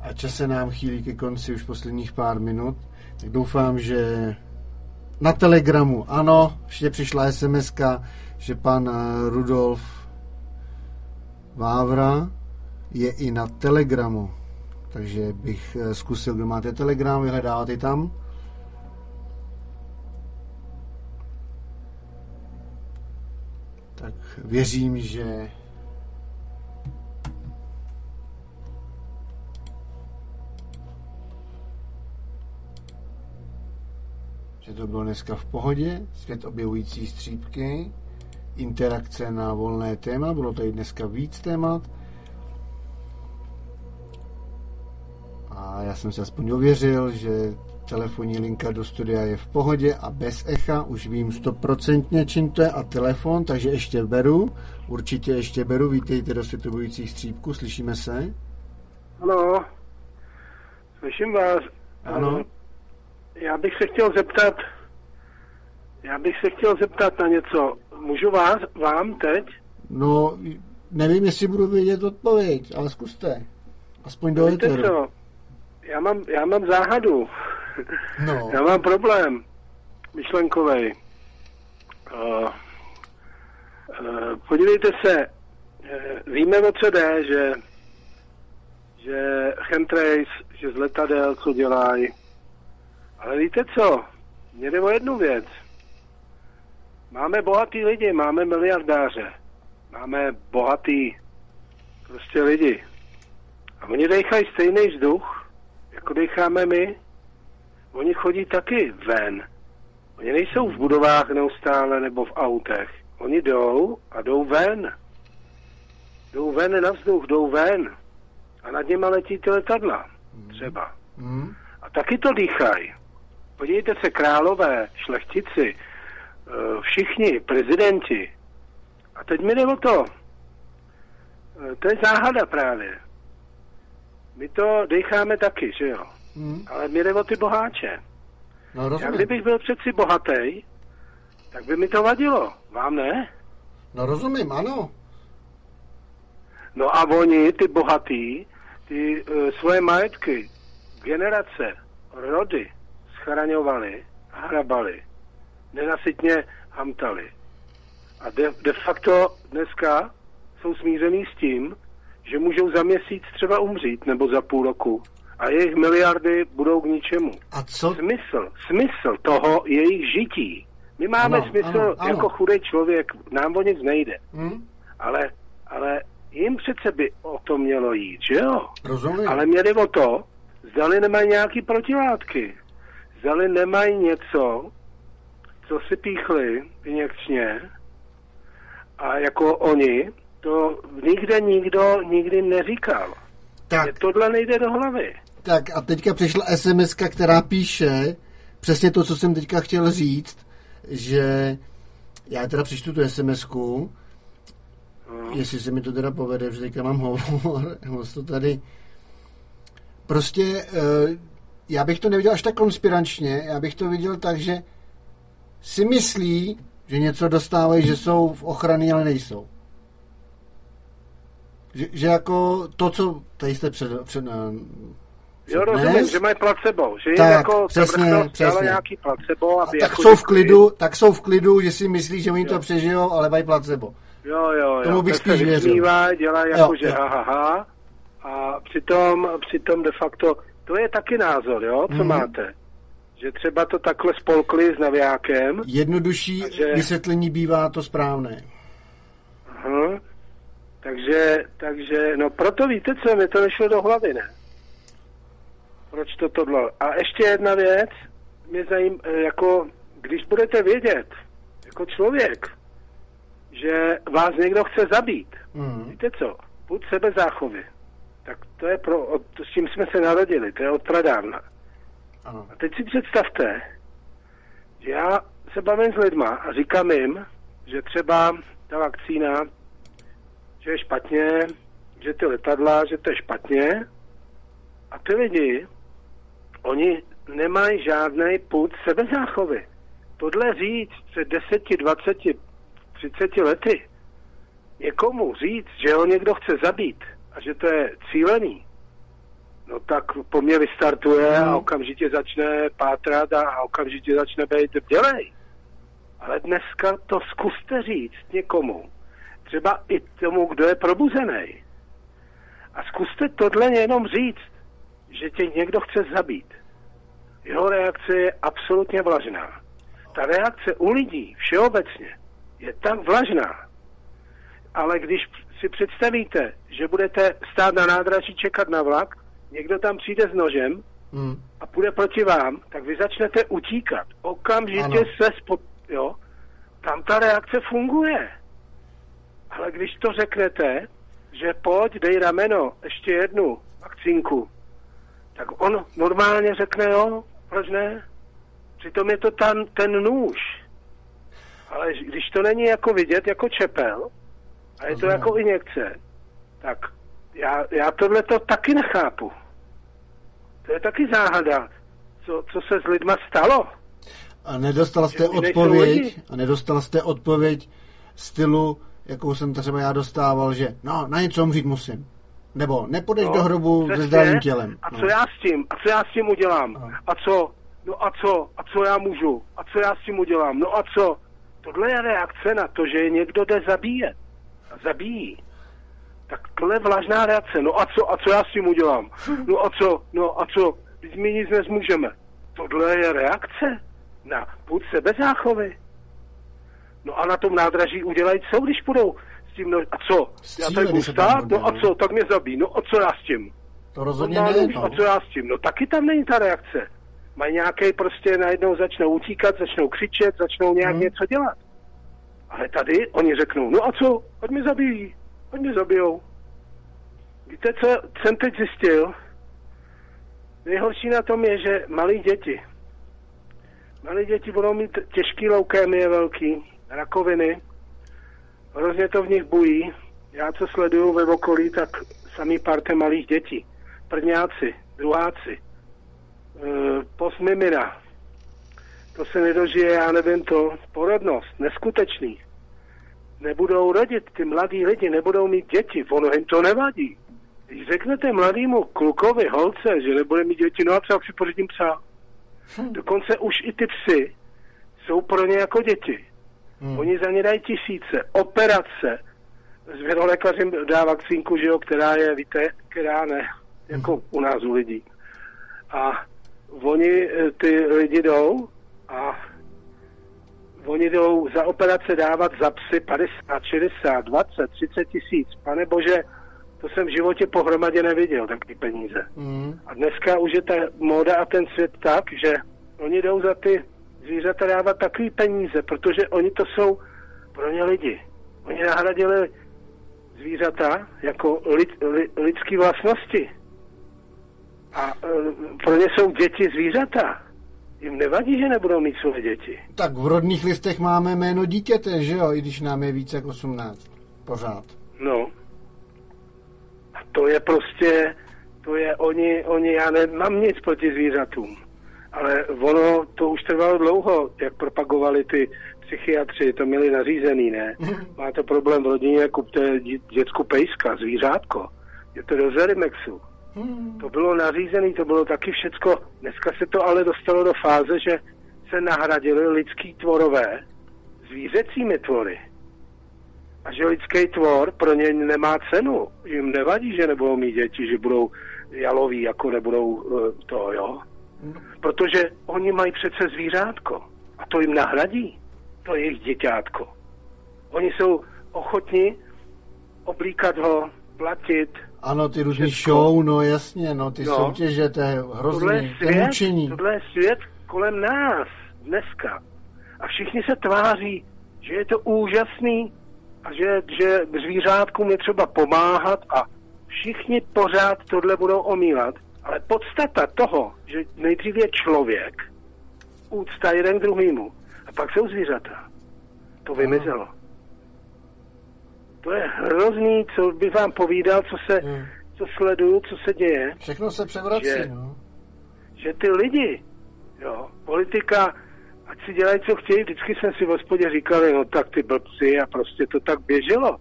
A čas se nám chýlí ke konci už posledních pár minut, tak doufám, že na Telegramu, ano, ještě přišla sms že pan eh, Rudolf Vávra je i na Telegramu. Takže bych eh, zkusil, kdo máte Telegram, vyhledávat i tam. Tak věřím, že že to bylo dneska v pohodě, svět objevující střípky, interakce na volné téma, bylo tady dneska víc témat. A já jsem si aspoň ověřil, že telefonní linka do studia je v pohodě a bez echa, už vím stoprocentně, čím to je a telefon, takže ještě beru, určitě ještě beru, vítejte do světobujících střípků, slyšíme se? Ano, slyším vás. Ano. Já bych se chtěl zeptat, já bych se chtěl zeptat na něco. Můžu vás, vám teď? No, nevím, jestli budu vědět odpověď, ale zkuste. Aspoň do Víte co? Já mám, já mám záhadu. No. (laughs) Já mám problém myšlenkový. Uh, uh, podívejte se, uh, víme o co jde, že, že chemtrace, že z letadel, co dělají. Ale víte co? Mně jde o jednu věc. Máme bohatý lidi, máme miliardáře. Máme bohatý prostě lidi. A oni dechají stejný vzduch, jako decháme my. Oni chodí taky ven. Oni nejsou v budovách neustále nebo v autech. Oni jdou a jdou ven. Jdou ven na vzduch, jdou ven. A nad něma letí ty letadla. Třeba. Hmm? A taky to dýchají. Podívejte se, králové, šlechtici, eh, všichni, prezidenti. A teď mi jde o to. Eh, To je záhada právě. My to decháme taky, že jo? Hmm? Ale mi jde o ty boháče. No, Já rozumím. kdybych byl přeci bohatý, tak by mi to vadilo. Vám ne? No, rozumím, ano. No a oni, ty bohatý, ty uh, svoje majetky, generace, rody schraňovali, hrabali, nenasytně hamtali. A de, de facto dneska jsou smířený s tím, že můžou za měsíc třeba umřít, nebo za půl roku. A jejich miliardy budou k ničemu. A co? Smysl, smysl toho jejich žití. My máme Ano, smysl ano, ano. jako chudý člověk, nám o nic nejde. Hmm? Ale, ale jim přece by o to mělo jít, že jo? Rozumím. Ale mě jde o to, zdali nemají nějaký protilátky. Zdali nemají něco, co si píchli injekčně a jako oni, to nikde nikdo nikdy neříkal. Tak, Mně tohle nejde do hlavy. tak a teďka přišla sms která píše přesně to, co jsem teďka chtěl říct, že já teda přečtu tu sms jestli se mi to teda povede, že teďka mám hovor, (laughs) moc to tady. Prostě eh, já bych to neviděl až tak konspirančně, já bych to viděl tak, že si myslí, že něco dostávají, že jsou v ochrany, ale nejsou. Že, že jako to, co tady jste před, před, eh, Jo, rozumím, Dnes? že mají placebo, že Tak, jako přesně, přesně. nějaký placebo, aby Tak jako jsou v klidu, tak jsou v klidu, že si myslí, že oni to přežijou, ale mají placebo. Jo, jo, jo. Tomu bych spíš věřil. vysmívají, dělají Jo, jako, že jo. ha, ha, ha. A přitom, přitom de facto, to je taky názor, jo, co Mhm. máte? Že třeba to takhle spolkli s navijákem. Jednodušší že- vysvětlení bývá to správné. Aha. Takže, takže, no proto víte co, mi to nešlo do hlavy, ne? Proč to tohle? A ještě jedna věc, mě zajím, eh, jako, když budete vědět, jako člověk, že vás někdo chce zabít, Mm. víte co, buď sebezáchovy, tak to je pro, od, s tím jsme se narodili, to je od pradávna. Ano. A teď si představte, že já se bavím s lidma a říkám jim, že třeba ta vakcína, že je špatně, že ty letadla, že to je špatně. A ty lidi, oni nemají žádný put sebezáchovy. Tohle říct před 10, 20, 30 lety, někomu říct, že ho někdo chce zabít a že to je cílený, no tak po mně vystartuje a okamžitě začne pátrat a okamžitě začne být dělej. Ale dneska to zkuste říct někomu, třeba i tomu, kdo je probuzený. A zkuste tohle jenom říct, že tě někdo chce zabít. Jeho reakce je absolutně vlažná. Ta reakce u lidí všeobecně je tak vlažná, ale když si představíte, že budete stát na nádraží čekat na vlak, někdo tam přijde s nožem Mm. a půjde proti vám, tak vy začnete utíkat. Okamžitě Ano. se spod... Jo? Tam ta reakce funguje. Ale když to řeknete, že pojď, dej rameno, ještě jednu vakcínku, tak on normálně řekne, jo, proč ne? Přitom je to tam ten nůž. Ale když to není jako vidět, jako čepel, a je to Rozumím. jako injekce, tak já, já tohle to taky nechápu. To je taky záhada, co, co se s lidma stalo. A nedostal jste odpověď, a nedostal jste odpověď stylu, jakou jsem třeba já dostával, že no, na něco umřít musím. Nebo nepůjdeš No, do hrobu se zdravým tělem. A No. co já s tím? A co já s tím udělám? A co? No a co? A co já můžu? A co já s tím udělám? No a co? Tohle je reakce na to, že je někdo jde zabíjet. Zabíjí. Tak tohle je vlažná reakce. No a co? A co já s tím udělám? No a co? No a co? Teď my nic nezmůžeme. Tohle je reakce na půd sebezáchovy. No a na tom nádraží udělají co, když budou s tím, no a co? Já tady budu stát, no a no. co? Tak mě zabí. No a co já s tím? To rozhodně On má ne, nůž, no. A co já s tím? No taky tam není ta reakce. Mají nějaký prostě najednou začnou utíkat, začnou křičet, začnou nějak Hmm. něco dělat. Ale tady oni řeknou, no a co? Ať mě zabijí. Ať mě zabijou. Víte, co jsem teď zjistil? Nejhorší na tom je, že malí děti. Malí děti budou mít těžký leukémie velký, rakoviny. Hrozně to v nich bují. Já, co sleduju ve okolí, tak samý parte malých dětí. Prvňáci, druháci, e, postmimina. To se nedožije, já nevím to, porodnost, neskutečný. Nebudou rodit, ty mladí lidi nebudou mít děti, ono jim to nevadí. Když řeknete mladému klukovi, holce, že nebude mít děti, no a třeba si pořídím psa. Dokonce už i ty psy jsou pro ně jako děti. Hmm. Oni za ně dají tisíce, operace. Zvěrolékař jim dá vakcínku, že jo, která je, víte, která ne, jako u nás u lidí. A oni, eh, ty lidi jdou a oni jdou za operace dávat za psy 50, 60, 20, 30 tisíc. Pane bože, to jsem v životě pohromadě neviděl, taky peníze. Mm. A dneska už je ta móda a ten svět tak, že oni jdou za ty zvířata dávat takový peníze, protože oni to jsou pro ně lidi. Oni nahradili zvířata jako lid, li, lidský vlastnosti. A e, pro ně jsou děti zvířata. Jim nevadí, že nebudou mít svoje děti. Tak v rodných listech máme jméno dítěte, že jo, i když nám je více jak 18. Pořád. No. A to je prostě, to je oni, oni, já nemám nic proti zvířatům. Ale ono, to už trvalo dlouho, jak propagovali ty psychiatři, to měli nařízený, ne? (laughs) Máte problém v rodině, kupte dě- dětskou pejska, zvířátko. Je to do Zerimexu. To bylo nařízené, to bylo taky všecko. Dneska se to ale dostalo do fáze, že se nahradili lidský tvorové zvířecími tvory. A že lidský tvor pro ně nemá cenu. Jim nevadí, že nebudou mít děti, že budou jaloví, jako nebudou eh, to, jo. Protože oni mají přece zvířátko. A to jim nahradí. To je jejich děťátko. Oni jsou ochotni oblíkat ho, platit. Ano, ty různý show, no jasně, no ty No. soutěže, to je Tohle hrozný, je to je svět, mučení. tohle je svět kolem nás dneska. A všichni se tváří, že je to úžasný a že, že zvířátkům je třeba pomáhat a všichni pořád tohle budou omílat. Ale podstata toho, že nejdřív je člověk, úcta jeden k druhému, a pak jsou zvířata. To vymizelo. To je hrozný, co bych vám povídal, co se, co sleduju, co se děje Všechno se převrací, že- no. že ty lidi, jo, politika, ať si dělají, co chtějí, vždycky jsem si v hospodě říkal, no tak ty blbci a prostě to tak běželo.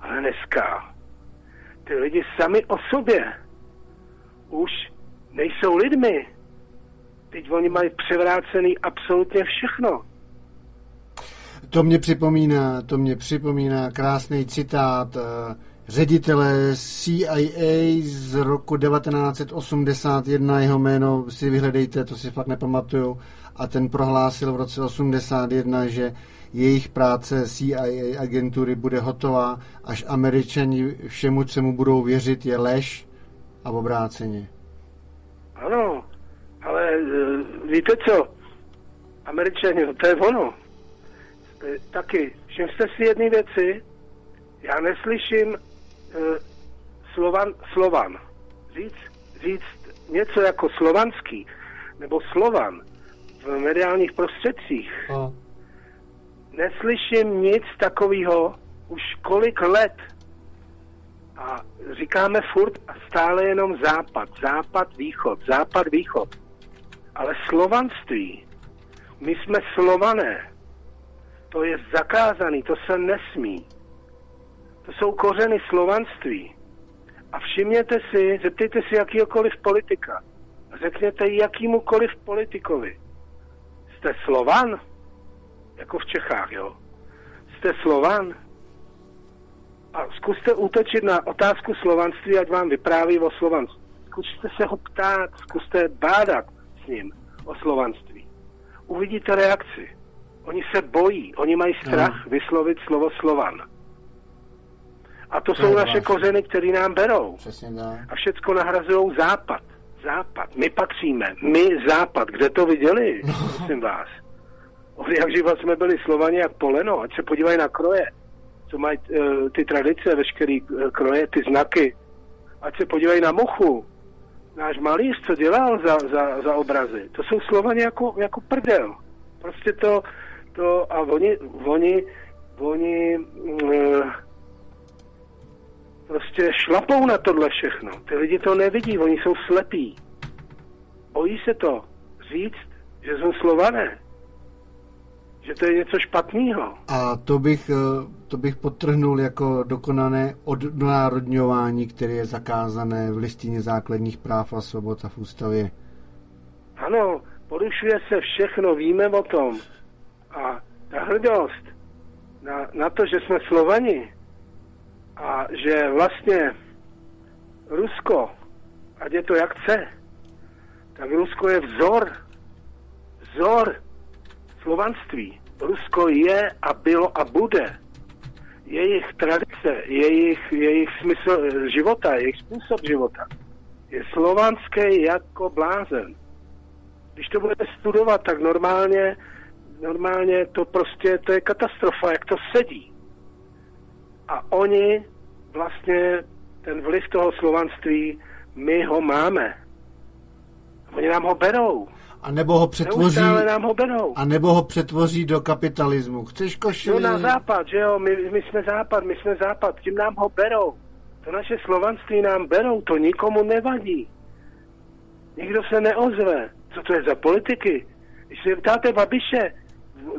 Ale dneska ty lidi sami o sobě už nejsou lidmi. Teď oni mají převrácený absolutně všechno. To mě připomíná, to mě připomíná krásný citát eh, ředitele CIA z roku 1981, jeho jméno si vyhledejte, to si fakt nepamatuju, a ten prohlásil v roce 81, že jejich práce CIA agentury bude hotová, až američani všemu, co mu budou věřit, je lež a obráceně. Ano, ale e, víte co? Američani, to je ono. E, taky, všimste si jedné věci, já neslyším e, slovan, slovan. Říct, říct něco jako slovanský nebo slovan v mediálních prostředcích. No. Neslyším nic takového už kolik let. A říkáme furt a stále jenom západ, západ, východ, západ, východ. Ale slovanství, my jsme slované. To je zakázaný, to se nesmí. To jsou kořeny slovanství. A všimněte si, zeptejte si jakýkoliv politika. A řekněte jakýmukoliv politikovi. Jste Slovan? Jako v Čechách, jo. Jste Slovan? A zkuste útočit na otázku slovanství, ať vám vypráví o slovanství. Zkuste se ho ptát, zkuste bádat s ním o slovanství. Uvidíte reakci. Oni se bojí, oni mají strach vyslovit slovo slovan. A to, To jsou naše zvláštní. kořeny, které nám berou. Přesně tak. A všecko nahrazují západ. Západ. My patříme. My západ. Kde to viděli? Prosím vás. Od jak živa jsme byli Slovani jak poleno. Ať se podívají na kroje. Co mají uh, ty tradice, veškerý uh, kroje, ty znaky. Ať se podívají na Mochu. Náš malíř, co dělal za, za, za obrazy. To jsou Slovani jako, jako prdel. Prostě to, to a oni, oni, oni uh, prostě šlapou na tohle všechno. Ty lidi to nevidí, oni jsou slepí. Bojí se to říct, že jsou slované. Že to je něco špatného. A to bych, eh, to bych podtrhnul jako dokonané odnárodňování, které je zakázané v listině základních práv a svobod a v ústavě. Ano, porušuje se všechno, víme o tom. A ta hrdost na, na to, že jsme Slovani a že vlastně Rusko, ať je to jak chce, tak Rusko je vzor. Vzor slovanství. Rusko je a bylo a bude. Jejich tradice, jejich, jejich smysl života, jejich způsob života je slovanský jako blázen když to budete studovat, tak normálně, normálně to prostě, to je katastrofa, jak to sedí. A oni vlastně, ten vliv toho slovanství, my ho máme. Oni nám ho berou. A nebo ho přetvoří, nám ho berou. a nebo ho přetvoří do kapitalismu. Chceš No košili? na západ, že jo, my, my jsme západ, my jsme západ, tím nám ho berou. To naše slovanství nám berou, to nikomu nevadí. Nikdo se neozve. Co to je za politiky? Když se ptáte Babiše,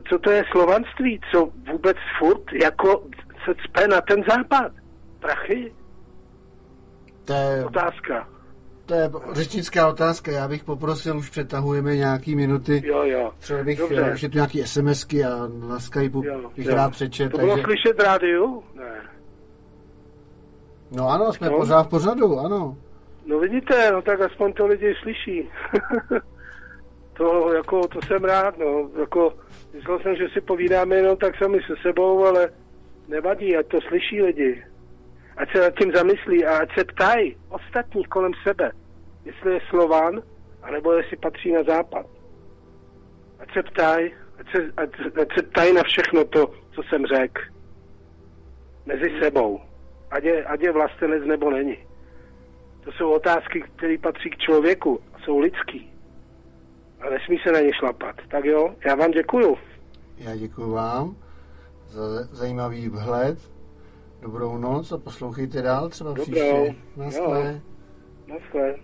co to je slovanství, co vůbec furt jako se cpe na ten západ? Prachy? To je, Otázka. to je řečnická otázka, já bych poprosil, už přetahujeme nějaký minuty. Jo, jo. Třeba bych, Dobře. ještě tu nějaký SMSky a na Skypeu Jo, bych jo. rád přečet. To bylo takže... slyšet rádiu? Ne. No ano, jsme No. pořád v pořadu, ano. No vidíte, no tak aspoň to lidi slyší. (laughs) to, jako, to jsem rád, no, jako, myslel jsem, že si povídáme jenom tak sami se sebou, ale nevadí, ať to slyší lidi. Ať se nad tím zamyslí a ať se ptají ostatních kolem sebe, jestli je Slován, anebo jestli patří na západ. Ať se ptají, ať se, ať, ať se ptají na všechno to, co jsem řekl. Mezi sebou. Ať je, ať je vlastenec nebo není. To jsou otázky, které patří k člověku a jsou lidský. A nesmí se na ně šlapat. Tak jo, já vám děkuju. Já děkuji vám za zajímavý vhled. Dobrou noc a poslouchejte dál třeba Dobrou. příště. Naschle. Naschle.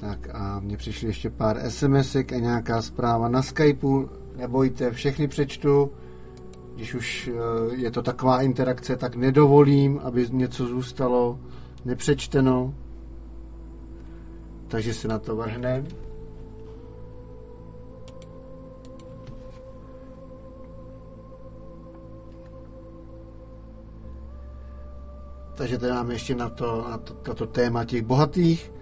Tak a mně přišly ještě pár SMSek a nějaká zpráva na Skypeu. Nebojte, všechny přečtu. Když už eh, je to taková interakce, tak nedovolím, aby něco zůstalo nepřečteno. Takže se na to vrhnem. Takže tady máme ještě na to, na to, na to téma těch bohatých.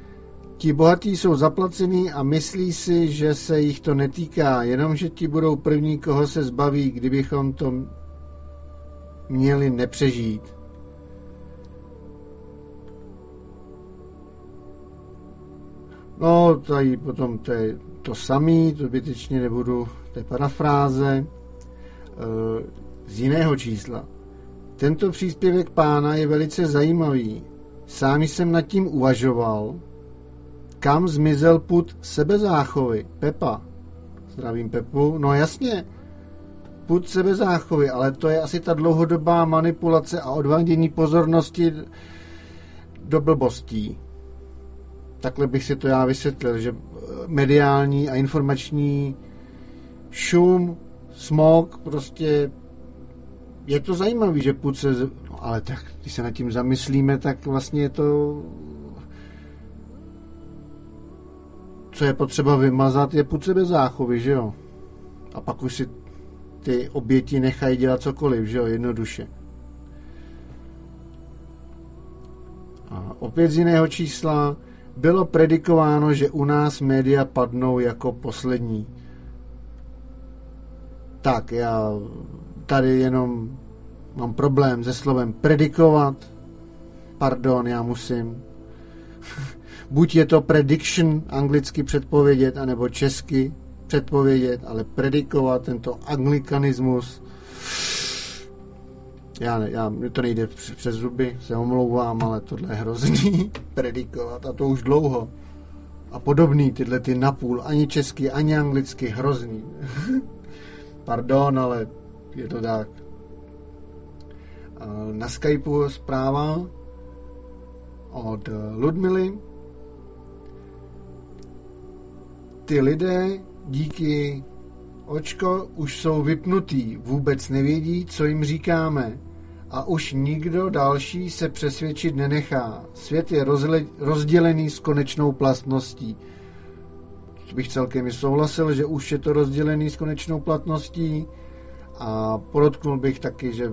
Ti bohatí jsou zaplacení a myslí si, že se jich to netýká, jenomže ti budou první, koho se zbaví, kdybychom to měli nepřežít. No, tady potom to je to samý, to zbytečně nebudu, to je parafráze e, z jiného čísla. Tento příspěvek pána je velice zajímavý. Sám jsem nad tím uvažoval, kam zmizel put sebezáchovy. Pepa. Zdravím Pepu. No jasně, put sebezáchovy, ale to je asi ta dlouhodobá manipulace a odvádění pozornosti do blbostí. Takhle bych si to já vysvětlil, že mediální a informační šum, smog, prostě je to zajímavý, že put se... No, ale tak, když se nad tím zamyslíme, tak vlastně je to co je potřeba vymazat, je put sebe záchovy, že jo? A pak už si ty oběti nechají dělat cokoliv, že jo? Jednoduše. A opět z jiného čísla bylo predikováno, že u nás média padnou jako poslední. Tak, já tady jenom mám problém se slovem predikovat. Pardon, já musím (laughs) buď je to prediction, anglicky předpovědět, anebo česky předpovědět, ale predikovat tento anglikanismus. Já, já to nejde přes zuby, se omlouvám, ale tohle je hrozný. (laughs) predikovat a to už dlouho. A podobný tyhle ty napůl, ani česky, ani anglicky, hrozný. (laughs) Pardon, ale je to tak. Na Skypeu zpráva od Ludmily, ty lidé díky očko už jsou vypnutí, vůbec nevědí, co jim říkáme a už nikdo další se přesvědčit nenechá. Svět je rozle- rozdělený s konečnou platností. Bych celkem i souhlasil, že už je to rozdělený s konečnou platností a podotknul bych taky, že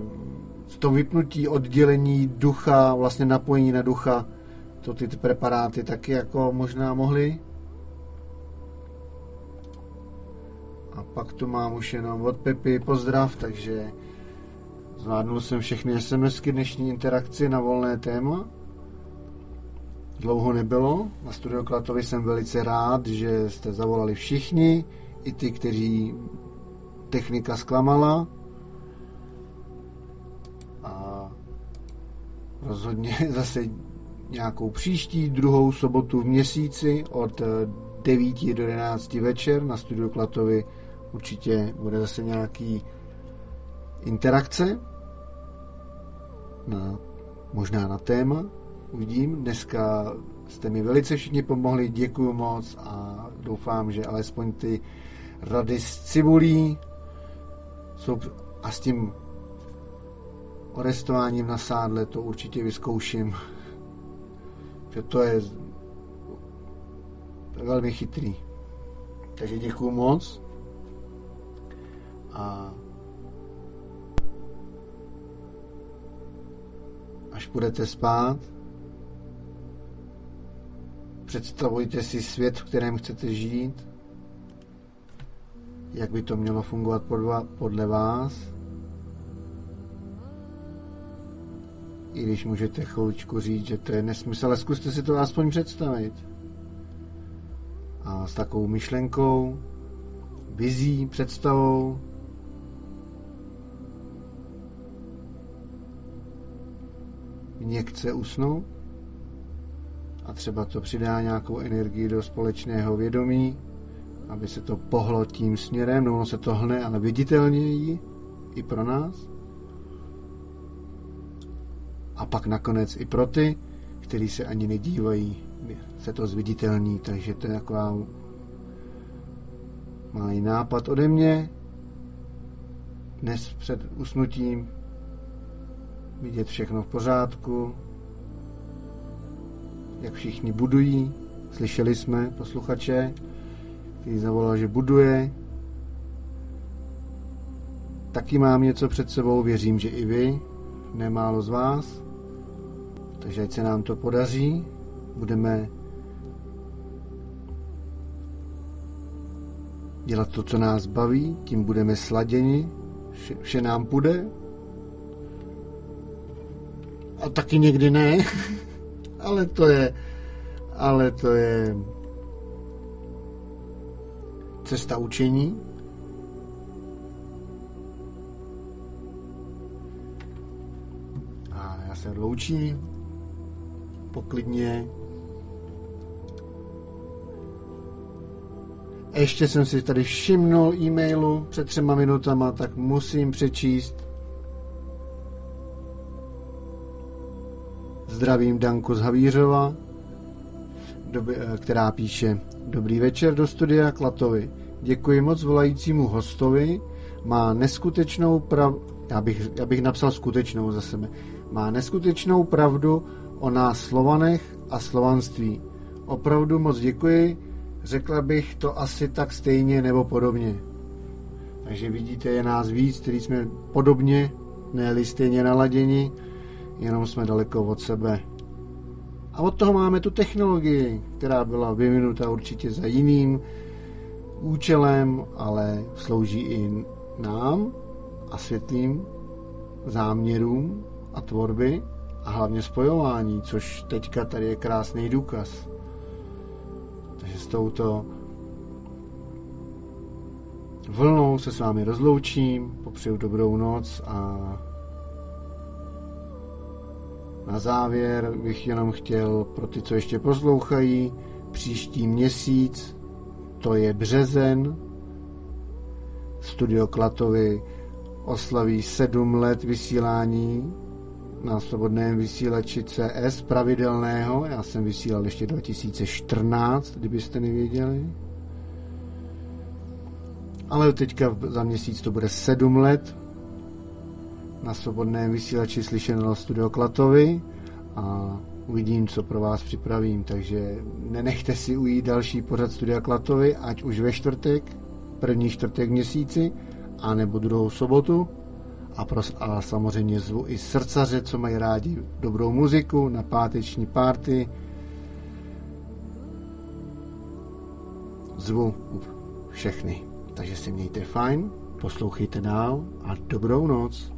to vypnutí oddělení ducha, vlastně napojení na ducha, to ty preparáty taky jako možná mohly A pak tu mám už jenom od Pepy pozdrav, takže zvládnul jsem všechny SMSky dnešní interakci na volné téma. Dlouho nebylo. Na Studio Klatovi jsem velice rád, že jste zavolali všichni, i ty, kteří technika zklamala. A rozhodně (laughs) zase nějakou příští druhou sobotu v měsíci od 9 do 11 večer na Studiu Klatovi určitě bude zase nějaký interakce na, možná na téma uvidím. Dneska jste mi velice všichni pomohli, děkuji moc a doufám, že alespoň ty rady s cibulí jsou a s tím orestováním na sádle to určitě vyzkouším (laughs) Že to je, velmi chytrý. Takže děkuju moc. A až budete spát, představujte si svět, v kterém chcete žít, jak by to mělo fungovat podle vás. I když můžete chviličku říct, že to je nesmysl, ale zkuste si to aspoň představit. A s takovou myšlenkou, vizí, představou, někce usnout a třeba to přidá nějakou energii do společného vědomí, aby se to pohlo tím směrem, no ono se to hne, ale viditelněji i pro nás. A pak nakonec i pro ty, kteří se ani nedívají, se to zviditelní, takže to je taková malý nápad ode mě. Dnes před usnutím vidět všechno v pořádku, jak všichni budují. Slyšeli jsme posluchače, který zavolal, že buduje. Taky mám něco před sebou, věřím, že i vy, nemálo z vás. Takže ať se nám to podaří, budeme dělat to, co nás baví, tím budeme sladěni, vše, vše nám půjde. A taky někdy ne, (laughs) ale to je, ale to je cesta učení. A já se loučím poklidně. Ještě jsem si tady všimnul e-mailu před třema minutama, tak musím přečíst. Zdravím Danku z Havířova, která píše Dobrý večer do studia Klatovi. Děkuji moc volajícímu hostovi. Má neskutečnou prav... Já bych, já bych napsal skutečnou za sebe. Má neskutečnou pravdu o nás Slovanech a slovanství. Opravdu moc děkuji. Řekla bych to asi tak stejně nebo podobně. Takže vidíte, je nás víc, který jsme podobně, ne stejně naladěni, jenom jsme daleko od sebe. A od toho máme tu technologii, která byla vyvinuta určitě za jiným účelem, ale slouží i nám a světlým záměrům a tvorby a hlavně spojování, což teďka tady je krásný důkaz. Takže s touto vlnou se s vámi rozloučím, popřeju dobrou noc a na závěr bych jenom chtěl pro ty, co ještě poslouchají, příští měsíc, to je březen, Studio Klatovi oslaví sedm let vysílání na svobodném vysílači CS pravidelného. Já jsem vysílal ještě 2014, kdybyste nevěděli. Ale teďka za měsíc to bude sedm let na svobodném vysílači slyšeno Studio Klatovi a uvidím, co pro vás připravím. Takže nenechte si ujít další pořad Studia Klatovi, ať už ve čtvrtek, první čtvrtek měsíci, anebo druhou sobotu. A, pros, a samozřejmě zvu i srdcaře, co mají rádi dobrou muziku na páteční párty. Zvu všechny. Takže si mějte fajn, poslouchejte dál a dobrou noc.